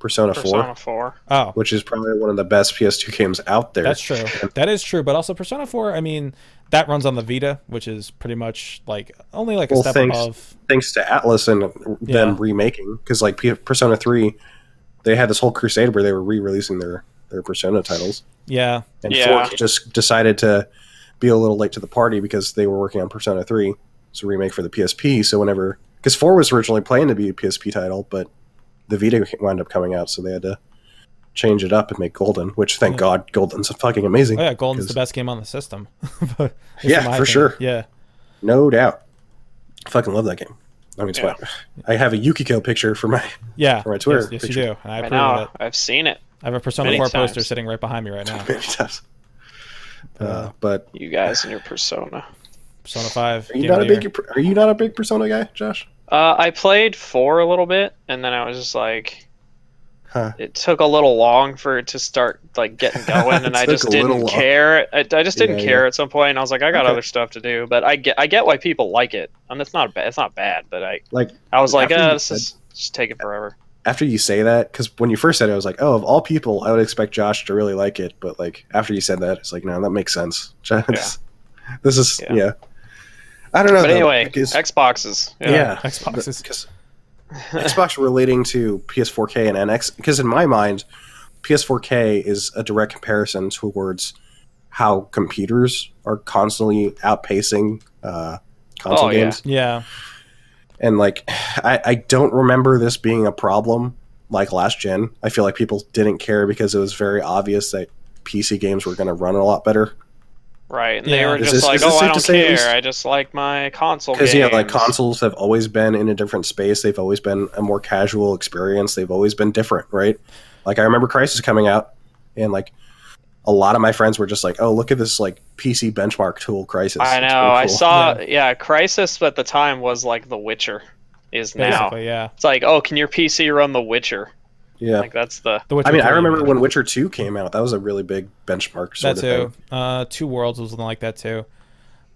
Persona, 4, Persona 4. Oh, which is probably one of the best PS2 games out there. that's true. That is true. But also, Persona 4, I mean, that runs on the Vita, which is pretty much like only like a Well, step thanks- above. Thanks to Atlus and them Yeah. remaking, because like P- Persona 3, they had this whole crusade where they were re-releasing their their Persona titles, Yeah, and Yeah. 4 just decided to be a little late to the party because they were working on Persona 3, it's a remake for the PSP. So whenever because 4 was originally planned to be a PSP title, but the Vita wound up coming out, so they had to change it up and make Golden. Which thank Yeah. God, Golden's fucking amazing. oh yeah, Golden's the best game on the system. But- at least Yeah, for opinion. sure. Yeah, No doubt. I fucking love that game. I mean, it's Yeah. I have a Yukiko picture for my. yeah. For my Twitter yes, yes, you do. And I I approve of know. it. I've seen it. I have a Persona Many 4 poster sitting right behind me right now. many times. Uh, but You guys and your Persona. Persona 5. are you not a the year. big? Are you not a big Persona guy, Josh? Uh, I played four a little bit, and then I was just like, Huh. it took a little long for it to start like getting going, and I just didn't care. I, I just didn't Yeah, care at some point, and I was like, I got Okay. other stuff to do. But I get, I get why people like it, and it's not bad. It's not bad, but I, Like I was like, After uh, you this said- is just taking forever. after you say that, because when you first said it, I was like, oh, of all people, I would expect Josh to really like it. But like after you said that, it's like, no, that makes sense. Josh, This is yeah. Yeah. I don't know. But though, anyway, because- Xboxes. yeah, Xbox is- because Xbox relating to PS4K and NX because in my mind, PS4K is a direct comparison towards how computers are constantly outpacing uh, console Oh, yeah. games, Yeah. and like I, I don't remember this being a problem like last gen. I feel like people didn't care because it was very obvious that PC games were going to run a lot better. Right, and Yeah. they were Is just this- like, is this "Oh, I safe to don't say at care. I just like my console Because yeah, like consoles have always been in a different space. They've always been a more casual experience. They've always been different, right? Like I remember Crysis coming out, and like a lot of my friends were just like, "Oh, look at this like PC benchmark tool, Crysis." I It's know. I cool." saw. Yeah. Crysis at the time was like The Witcher. Is now. Basically, yeah. It's like, oh, can your PC run The Witcher? Yeah, Like that's the. The Witcher I mean, I remember when Witcher Two came out. That was a really big benchmark. Sort that of too. Uh, Two Worlds was something like that too.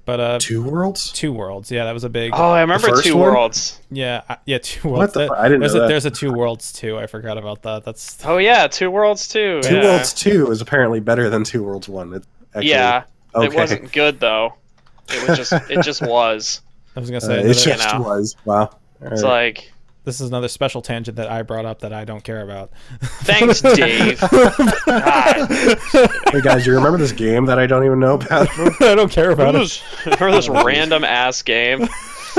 But uh, Two worlds. Two Worlds, yeah, that was a big. Oh, I remember Two one? Worlds. Yeah, I- yeah, Two What Worlds. the That- I didn't there's know a that. there's a Two Worlds too. I forgot about that. That's Oh yeah, Two Worlds too. Two yeah. Worlds Two is apparently better than Two Worlds One. It actually, yeah, okay. it wasn't good though. It was just. it just was. I was gonna Uh, say. it another- just know. was. Wow. It's All right. like, this is another special tangent that I brought up that I don't care about. thanks, Dave. God. hey guys, you remember this game that I don't even know about? I don't care about Remember it. this, remember this random ass game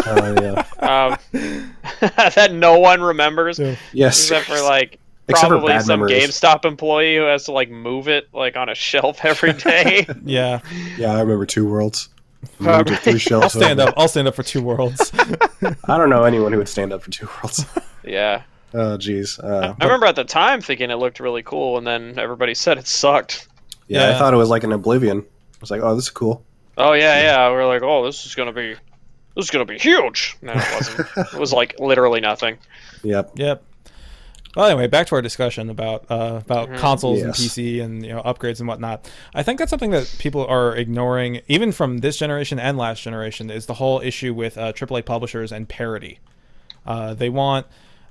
Oh yeah. um, that no one remembers Yeah. Yes. except for like Except probably bad some memories. GameStop employee who has to like move it like on a shelf every day. Yeah, Yeah, I remember Two Worlds. Three shelves I'll stand over. up. I'll stand up for Two Worlds. I don't know anyone who would stand up for Two Worlds. yeah. oh, jeez. Uh, I remember at the time thinking it looked really cool, and then everybody said it sucked. yeah, I thought it was like an Oblivion. I was like, oh, this is cool. Oh yeah, yeah. We're like, oh, this is gonna be, this is gonna be huge. No, it wasn't. it was like literally nothing. Yep. Yep. Well, anyway, back to our discussion about uh, about Mhm. consoles and PC and you know upgrades and whatnot. I think that's something that people are ignoring, even from this generation and last generation, is the whole issue with uh, AAA publishers and parity. Uh, they want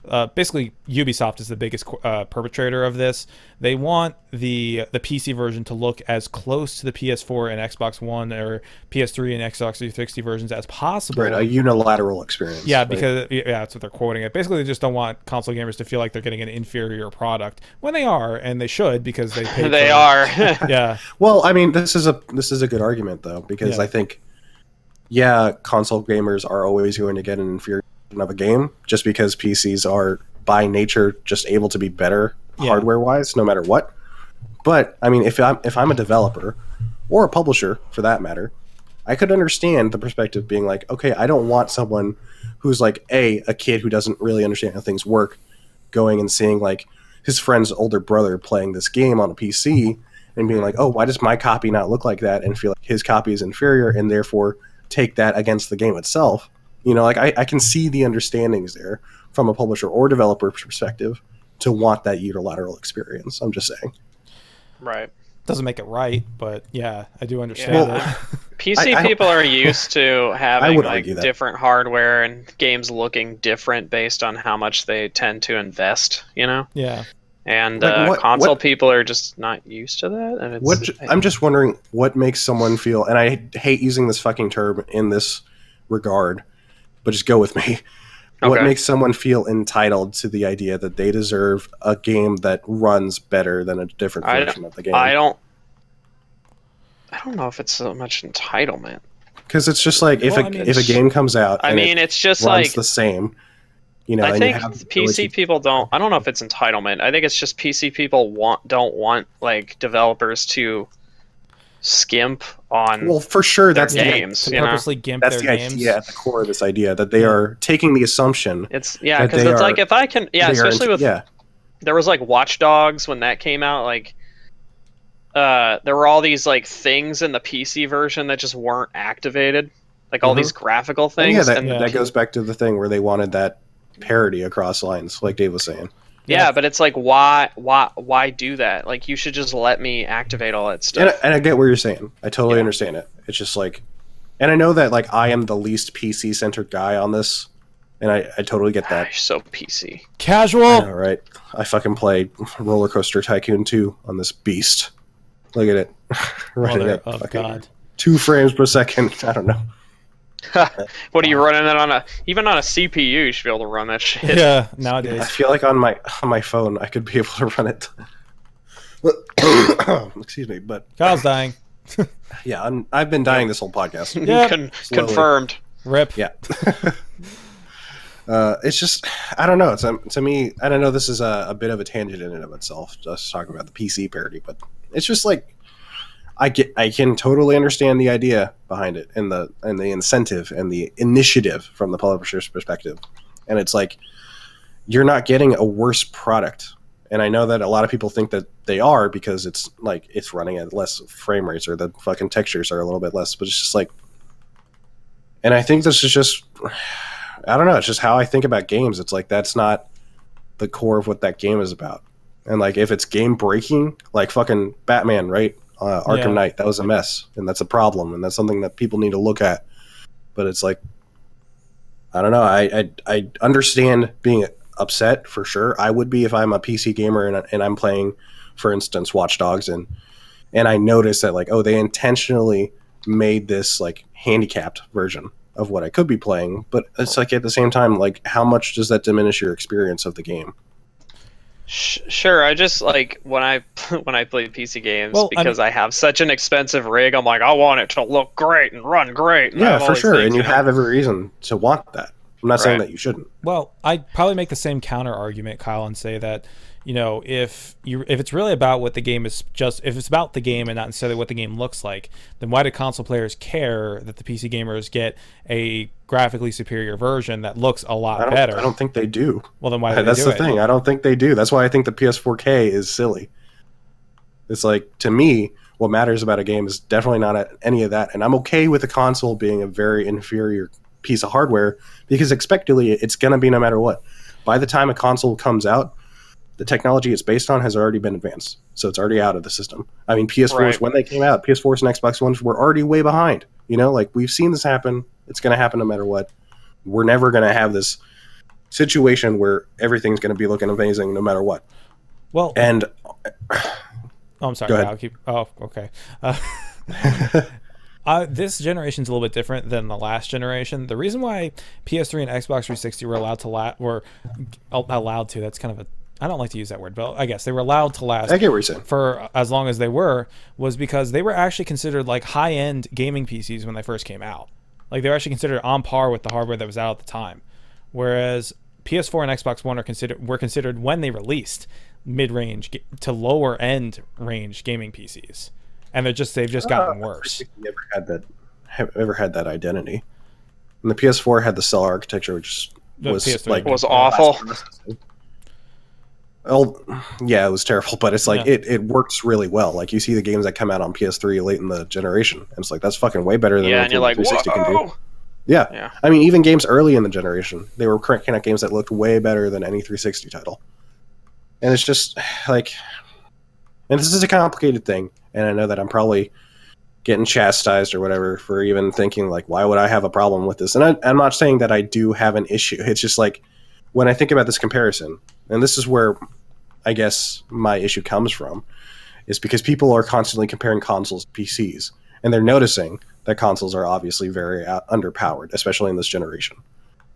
uh, basically Ubisoft is the biggest uh, perpetrator of this. They want the the PC version to look as close to the PS4 and Xbox One or PS3 and Xbox 360 versions as possible. Right. A unilateral experience. Yeah, right? because yeah, that's what they're quoting it. Basically, they just don't want console gamers to feel like they're getting an inferior product when they are, and they should because they pay. they for- are. Yeah, Well, I mean, this is a this is a good argument though because Yeah. I think, yeah, console gamers are always going to get an inferior version of a game just because PCs are by nature just able to be better Yeah. hardware wise, no matter what. But I mean, if I'm if I'm a developer or a publisher for that matter, I could understand the perspective being like, okay, I don't want someone who's like a a kid who doesn't really understand how things work, going and seeing like his friend's older brother playing this game on a PC and being like, oh, why does my copy not look like that? And feel like his copy is inferior and therefore take that against the game itself. You know, like I, I can see the understandings there from a publisher or developer perspective to want that unilateral experience. I'm just saying. right. doesn't make it right, but yeah, I do understand Yeah. it. PC I- I- people are used to having would like argue different hardware and games looking different based on how much they tend to invest. You know, yeah, and Like, uh, what- console what- people are just not used to that. And it's, What I'm just wondering what makes someone feel, and I hate using this fucking term in this regard, but just go with me. What makes someone feel entitled to the idea that they deserve a game that runs better than a different version of the game? I don't. I don't know if it's so much entitlement. Because it's just like if Well, a I mean, if a game comes out, I and mean, it it's just runs like the same, you know, I think you have PC ability- people don't. I don't know if it's entitlement. I think it's just PC people want don't want like developers to skimp on. Well, for sure, their that's the games. to you know? purposely gimp that's their the games. idea at the core of this idea that they are taking the assumption. It's yeah, because it's are- like if I can yeah, they are especially with yeah, there was like Watch Dogs when that came out, like uh there were all these like things in the PC version that just weren't activated. Like all Mhm. these graphical And things. yeah, that, and Yeah. that goes back to the thing where they wanted that parity across lines, like Dave was saying. Yeah, but it's like why why why do that? Like you should just let me activate all that And stuff. I, and I get what you're saying. I totally Yeah. understand it. It's just like, and I know that like I am the least PC centered guy on this, and I, I totally get that. you're so PC. Casual. All right, I fucking play Roller Coaster Tycoon 2 on this beast. Look at it, running Mother at of fucking God. two frames per second. I don't know. What are you running that on a even on a CPU? You should be able to run that shit. Yeah, nowadays. I feel like on my on my phone I could be able to run it. Excuse me, but Kyle's dying. yeah, I'm, I've been dying this whole podcast. Yeah. Con- confirmed. Rip. Yeah. uh, it's just I don't know. It's um, to me I don't know. This is a, a bit of a tangent in and of itself. Just talking about the PC parity, but it's just like I get I can totally understand the idea behind it and the and the incentive and the initiative from the publisher's perspective, and it's like you're not getting a worse product. And I know that a lot of people think that they are because it's like it's running at less frame rates or the fucking textures are a little bit less, but it's just like and I think this is just I don't know, it's just how I think about games. It's like that's not the core of what that game is about. And like if it's game breaking, like fucking Batman, right? Uh, Arkham Yeah. Knight, that was a mess, and that's a problem, and that's something that people need to look at. But it's like I don't know. I I, I understand being upset for sure. I would be if I'm a PC gamer and, and I'm playing, for instance, Watch Dogs, and and I notice that like oh they intentionally made this like handicapped version of what I could be playing. But it's like at the same time, like how much does that diminish your experience of the game? Sh- Sure, I just like when I when I play PC games Well, I because I, have such an expensive rig. I'm like, I want it to look great and run great. and Yeah, for sure. things, and you know? have every reason to want that. I'm not saying that you shouldn't. Well, I'd probably make the same counter argument, Kyle, and say that you know if you if it's really about what the game is just if it's about the game and not necessarily what the game looks like, then why do console players care that the PC gamers get a graphically superior version that looks a lot don't. better? I don't think they do. well, then why do That's they do the it? thing. I don't think they do. That's why I think the PS4K is silly. It's like to me, what matters about a game is definitely not any of that. And I'm okay with the console being a very inferior piece of hardware because expectedly it's going to be no matter what. By the time a console comes out, the technology it's based on has already been advanced. So it's already out of the system. I mean, PS4s, Right. when they came out, PS4s and Xbox Ones were already way behind. You know, like we've seen this happen. It's going to happen no matter what. We're never going to have this situation where everything's going to be looking amazing no matter what. Well, And Oh, I'm sorry. I'll keep. Oh, okay. Uh, uh, this generation's a little bit different than the last generation. The reason why PS3 and Xbox 360 were allowed to la- were allowed to. That's kind of a. I don't like to use that word, but I guess they were allowed to last I get what you're saying. for as long as they were was because they were actually considered like high-end gaming PCs when they first came out. Like they were actually considered on par with the hardware that was out at the time. Whereas PS4 and Xbox One are considered were considered when they released mid-range to lower end range gaming PCs. And they're just they've just gotten Uh, worse. Never had that. Have ever had that identity. And the PS4 had the cell architecture, which The was PS3 like Was awful. Well, yeah, it was terrible, but it's like Yeah. it, it works really well. Like you see the games that come out on PS3 late in the generation, and it's like that's fucking way better than Yeah, anything and you're like, 360 can do. whoa. Yeah. Yeah. I mean, even games early in the generation, they were cranking out games that looked way better than any 360 title. And it's just like, and this is a complicated thing, and I know that I'm probably getting chastised or whatever for even thinking like, why would I have a problem with this? And I, I'm not saying that I do have an issue. It's just like when I think about this comparison, and this is where I guess my issue comes from, is because people are constantly comparing consoles to PCs, and they're noticing that consoles are obviously very out- underpowered, especially in this generation,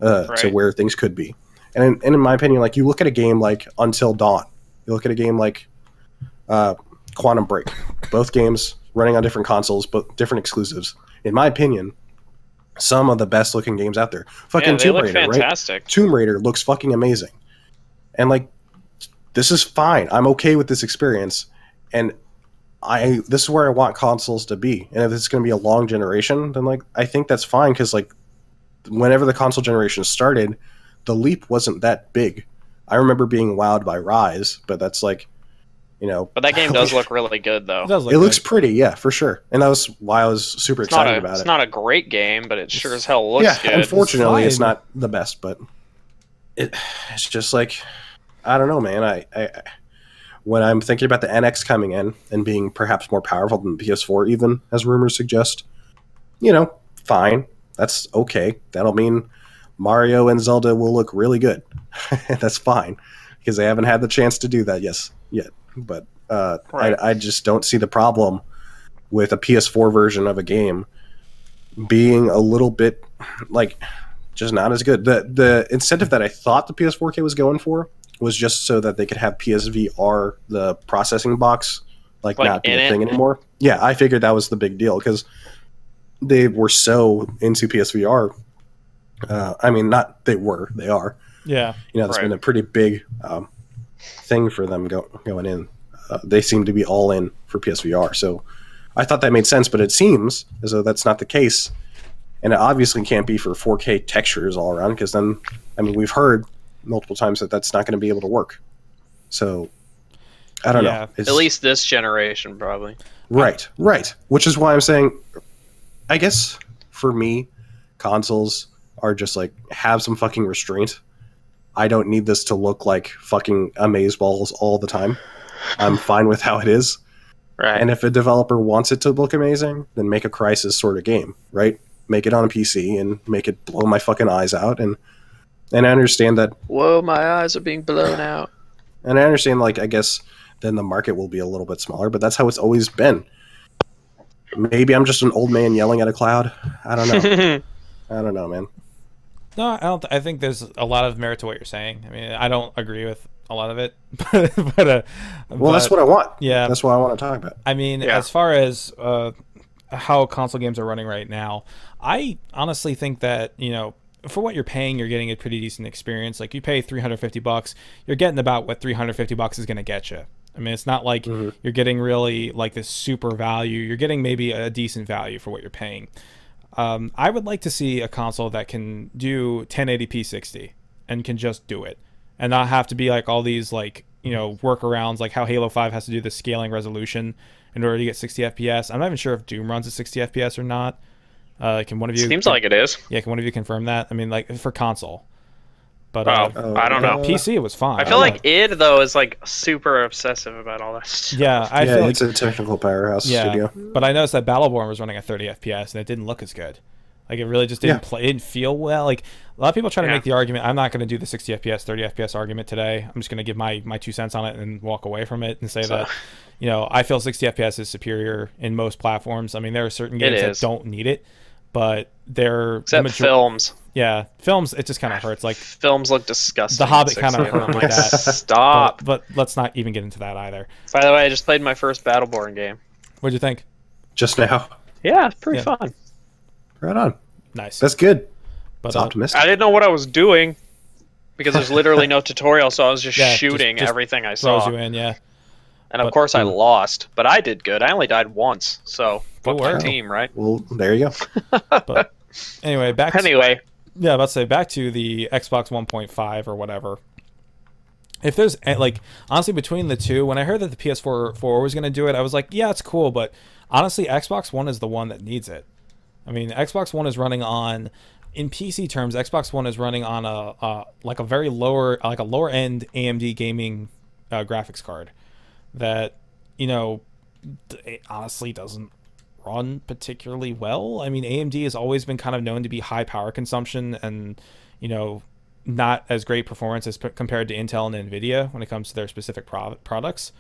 uh, to where things could be. And in, and in my opinion, like you look at a game like Until Dawn, you look at a game like uh, Quantum Break, both games running on different consoles, but different exclusives. In my opinion, some of the best looking games out there. Fucking Yeah, Tomb Raider, right? Tomb Raider looks fucking amazing. And like this is fine. I'm okay with this experience. And I this is where I want consoles to be. And if it's going to be a long generation, then like I think that's fine cuz like whenever the console generation started, the leap wasn't that big. I remember being wowed by Rise, but that's like you know, But that game does look really good, though. It does look it looks pretty, yeah, for sure. And that was why I was super It's excited a about it's it. It's not a great game, but it sure as hell looks yeah, good. unfortunately, it's, fine. not the best, but it, it's just like I don't know, man. I, I when I'm thinking about the NX coming in and being perhaps more powerful than the PS4, even as rumors suggest, you know, fine, that's okay. That'll mean Mario and Zelda will look really good. that's fine because they haven't had the chance to do that yes yet. But uh, Right. I, I just don't see the problem with a PS4 version of a game being a little bit like just not as good. The the incentive that I thought the PS4K was going for was just so that they could have PSVR the processing box like, Like, not be in a it? thing anymore. Yeah, I figured that was the big deal because they were so into PSVR. Uh, I mean, not they were, they are. Yeah. You know, it's Right. been a pretty big um, thing for them go, going in. Uh, they seem to be all in for PSVR. So I thought that made sense, but it seems as though that's not the case. And it obviously can't be for 4K textures all around because then, I mean, we've heard multiple times that that's not going to be able to work. So I don't Yeah. know. It's, At least this generation, probably. Right, right. Which is why I'm saying, I guess for me, consoles are just like have some fucking restraint. I don't need this to look like fucking amazeballs all the time. I'm fine with how it is. Right. And if a developer wants it to look amazing, then make a Crysis sort of game, right? Make it on a PC and make it blow my fucking eyes out. And and I understand that Whoa, my eyes are being blown out. and I understand, like, I guess then the market will be a little bit smaller, but that's how it's always been. Maybe I'm just an old man yelling at a cloud. I don't know. I don't know, man. No, I don't. I think there's a lot of merit to what you're saying. I mean, I don't agree with a lot of it, but, but uh, Well, that's what I want. Yeah. That's what I want to talk about. I mean, Yeah. as far as uh, how console games are running right now, I honestly think that you know, for what you're paying, you're getting a pretty decent experience. Like you pay 350 bucks, you're getting about what 350 bucks is going to get you. I mean, it's not like Mhm. you're getting really like this super value. You're getting maybe a decent value for what you're paying. Um, I would like to see a console that can do 1080p 60 and can just do it and not have to be like all these like you know workarounds like how Halo 5 has to do the scaling resolution in order to get 60 FPS. I'm not even sure if Doom runs at 60 FPS or not. Uh, can one of you? Seems like it is. Yeah, can one of you confirm that? I mean, like for console. But Oh, uh, I don't know. PC it was fine. I feel like id though is like super obsessive about all this. Stuff. yeah, I yeah, feel like it's a technical powerhouse yeah, studio. but I noticed that Battleborn was running at 30 FPS and it didn't look as good. Like it really just didn't Yeah. play. It didn't feel well. Like a lot of people try to Yeah. make the argument. I'm not going to do the 60 FPS, 30 FPS argument today. I'm just going to give my my two cents on it and walk away from it and say So- that, you know, I feel 60 FPS is superior in most platforms. I mean, there are certain games that don't need it, but they're the Except major- films. Yeah, films. It just kind of hurts. Like films look disgusting. The Hobbit kinda hurt like that. Stop. But, but let's not even get into that either. By the way, I just played my first Battleborn game. What'd you think? Just now. Yeah, it's pretty Yeah. fun. Right on. Nice. That's good. but It's uh, optimistic. I didn't know what I was doing because there's literally no tutorial, so I was just Yeah, shooting just everything I saw. throws saw. you in. Yeah. And of But- course, I lost, but I did good. I only died once, so Good fuck my team, right? Well, there you go. But anyway, back. To, Anyway, Yeah, about to say back to the Xbox 1.5 or whatever. If there's eh, like honestly between the two, when I heard that the PS4 4 was going to do it, I was like, yeah, it's cool, but honestly, Xbox One is the one that needs it. I mean, Xbox One is running on in PC terms, Xbox One is running on a uh, like a very lower like a lower end AMD gaming uh, graphics card that you know it honestly doesn't run particularly well. I mean, AMD has always been kind of known to be high power consumption and, you know, not as great performance as p- compared to Intel and Nvidia when it comes to their specific pro- products.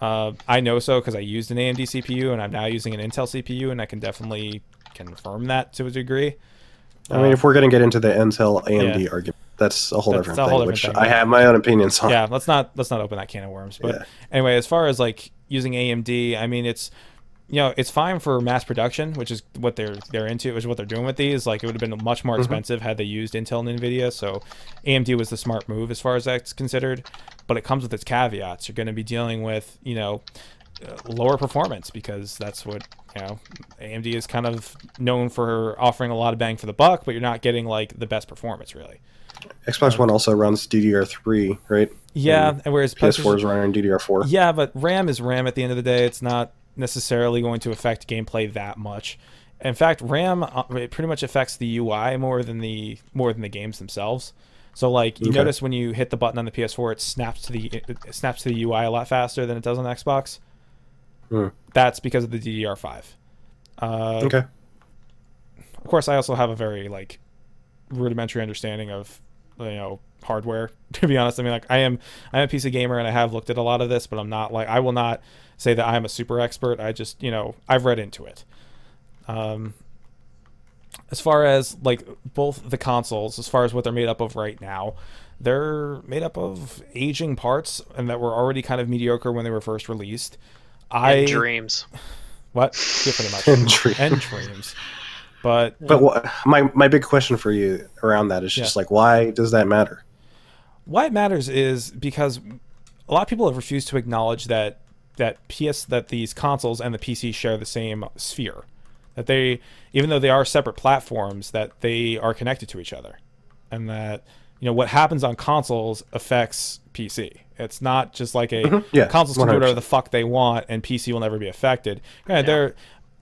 Uh, I know so because I used an AMD CPU and I'm now using an Intel CPU, and I can definitely confirm that to a degree. I mean, if we're going to get into the Intel AMD Yeah. argument, that's a whole That's different a thing, different which thing, I have my own opinions on. yeah, let's not let's not open that can of worms. But Yeah. anyway, as far as like using AMD, I mean it's you know it's fine for mass production, which is what they're they're into, which is what they're doing with these. Like it would have been much more expensive had they used Intel and Nvidia. So AMD was the smart move as far as that's considered. But it comes with its caveats. You're going to be dealing with you know uh, lower performance because that's what you know AMD is kind of known for offering a lot of bang for the buck, but you're not getting like the best performance really. Xbox One also runs DDR3, right? Yeah, and whereas PS4 is running DDR4. Yeah, but RAM is RAM at the end of the day. It's not necessarily going to affect gameplay that much. In fact, RAM uh, it pretty much affects the UI more than the more than the games themselves. So like you Okay. notice when you hit the button on the PS4, it snaps to the it snaps to the UI a lot faster than it does on Xbox. Hmm. That's because of the DDR5. Uh, Okay. of course, I also have a very like rudimentary understanding of you know hardware. To be honest, I mean like I am I'm a PC gamer and I have looked at a lot of this, but I'm not like I will not say that I'm a super expert. I just you know I've read into it. Um, as far as like both the consoles, as far as what they're made up of right now, they're made up of aging parts and that were already kind of mediocre when they were first released. I and dreams. what yeah, pretty much And dreams. and dreams. But But what, my my big question for you around that is just Yeah. like, why does that matter? why it matters is because a lot of people have refused to acknowledge that that PS that these consoles and the PC share the same sphere. That they even though they are separate platforms that they are connected to each other. And that you know what happens on consoles affects PC. It's not just like a Mm-hmm. Yeah, consoles can do whatever the fuck they want and PC will never be affected. Granted, they're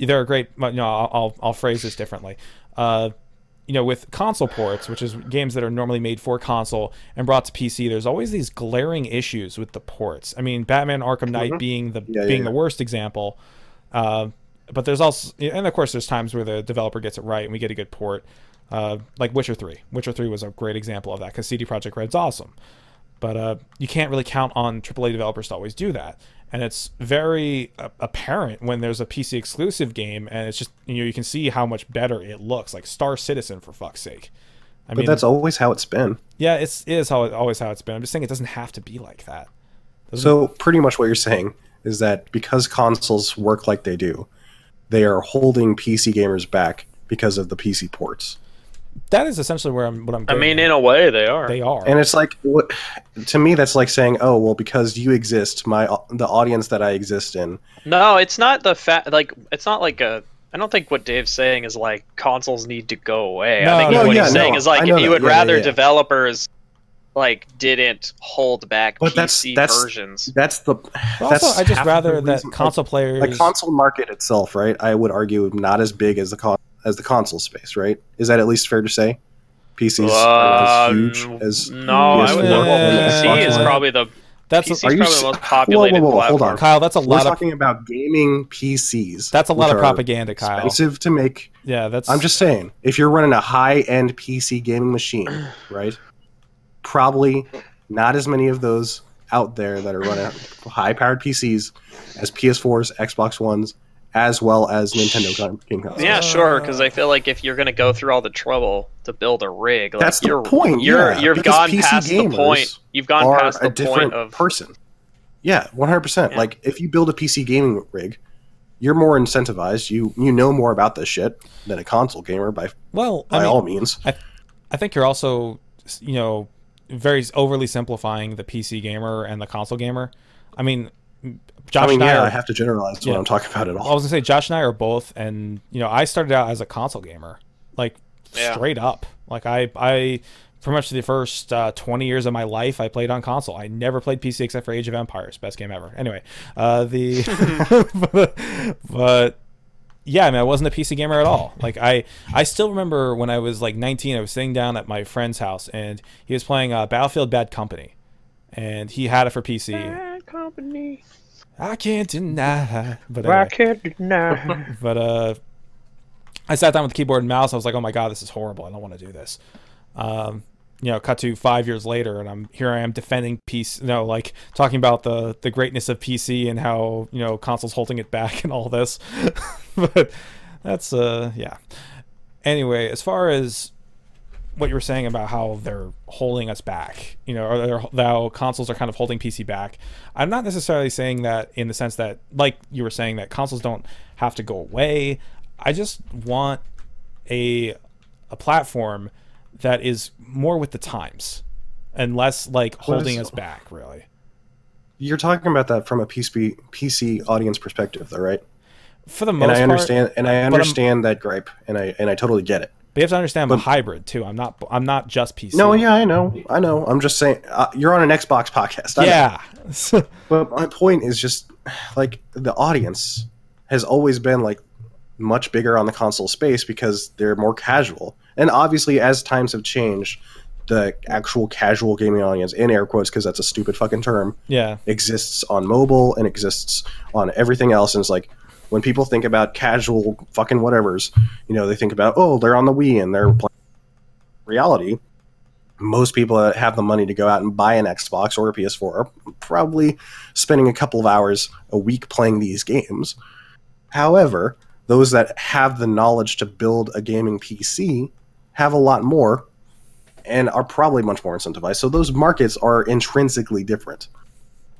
they're a great. You know, I'll I'll, phrase this differently. Uh, you know, with console ports, which is games that are normally made for console and brought to PC, there's always these glaring issues with the ports. I mean, Batman Arkham Knight being the Mm-hmm. Yeah, being yeah. the worst example. Uh, but there's also, and of course, there's times where the developer gets it right and we get a good port. Uh, like Witcher 3. Witcher 3 was a great example of that because CD Projekt Red's awesome. But uh, you can't really count on AAA developers to always do that. And it's very uh, apparent when there's a PC exclusive game, and it's just you know you can see how much better it looks, like Star Citizen for fuck's sake. I But that's always how it's been. yeah, it's it is how it, always how it's been. I'm just saying it doesn't have to be like that. Doesn't- So pretty much what you're saying is that because consoles work like they do, they are holding PC gamers back because of the PC ports. That is essentially where I'm. What I'm. I mean, at. in a way, they are. they are. And it's like what to me that's like saying, "Oh, well because you exist, my the audience that I exist in No, it's not the fact. Like, it's not like a. I don't think what Dave's saying is like consoles need to go away. No, I think no, what yeah, he's saying no, is like I know you that. would Yeah, yeah, rather yeah. developers like didn't hold back But PC that's- that's- versions. That's the. That's also, I just half the rather that console players. the console market itself, right? I would argue not as big as the con- as the console space, right? Is that at least fair to say? PCs are as uh, huge as no, I would. PS4 Well, and PC Xbox is probably the that's PC is a, Are you probably the most Whoa, populated whoa, whoa, hold on. Kyle. That's a We're lot of talking about gaming PCs. that's a lot which of propaganda, Kyle. Expensive to make. Yeah, that's. I'm just saying, if you're running a high-end PC gaming machine, right? Probably not as many of those out there that are running high-powered PCs as PS4s, Xbox Ones, as well as Nintendo con- game consoles. Yeah, sure. Because I feel like if you're gonna go through all the trouble to build a rig, like That's the you're, point, You're yeah, you've because gone PC past the point. You've gone are past a the different point of person. Yeah, one hundred percent. Like if you build a PC gaming rig, you're more incentivized. You you know more about this shit than a console gamer by well, by I mean, all means. I think you're also, you know, very overly simplifying the PC gamer and the console gamer. I mean, Josh I mean, and I yeah, are, I have to generalize Yeah. what I'm talking about at all. I was gonna say Josh and I are both, and you know, I started out as a console gamer, like Yeah. straight up. Like I, I, pretty much the first uh, 20 years of my life, I played on console. I never played PC except for Age of Empires, best game ever. Anyway, uh, the, but yeah, I mean, I wasn't a PC gamer at all. Like I, I still remember when I was like 19, I was sitting down at my friend's house, and he was playing uh, Battlefield Bad Company, and he had it for PC. Bad company. I can't deny, but I can't deny. But uh, I sat down with the keyboard and mouse. I was like, "Oh my god, this is horrible. I don't want to do this." Um, you know, cut to five years later, and I'm here. I am defending PC. No, like talking about the the greatness of PC and how you know consoles holding it back and all this. but that's uh, yeah. Anyway, as far as what you were saying about how they're holding us back, you know, or how consoles are kind of holding PC back. I'm not necessarily saying that in the sense that, like you were saying, that consoles don't have to go away. I just want a a platform that is more with the times and less like holding is- us back, really. You're talking about that from a PC PC audience perspective, though, right? For the most And I part, understand, and I understand that gripe, and I and I totally get it. But you have to understand I'm a but- hybrid too. I'm not. I'm not just PC. No, yeah, I know, I know. I'm just saying, uh, you're on an Xbox podcast. I. Yeah. But my point is just like the audience has always been like much bigger on the console space because they're more casual. And obviously, as times have changed, the actual casual gaming audience, in air quotes, because that's a stupid fucking term, yeah. exists on mobile and exists on everything else. And it's like when people think about casual fucking whatevers, you know, they think about, oh, they're on the Wii and they're playing. Reality, most people that have the money to go out and buy an Xbox or a PS4 are probably spending a couple of hours a week playing these games. However, those that have the knowledge to build a gaming PC have a lot more and are probably much more incentivized. So those markets are intrinsically different.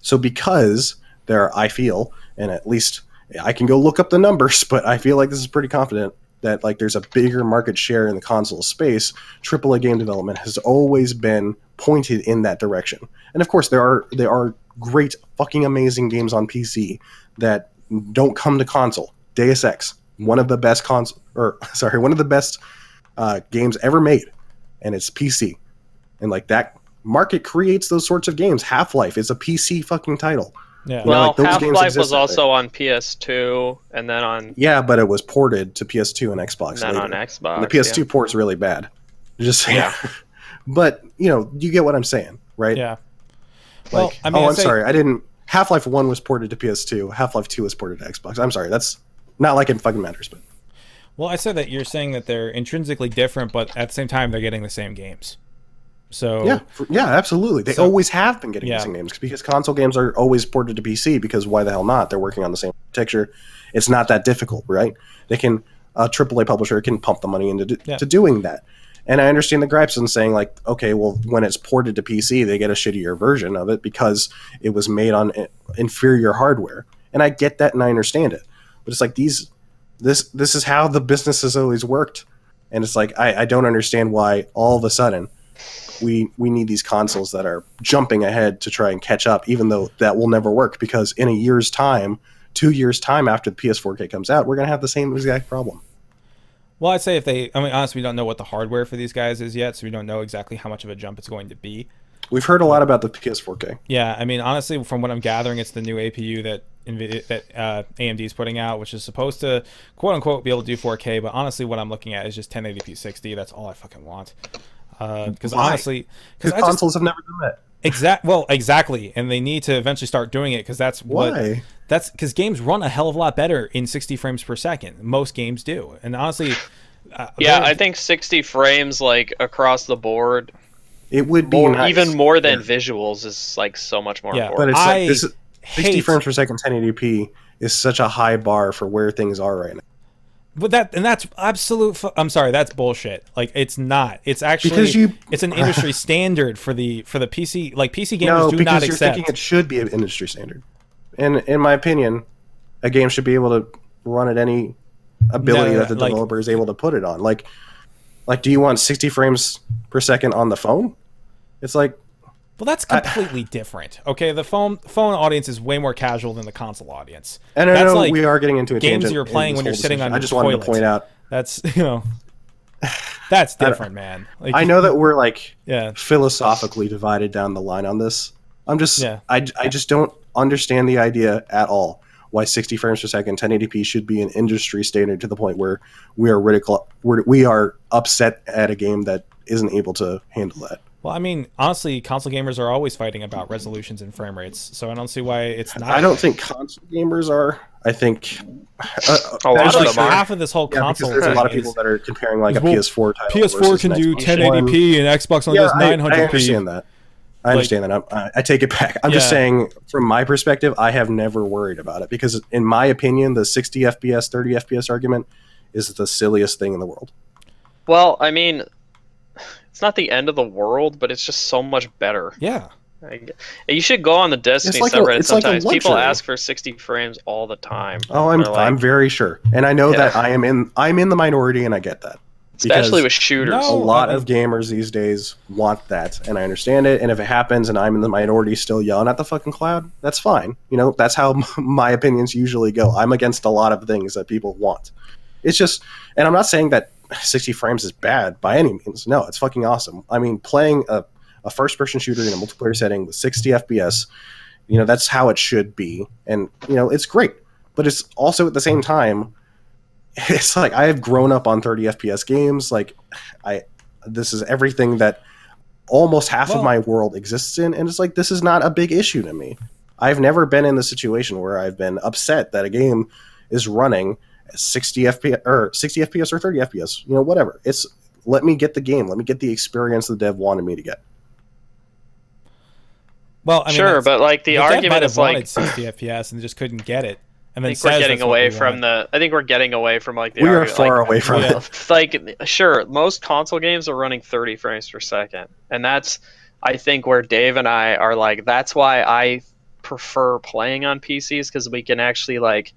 So because there, I feel, and at least I can go look up the numbers, but I feel like this is pretty confident that like there's a bigger market share in the console space. AAA game development has always been pointed in that direction, and of course there are there are great fucking amazing games on PC that don't come to console. Deus Ex, one of the best console, or sorry, one of the best uh, games ever made, and it's PC, and like that market creates those sorts of games. Half Life is a PC fucking title. Yeah. know, Well, like, Half Life was out also on PS2 and then on Yeah, but it was ported to PS2 and Xbox. and then later. on Xbox. And the PS2 port's really bad. Just. Yeah. but you know, you get what I'm saying, right? Yeah. Like, Well, I mean, oh, I'd I'm say- sorry, I didn't. Half Life One was ported to PS2. Half Life Two was ported to Xbox. I'm sorry, that's not like it fucking matters, but Well, I said that you're saying that they're intrinsically different, but at the same time they're getting the same games. So yeah, for- yeah, absolutely. They So- always have been getting Yeah. same games because console games are always ported to PC. Because why the hell not? They're working on the same architecture. It's not that difficult, right? They can a AAA publisher can pump the money into do- Yeah. to doing that. And I understand the gripes and saying like, okay, well, when it's ported to PC, they get a shittier version of it because it was made on eh, inferior hardware. And I get that and I understand it. But it's like these, this this is how the business has always worked. And it's like I, I don't understand why all of a sudden we we need these consoles that are jumping ahead to try and catch up, even though that will never work because in a year's time, two years time after the PS4K comes out, we're gonna have the same exact problem. Well, I'd say if they, I mean, honestly, we don't know what the hardware for these guys is yet, so we don't know exactly how much of a jump it's going to be. We've heard a lot about the PS4K. Yeah, I mean, honestly, from what I'm gathering, it's the new APU that NVIDIA, that uh, AMD is putting out, which is supposed to quote unquote be able to do 4K. But honestly, what I'm looking at is just 1080p 60. That's all I fucking want. Because Why? honestly, Because because I just consoles have never done that. exact well exactly, and they need to eventually start doing it because that's what Why? that's because games run a hell of a lot better in 60 frames per second. Most games do, and honestly, uh, Yeah, I think 60 frames like across the board, It would be more, nice. even more than Yeah. visuals, is like so much more Yeah, But important. it's I like this is 60 hate- frames per second 1080p is such a high bar for where things are right now. But that and that's absolute. Fu- I'm sorry, that's bullshit. Like it's not. It's actually Because you- it's an industry standard for the for the PC. Like PC gamers No, do because not you're accept. thinking it should be an industry standard. And in my opinion, a game should be able to run at any ability No, that the like- developer is able to put it on. Like, like, do you want 60 frames per second on the phone? It's like, well, that's completely different. Okay, the phone phone audience is way more casual than the console audience. and I know like we are getting into a games you're playing when you're sitting discussion. on I just your wanted to point out. That's you know, that's different, man. Like, I know that we're like Yeah, philosophically divided down the line on this. I'm just, Yeah. I, I just don't understand the idea at all why 60 frames per second 1080p should be an industry standard to the point where we are ridicul we're, we are upset at a game that isn't able to handle that. Well, I mean, honestly, console gamers are always fighting about resolutions and frame rates, so I don't see why it's not. I don't think console gamers are. I think uh, A lot There's of like them are. half of this whole yeah, console. there's a lot of people is- that are comparing like a Well, PS4 title. PS4 can do Xbox 1080p and Xbox only Yeah, does I, 900p. I understand that. I understand that. I, I take it back. I'm just saying, from my perspective, I have never worried about it because, in my opinion, the 60 FPS, 30 FPS argument is the silliest thing in the world. Well, I mean, it's not the end of the world, but it's just so much better. Yeah. Like, you should go on the Destiny like subreddit a sometimes. People ask for 60 frames all the time. Oh, I'm like- I'm very sure, and I know Yeah. that I am in I'm in the minority, and I get that. especially with shooters. a lot of gamers these days want that, and I understand it. And if it happens, and I'm in the minority still yelling at the fucking cloud, that's fine. You know, that's how my opinions usually go. I'm against a lot of things that people want. It's just, and I'm not saying that 60 frames is bad by any means. No, it's fucking awesome. I mean, playing a, a first-person shooter in a multiplayer setting with 60 FPS, you know, that's how it should be, and you know, it's great. But it's also at the same time, it's like I have grown up on 30 FPS games. Like, I this is everything that almost half Well- of my world exists in, and it's like this is not a big issue to me. I've never been in the situation where I've been upset that a game is running 60 FPS or 60 FPS or 30 FPS. You know, whatever. It's let me get the game. Let me get the experience the dev wanted me to get. Well, I mean, sure, but like the, dev might argument have is like 60 FPS and just couldn't get it. And I then think we're getting away we from the. I think we're getting away from like the. We are far like, away from Yeah. it. like sure most console games are running 30 frames per second and that's i think where dave and i are like that's why i prefer playing on pcs because we can actually like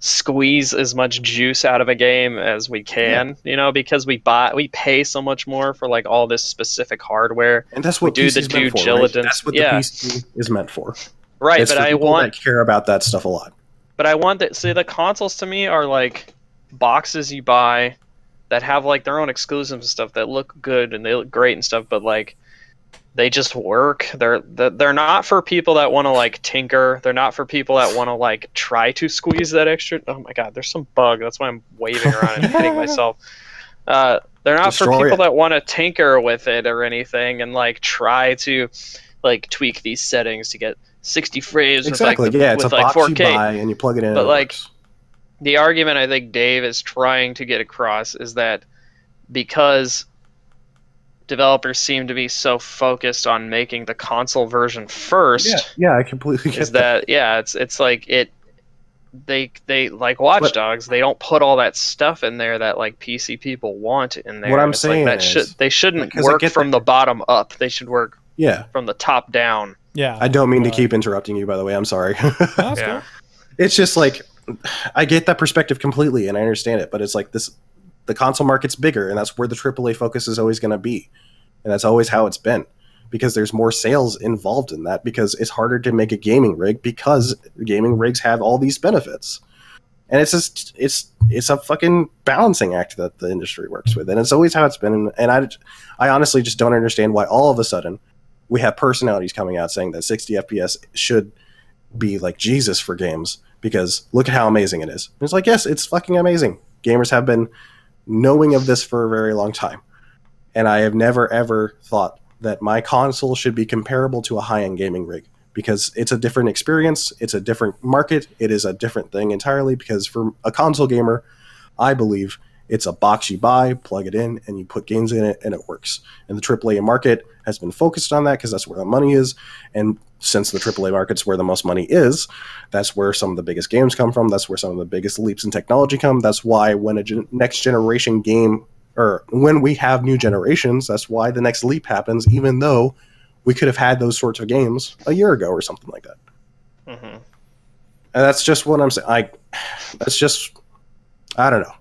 squeeze as much juice out of a game as we can you know because we buy we pay so much more for like all this specific hardware And that's what We do the due for, right? That's what Yeah. the PC is meant for. right it's but for i want that care about that stuff a lot. But I want that. See, the consoles to me are like boxes you buy that have like their own exclusives and stuff that look good and they look great and stuff, but like they just work. They're they're they're not for people that want to like tinker. They're not for people that want to like try to squeeze that extra. Oh my god, there's some bug. That's why I'm waving around and hitting myself. Uh, they're not Destroy for people it. that want to tinker with it or anything and like try to like tweak these settings to get 60 frames Exactly. with like, the, yeah, it's with a like box 4K you buy and you plug it in. But, like, works. the argument I think Dave is trying to get across is that because developers seem to be so focused on making the console version first, yeah, yeah, I completely get is that yeah, it's it's like it they they like Watch Dogs they don't put all that stuff in there that like PC people want in there. What I'm It's like saying that is- should they shouldn't work get from the bottom up. They should work Yeah, from the top down. Yeah. I don't mean to keep interrupting you. By the way, I'm sorry. that's Yeah. cool. it's just like I get that perspective completely, and I understand it. But it's like this: the console market's bigger, and that's where the AAA focus is always going to be, and that's always how it's been. Because there's more sales involved in that. Because it's harder to make a gaming rig because gaming rigs have all these benefits, and it's just it's it's a fucking balancing act that the industry works with, and it's always how it's been. And I I honestly just don't understand why all of a sudden we have personalities coming out saying that 60 FPS should be like Jesus for games because look at how amazing it is. And it's like, yes, it's fucking amazing. Gamers have been knowing of this for a very long time. And I have never ever thought that my console should be comparable to a high end gaming rig because it's a different experience, it's a different market, it is a different thing entirely. Because for a console gamer, I believe it's a box you buy, plug it in, and you put games in it, and it works. And the AAA market has been focused on that because that's where the money is. And since the AAA market's where the most money is, that's where some of the biggest games come from. That's where some of the biggest leaps in technology come. That's why when a gen- next generation game, or when we have new generations, that's why the next leap happens, even though we could have had those sorts of games a year ago or something like that. hmm And that's just what I'm saying. I, that's just, I don't know.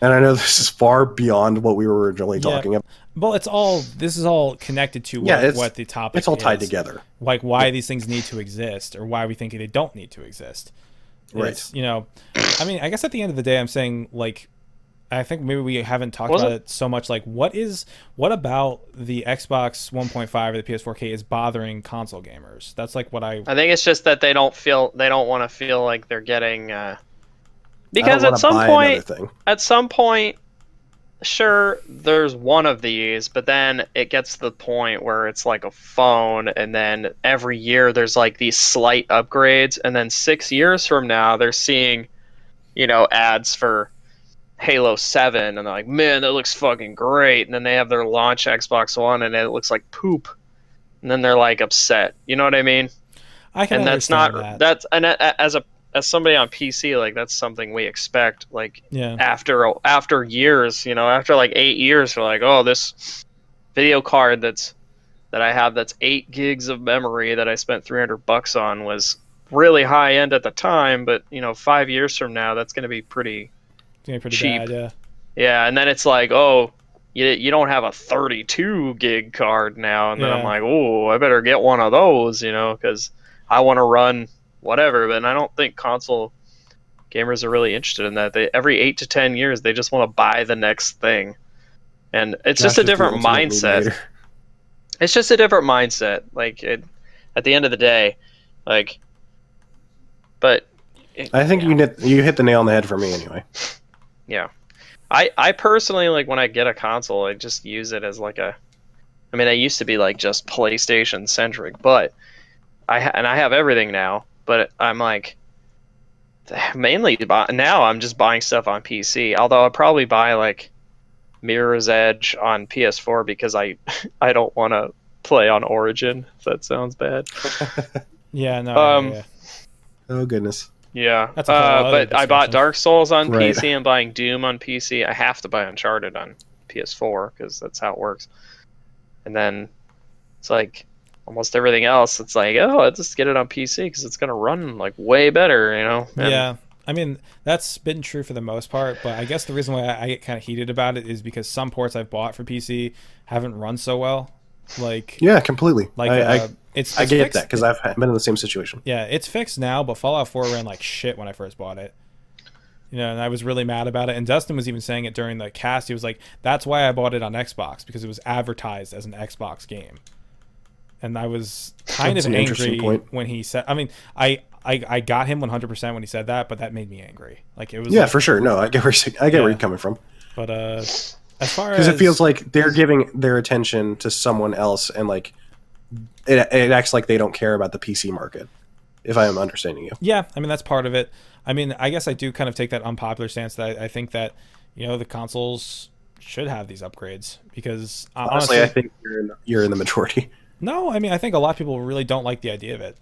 And I know this is far beyond what we were originally Yeah. talking about. Well, it's all this is all connected to what, Yeah, what the topic. It's all tied is. together. Like why these things need to exist, or why we think they don't need to exist. Right. It's, you know, I mean, I guess at the end of the day, I'm saying like, I think maybe we haven't talked Wasn't- about it so much. Like, what is what about the Xbox 1.5 or the PS4K is bothering console gamers? That's like what I. I think it's just that they don't feel they don't want to feel like they're getting uh, because at some point thing. at some point sure there's one of these but then it gets to the point where it's like a phone and then every year there's like these slight upgrades and then 6 years from now they're seeing you know ads for Halo 7 and they're like man that looks fucking great and then they have their launch Xbox 1 and it looks like poop and then they're like upset you know what I mean I can and that's not that. that's and a- as a as somebody on PC like that's something we expect like yeah. after after years, you know, after like eight years, we're like, oh, this video card that's that I have that's eight gigs of memory that I spent three hundred bucks on was really high end at the time, but you know, five years from now, that's going to be pretty, gonna be pretty cheap. bad. Yeah. yeah. And then it's like, oh, you you don't have a thirty two gig card now, and then I'm like, oh, I better get one of those, you know, because I want to run whatever. But I don't think console gamers are really interested in that. They every eight to ten years they just want to buy the next thing, and it's just a different mindset. It's just a different mindset. Like it, at the end of the day, like, but I think you hit you hit the nail on the head for me anyway. yeah, I I personally like when I get a console, I just use it as like a. I mean, I used to be like just PlayStation centric, but I ha- and I have everything now. But I'm like mainly buy- now I'm just buying stuff on PC. Although I'll probably buy like Mirror's Edge on PS4 because I I don't want to play on Origin. If that sounds bad. Yeah. No. Um, yeah. Oh goodness. Yeah, That's a uh, but I bought. Dark Souls on Right. PC. I'm buying Doom on PC. I have to buy Uncharted on PS4 because that's how it works. And then it's like almost everything else. It's like, oh, let's just get it on PC because it's gonna run like way better, you know. And- yeah. I mean, that's been true for the most part, but I guess the reason why I I get kind of heated about it is because some ports I've bought for PC haven't run so well. Like, Yeah, completely. like I, uh, I, it's, I get fixed- that because I've been in the same situation. Yeah, it's fixed now, but Fallout 4 ran like shit when I first bought it. You know, and I was really mad about it. And Dustin was even saying it during the cast. He was like, "That's why I bought it on Xbox because it was advertised as an Xbox game." And I was kind That's of an angry when he said. I mean, I, I I got him 100% when he said that, but that made me angry. Like it was. Yeah, like- for sure. No, I get where you're, I get where you're coming from But uh, as far as because it feels like they're giving their attention to someone else, and like it, it acts like they don't care about the PC market. If I am understanding you, Yeah, I mean that's part of it. I mean, I guess I do kind of take that unpopular stance that I, I think that you know the consoles should have these upgrades because uh, honestly, honestly, I think you're in, you're in the majority. No, I mean I think a lot of people really don't like the idea of it.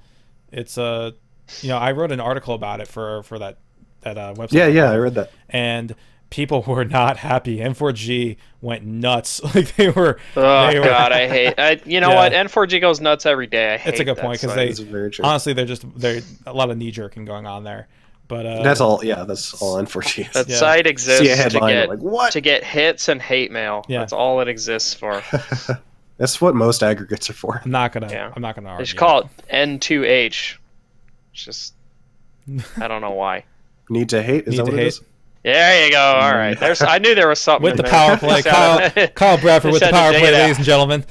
It's uh, you know, I wrote an article about it for for that that uh, website. Yeah, yeah, I read that. and people were not happy. N4G went nuts. Like they were. Oh they were- God, I hate. I, you know Yeah. what? N4G goes nuts every day. I hate It's a good that point, 'cause site. they- It's very true. Honestly, they're just they're a lot of knee jerking going on there. But uh, that's all. Yeah, that's all. Unfortunate. that Yeah. site exists a to get like what? to get hits and hate mail. Yeah. That's all it exists for. That's what most aggregates are for. I'm not gonna. Yeah. I'm not gonna They argue. should call it N2H. It's just I don't know why. Need to hate? Is Need that to what it hate. is? There you go. All right. There's. I knew there was something with the there. power play, Kyle, Kyle Bradford with the just had to power play, ladies and gentlemen.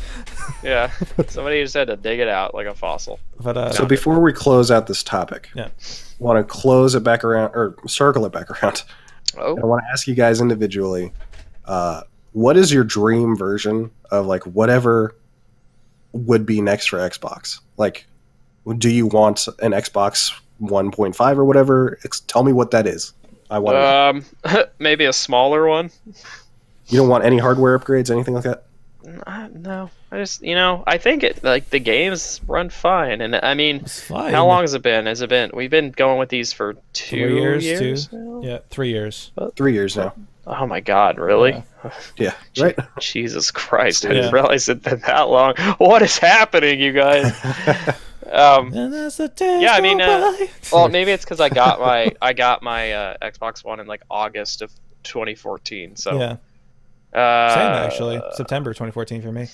Yeah, somebody just had to dig it out like a fossil. But uh, So before we close out this topic, Yeah. want to close it back around or circle it back around. Oh, I want to ask you guys individually, uh, what is your dream version of like whatever would be next for Xbox? Like, do you want an Xbox 1.5 or whatever? Ex- tell me what that is. I want. to um, maybe a smaller one. you don't want any hardware upgrades, anything like that. No, I just you know I think it like the games run fine, and I mean, fine. how long has it been? Has it been? We've been going with these for two Three years, years. two. now? Yeah, three years. Three years now. Oh my God, really? Yeah, right. Jesus Christ! I Yeah. didn't realize it been that long. What is happening, you guys? um, And as the days Yeah, I mean, uh, well, maybe it's because I got my I got my uh, Xbox One in like August of 2014. So yeah, uh, same actually. September 2014 for me.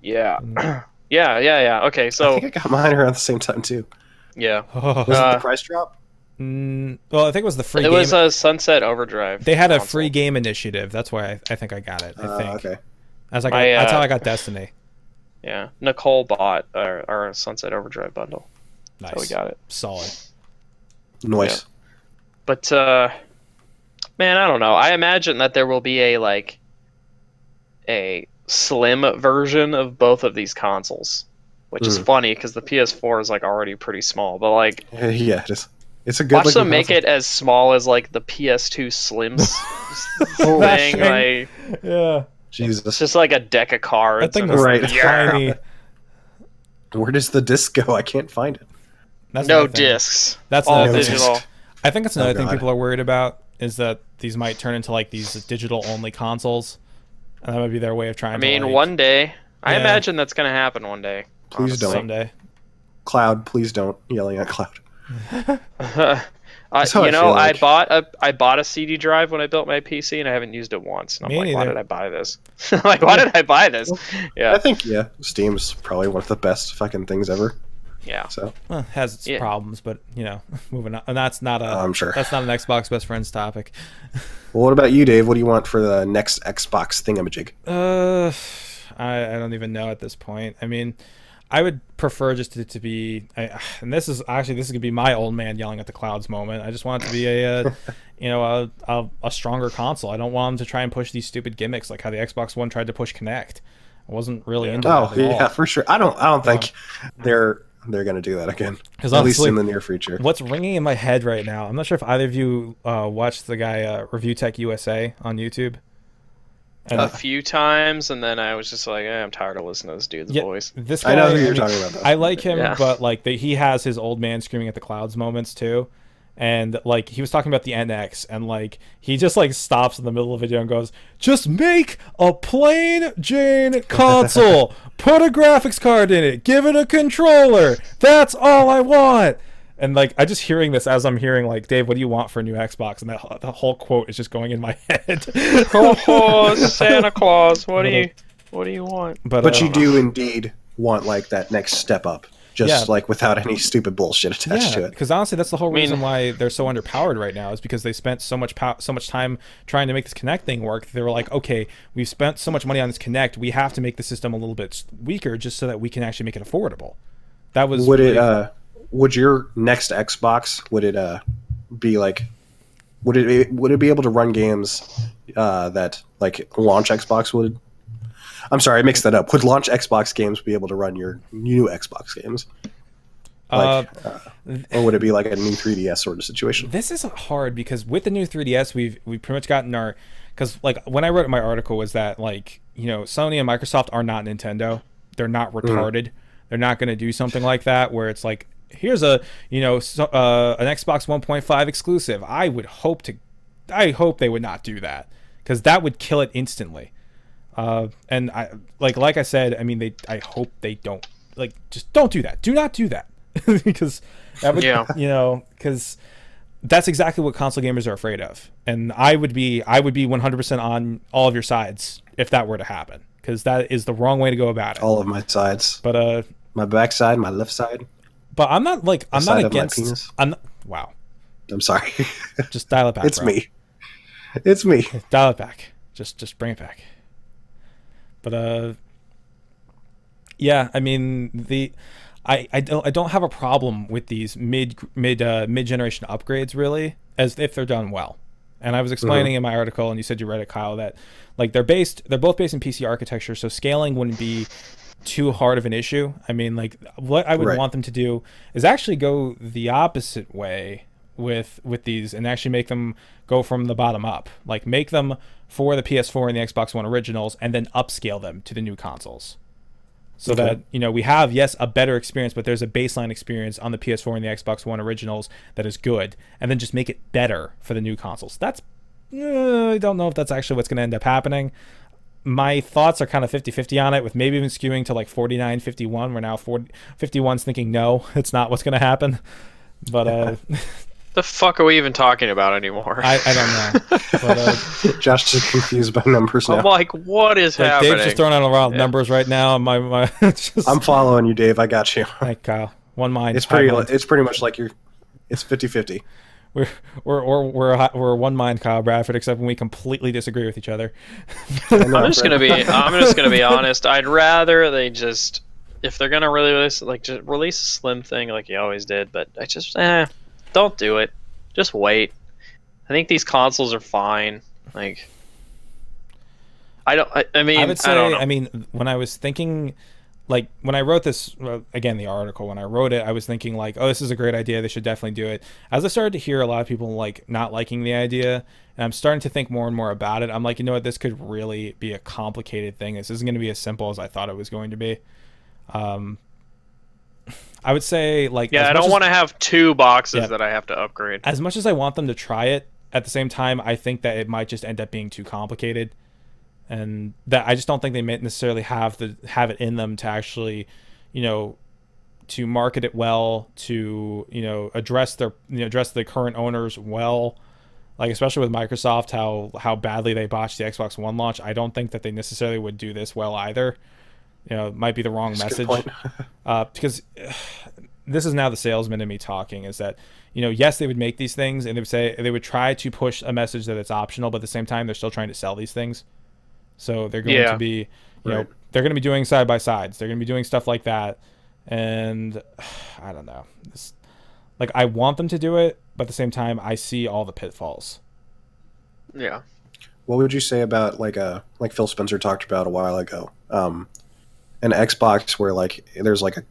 Yeah, yeah, yeah, yeah. Okay, so I so think I got mine around the same time too. yeah, Was it Uh, the price drop? Mm, well, I think it was the free game. it game. was a Sunset Overdrive. they had a free game initiative. That's why I, I think I got it. I Uh, think okay. that's like My, that's uh, how I got Destiny. Yeah, Nicole bought our, our Sunset Overdrive bundle. Nice, So we got it. solid. Noise. But uh man, I don't know. I imagine that there will be a like a slim version of both of these consoles, which is Mm. funny because the PS4 is like already pretty small. But like, Yeah, it is. It's a good. watch them make console. it as small as like the PS2 Slim thing. Smashing. Like, Yeah, it's Jesus, just like a deck of cards. that thing and was Right. like, yeah. tiny. where does the disc go? I can't find it. That's No discs. That's all another No thing. digital. I think that's Oh, another thing people are worried about is that these might turn into like these digital only consoles, and that might be their way of trying. I mean, to, like, one day. I imagine that's gonna happen one day. Please don't. someday. Cloud, please don't yelling at Cloud. Uh, That's you I know, feel I bought a I bought a CD drive when I built my PC, and I haven't used it once. And I'm Me like, why did I buy this? like, why did I buy this? I Yeah, think yeah, Steam's probably one of the best fucking things ever. yeah. So Well, has its Yeah. problems, but you know, moving on. And that's not a. I'm sure. That's not an Xbox best friends topic. well, what about you, Dave? What do you want for the next Xbox thingamajig? Uh, I, I don't even know at this point. I mean, I would prefer just to, to be, I, and this is actually this is gonna be my old man yelling at the clouds moment. I just want it to be a, uh, you know, a, a a stronger console. I don't want them to try and push these stupid gimmicks like how the Xbox One tried to push Kinect. I wasn't really into Oh that at yeah, all. for sure. I don't. I don't think they're they're gonna do that again. 'Cause At least in the near future. What's ringing in my head right now? I'm not sure if either of you uh, watched the guy uh, Review Tech USA on YouTube. And A few times, and then I was just like, eh, I'm tired of listening to this dude's Yeah, voice. This guy, I know who you're talking about. Though. I like him, Yeah. but like the, he has his old man screaming at the clouds moments too. And like he was talking about the NX, and like he just like stops in the middle of the video and goes, "Just make a plain Jane console, put a graphics card in it, give it a controller. That's all I want." And like I just hearing this as I'm hearing like Dave, what do you want for a new Xbox? And that the whole quote is just going in my head. oh, Santa Claus, what do you what do you want? but but uh, you do indeed want like that next step up, just Yeah. like without any stupid bullshit attached to Yeah, it. because honestly, that's the whole mean- reason why they're so underpowered right now is because they spent so much pow- so much time trying to make this Kinect thing work. They were like, okay, we've spent so much money on this Kinect, we have to make the system a little bit weaker just so that we can actually make it affordable. That was Would it? really- uh Would your next Xbox? Would it? uh Be like? Would it? Be, would it be able to run games uh that like launch Xbox would? I'm sorry, I mixed that up. Would launch Xbox games be able to run your new Xbox games, uh, like, uh, or would it be like a new 3DS sort of situation? This is hard because with the new 3DS, we've we've pretty much gotten our because like when I wrote my article was that like you know Sony and Microsoft are not Nintendo. They're not retarded. They're not going to do something like that where it's like here's a you know so, uh, an Xbox 1.5 exclusive. I would hope to, I hope they would not do that because that would kill it instantly. Uh, and I like like I said, I mean they I hope they don't like just don't do that. Do not do that because that would Yeah. you know because that's exactly what console gamers are afraid of. And I would be I would be 100% on all of your sides if that were to happen because that is the wrong way to go about it. All of my sides, But uh my backside, my left side. But I'm not like I'm not against? I'm not, wow. I'm sorry, Just dial it back. it's bro. me. It's me. Dial it back. Just just bring it back. But uh Yeah, I mean the I, I don't I don't have a problem with these mid mid uh, mid generation upgrades really as if they're done well. And I was explaining in my article, and you said you read it, Kyle, that like they're based they're both based in PC architecture, so scaling wouldn't be too hard of an issue. I mean, like what I would Right. want them to do is actually go the opposite way with with these and actually make them go from the bottom up. Like make them for the PS4 and the Xbox One originals and then upscale them to the new consoles. So Okay. that, you know, we have yes, a better experience, but there's a baseline experience on the PS4 and the Xbox One originals that is good and then just make it better for the new consoles. That's uh, I don't know if that's actually what's going to end up happening my thoughts are kind of 50-50 on it with maybe even skewing to like 49 51 we're now 40 51's thinking no it's not what's going to happen but uh The fuck are we even talking about anymore? I, I don't know but uh Josh is confused by numbers now. I'm like, what is like happening? dave's just throwing out a lot of Yeah. numbers right now my my just I'm following you, Dave. I got you. like kyle one mind It's pretty. mind. It's pretty much like you're. It's 50-50. We're we're we're we're, we're one mind kyle bradford except when we completely disagree with each other I'm just gonna be. I'm just gonna be honest. I'd rather they just, if they're gonna really release, like, just release a slim thing like you always did. But I just, eh, don't do it. Just wait. I think these consoles are fine. Like, I don't. I, I mean, I would say, don't know. I, mean, when I was thinking, like, when I wrote this, again, the article, when I wrote it, I was thinking, like, oh, this is a great idea. They should definitely do it. As I started to hear a lot of people, like, not liking the idea, and I'm starting to think more and more about it, I'm like, you know what? This could really be a complicated thing. This isn't going to be as simple as I thought it was going to be. Um, I would say, like, yeah, I don't want to have two boxes Yeah. that I have to upgrade. as much as I want them to try it, at the same time, I think that it might just end up being too complicated, and that I just don't think they may necessarily have the have it in them to actually, you know, to market it well, to you know address their you know address the current owners well, like especially with Microsoft how how badly they botched the Xbox One launch. I don't think that they necessarily would do this well either. You know, it might be the wrong That's message uh, because this is now the salesman in me talking is that you know yes they would make these things and they would say they would try to push a message that it's optional but at the same time they're still trying to sell these things so they're going Yeah. to be you know they're going to be doing side by sides they're going to be doing stuff like that and i don't know This- like i want them to do it but at the same time i see all the pitfalls Yeah. What would you say about like a like Phil Spencer talked about a while ago? Um, an Xbox where like there's like a,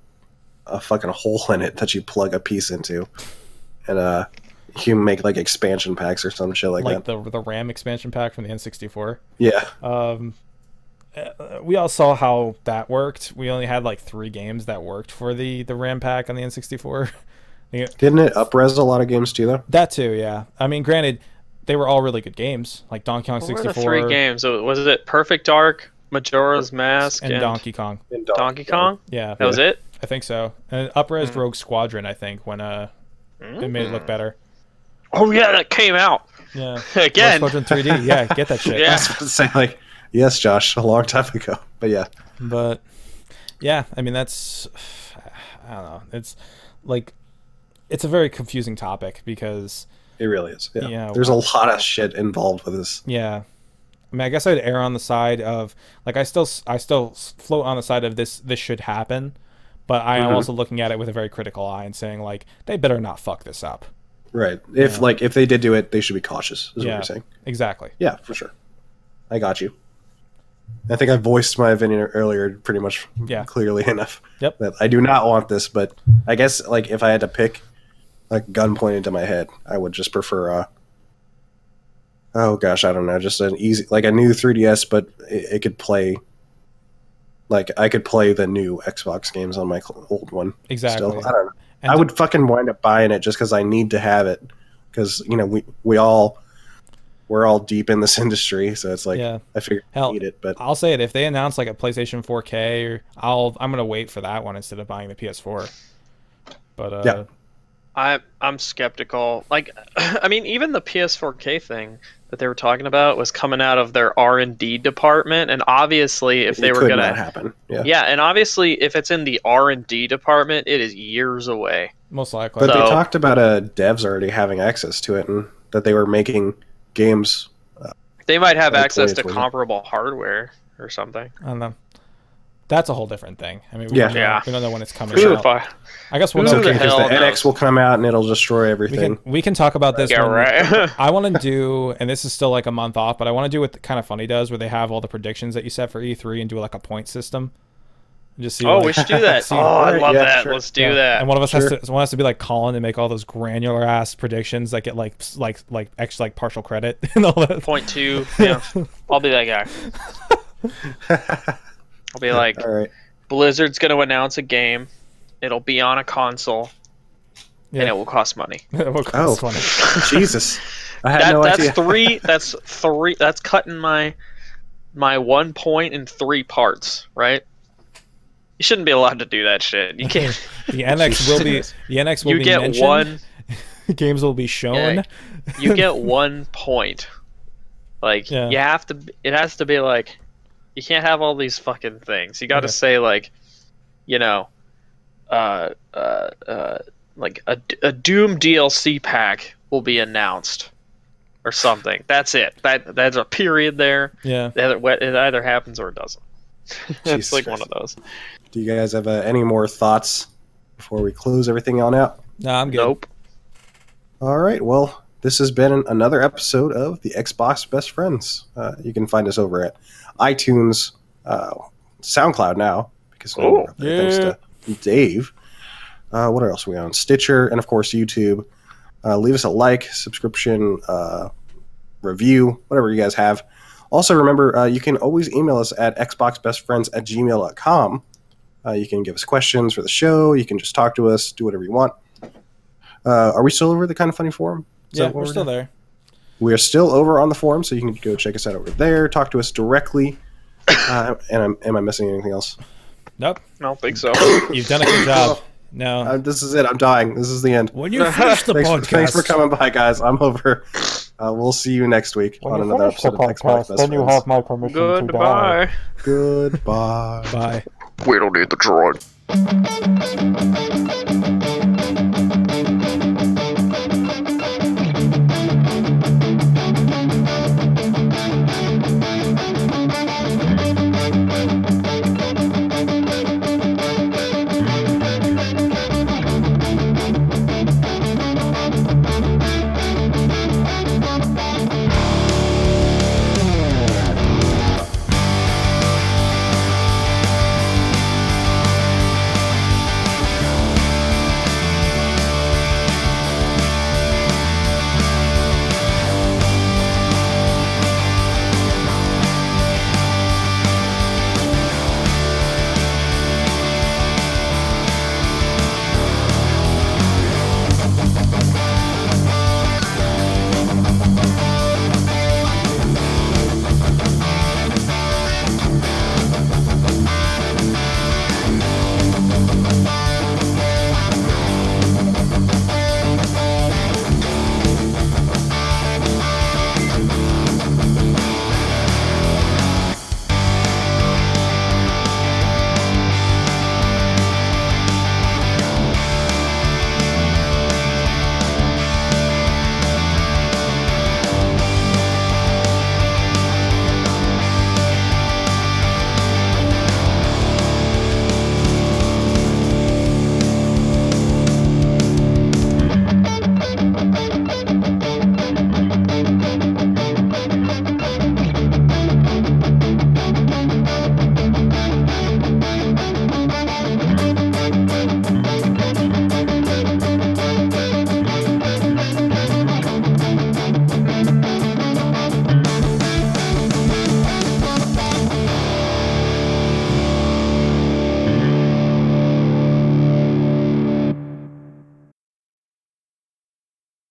a fucking hole in it that you plug a piece into, and uh, you make like expansion packs or some shit like, like, that. the the ram expansion pack from the n64 Yeah, um uh, we all saw how that worked we only had like three games that worked for the the ram pack on the n64 didn't it upres a lot of games too though? That too, yeah. I mean, granted, they were all really good games, like Donkey Kong What were 64 the three games? Was it Perfect Dark, Majora's Mask, and Donkey Kong. And Donkey Kong? Yeah, That was it. I think so. And upres Hmm. Rogue Squadron, I think, when uh it made it look better. Oh yeah, that came out Yeah, again. Rogue Squadron 3D. Yeah, get that shit. Yeah. I was about to say like, yes, Josh, a long time ago, but yeah, But yeah, I mean that's I don't know. It's like it's a very confusing topic because it really is. Yeah, Yeah, there's a lot of shit involved with this. Yeah. I mean, I guess I'd err on the side of like I still I still float on the side of this this should happen, but I am Mhm. also looking at it with a very critical eye and saying like they better not fuck this up. Right. If Yeah. like if they did do it, they should be cautious. Is Yeah. what you're saying. Exactly. Yeah, for sure. I got you. I think I voiced my opinion earlier pretty much Yeah. clearly enough. Yep. That I do not want this, but I guess like if I had to pick like gun pointed to my head, I would just prefer uh oh gosh, I don't know, just an easy like a new 3DS but it, it could play like I could play the new Xbox games on my old one. Exactly. Still, I don't know. And I would fucking wind up buying it just because I need to have it. Because you know we we all we're all deep in this industry, so it's like Yeah. I figure I Hell, need it. But I'll say it if they announce like a PlayStation 4K or I'll I'm gonna wait for that one instead of buying the PS4. But uh Yeah. I I'm skeptical. Like, I mean, even the PS4K thing that they were talking about was coming out of their R and D department, and obviously, if it they were gonna, not happen. Yeah, yeah, and obviously, if it's in the R and D department, it is years away. most likely. but So- they talked about uh, devs already having access to it, and that they were making games. They might have access to comparable hardware or something. I don't know. That's a whole different thing. I mean, we, Yeah. don't, know, Yeah. we don't know when it's coming Who the out. fuck? I guess we'll know. because hell the NX will come out and it'll destroy everything. we everything. can we can talk about this. Yeah, right. I want to do, and this is still like a month off, but I want to do what kind of funny does, where they have all the predictions that you set for E3 and do like a point system. And Just see. oh, like, we should do that. Oh, I love yeah, that. sure. Let's do Yeah. that. And one of us Sure. has to one has to be like Colin and make all those granular ass predictions that get like like like extra like partial credit and all that. Point two. Yeah, I'll be that guy. I'll be like, All right. Blizzard's gonna announce a game. It'll be on a console, yeah. and it will cost money. It will Oh. cost money. Jesus. I had That, no that's idea. three. That's three. That's cutting my my one point in three parts. Right. You shouldn't be allowed to do that shit. You can't. The NX will be the NX will You be get mentioned. one. Games will be shown. Yeah. You get one point. Like Yeah. you have to. It has to be like. You can't have all these fucking things. You got to Okay. say like, you know, uh, uh, uh, like a, a Doom DLC pack will be announced, or something. That's it. That that's a period there. Yeah. It either, it either happens or it doesn't. it's like one of those. Do you guys have uh, any more thoughts before we close everything on out? No, I'm good. Nope. All right. Well, this has been another episode of the Xbox Best Friends. Uh, you can find us over at iTunes, uh, SoundCloud now because Oh, more up thanks to Dave. Uh, what else are we on? Stitcher and of course YouTube. Uh, leave us a like, subscription, uh, review, whatever you guys have. Also, remember uh, you can always email us at xboxbestfriends at gmail.com. Uh, you can give us questions for the show. You can just talk to us, do whatever you want. Uh, are we still over the kind of funny forum? Is Yeah, that what we're still doing? there. We are still over on the forum, so you can go check us out over there. Talk to us directly. Uh, and I'm, am I missing anything else? Nope. I don't think so. You've done a good job. No. Uh, this is it. I'm dying. This is the end. when you finish the Thanks, podcast, for, thanks for coming by, guys. I'm over. Uh, we'll see you next week When on you another finish the episode of Xbox podcast, Best then you Friends. have my permission to die. Goodbye. Goodbye. Bye. We don't need the drug.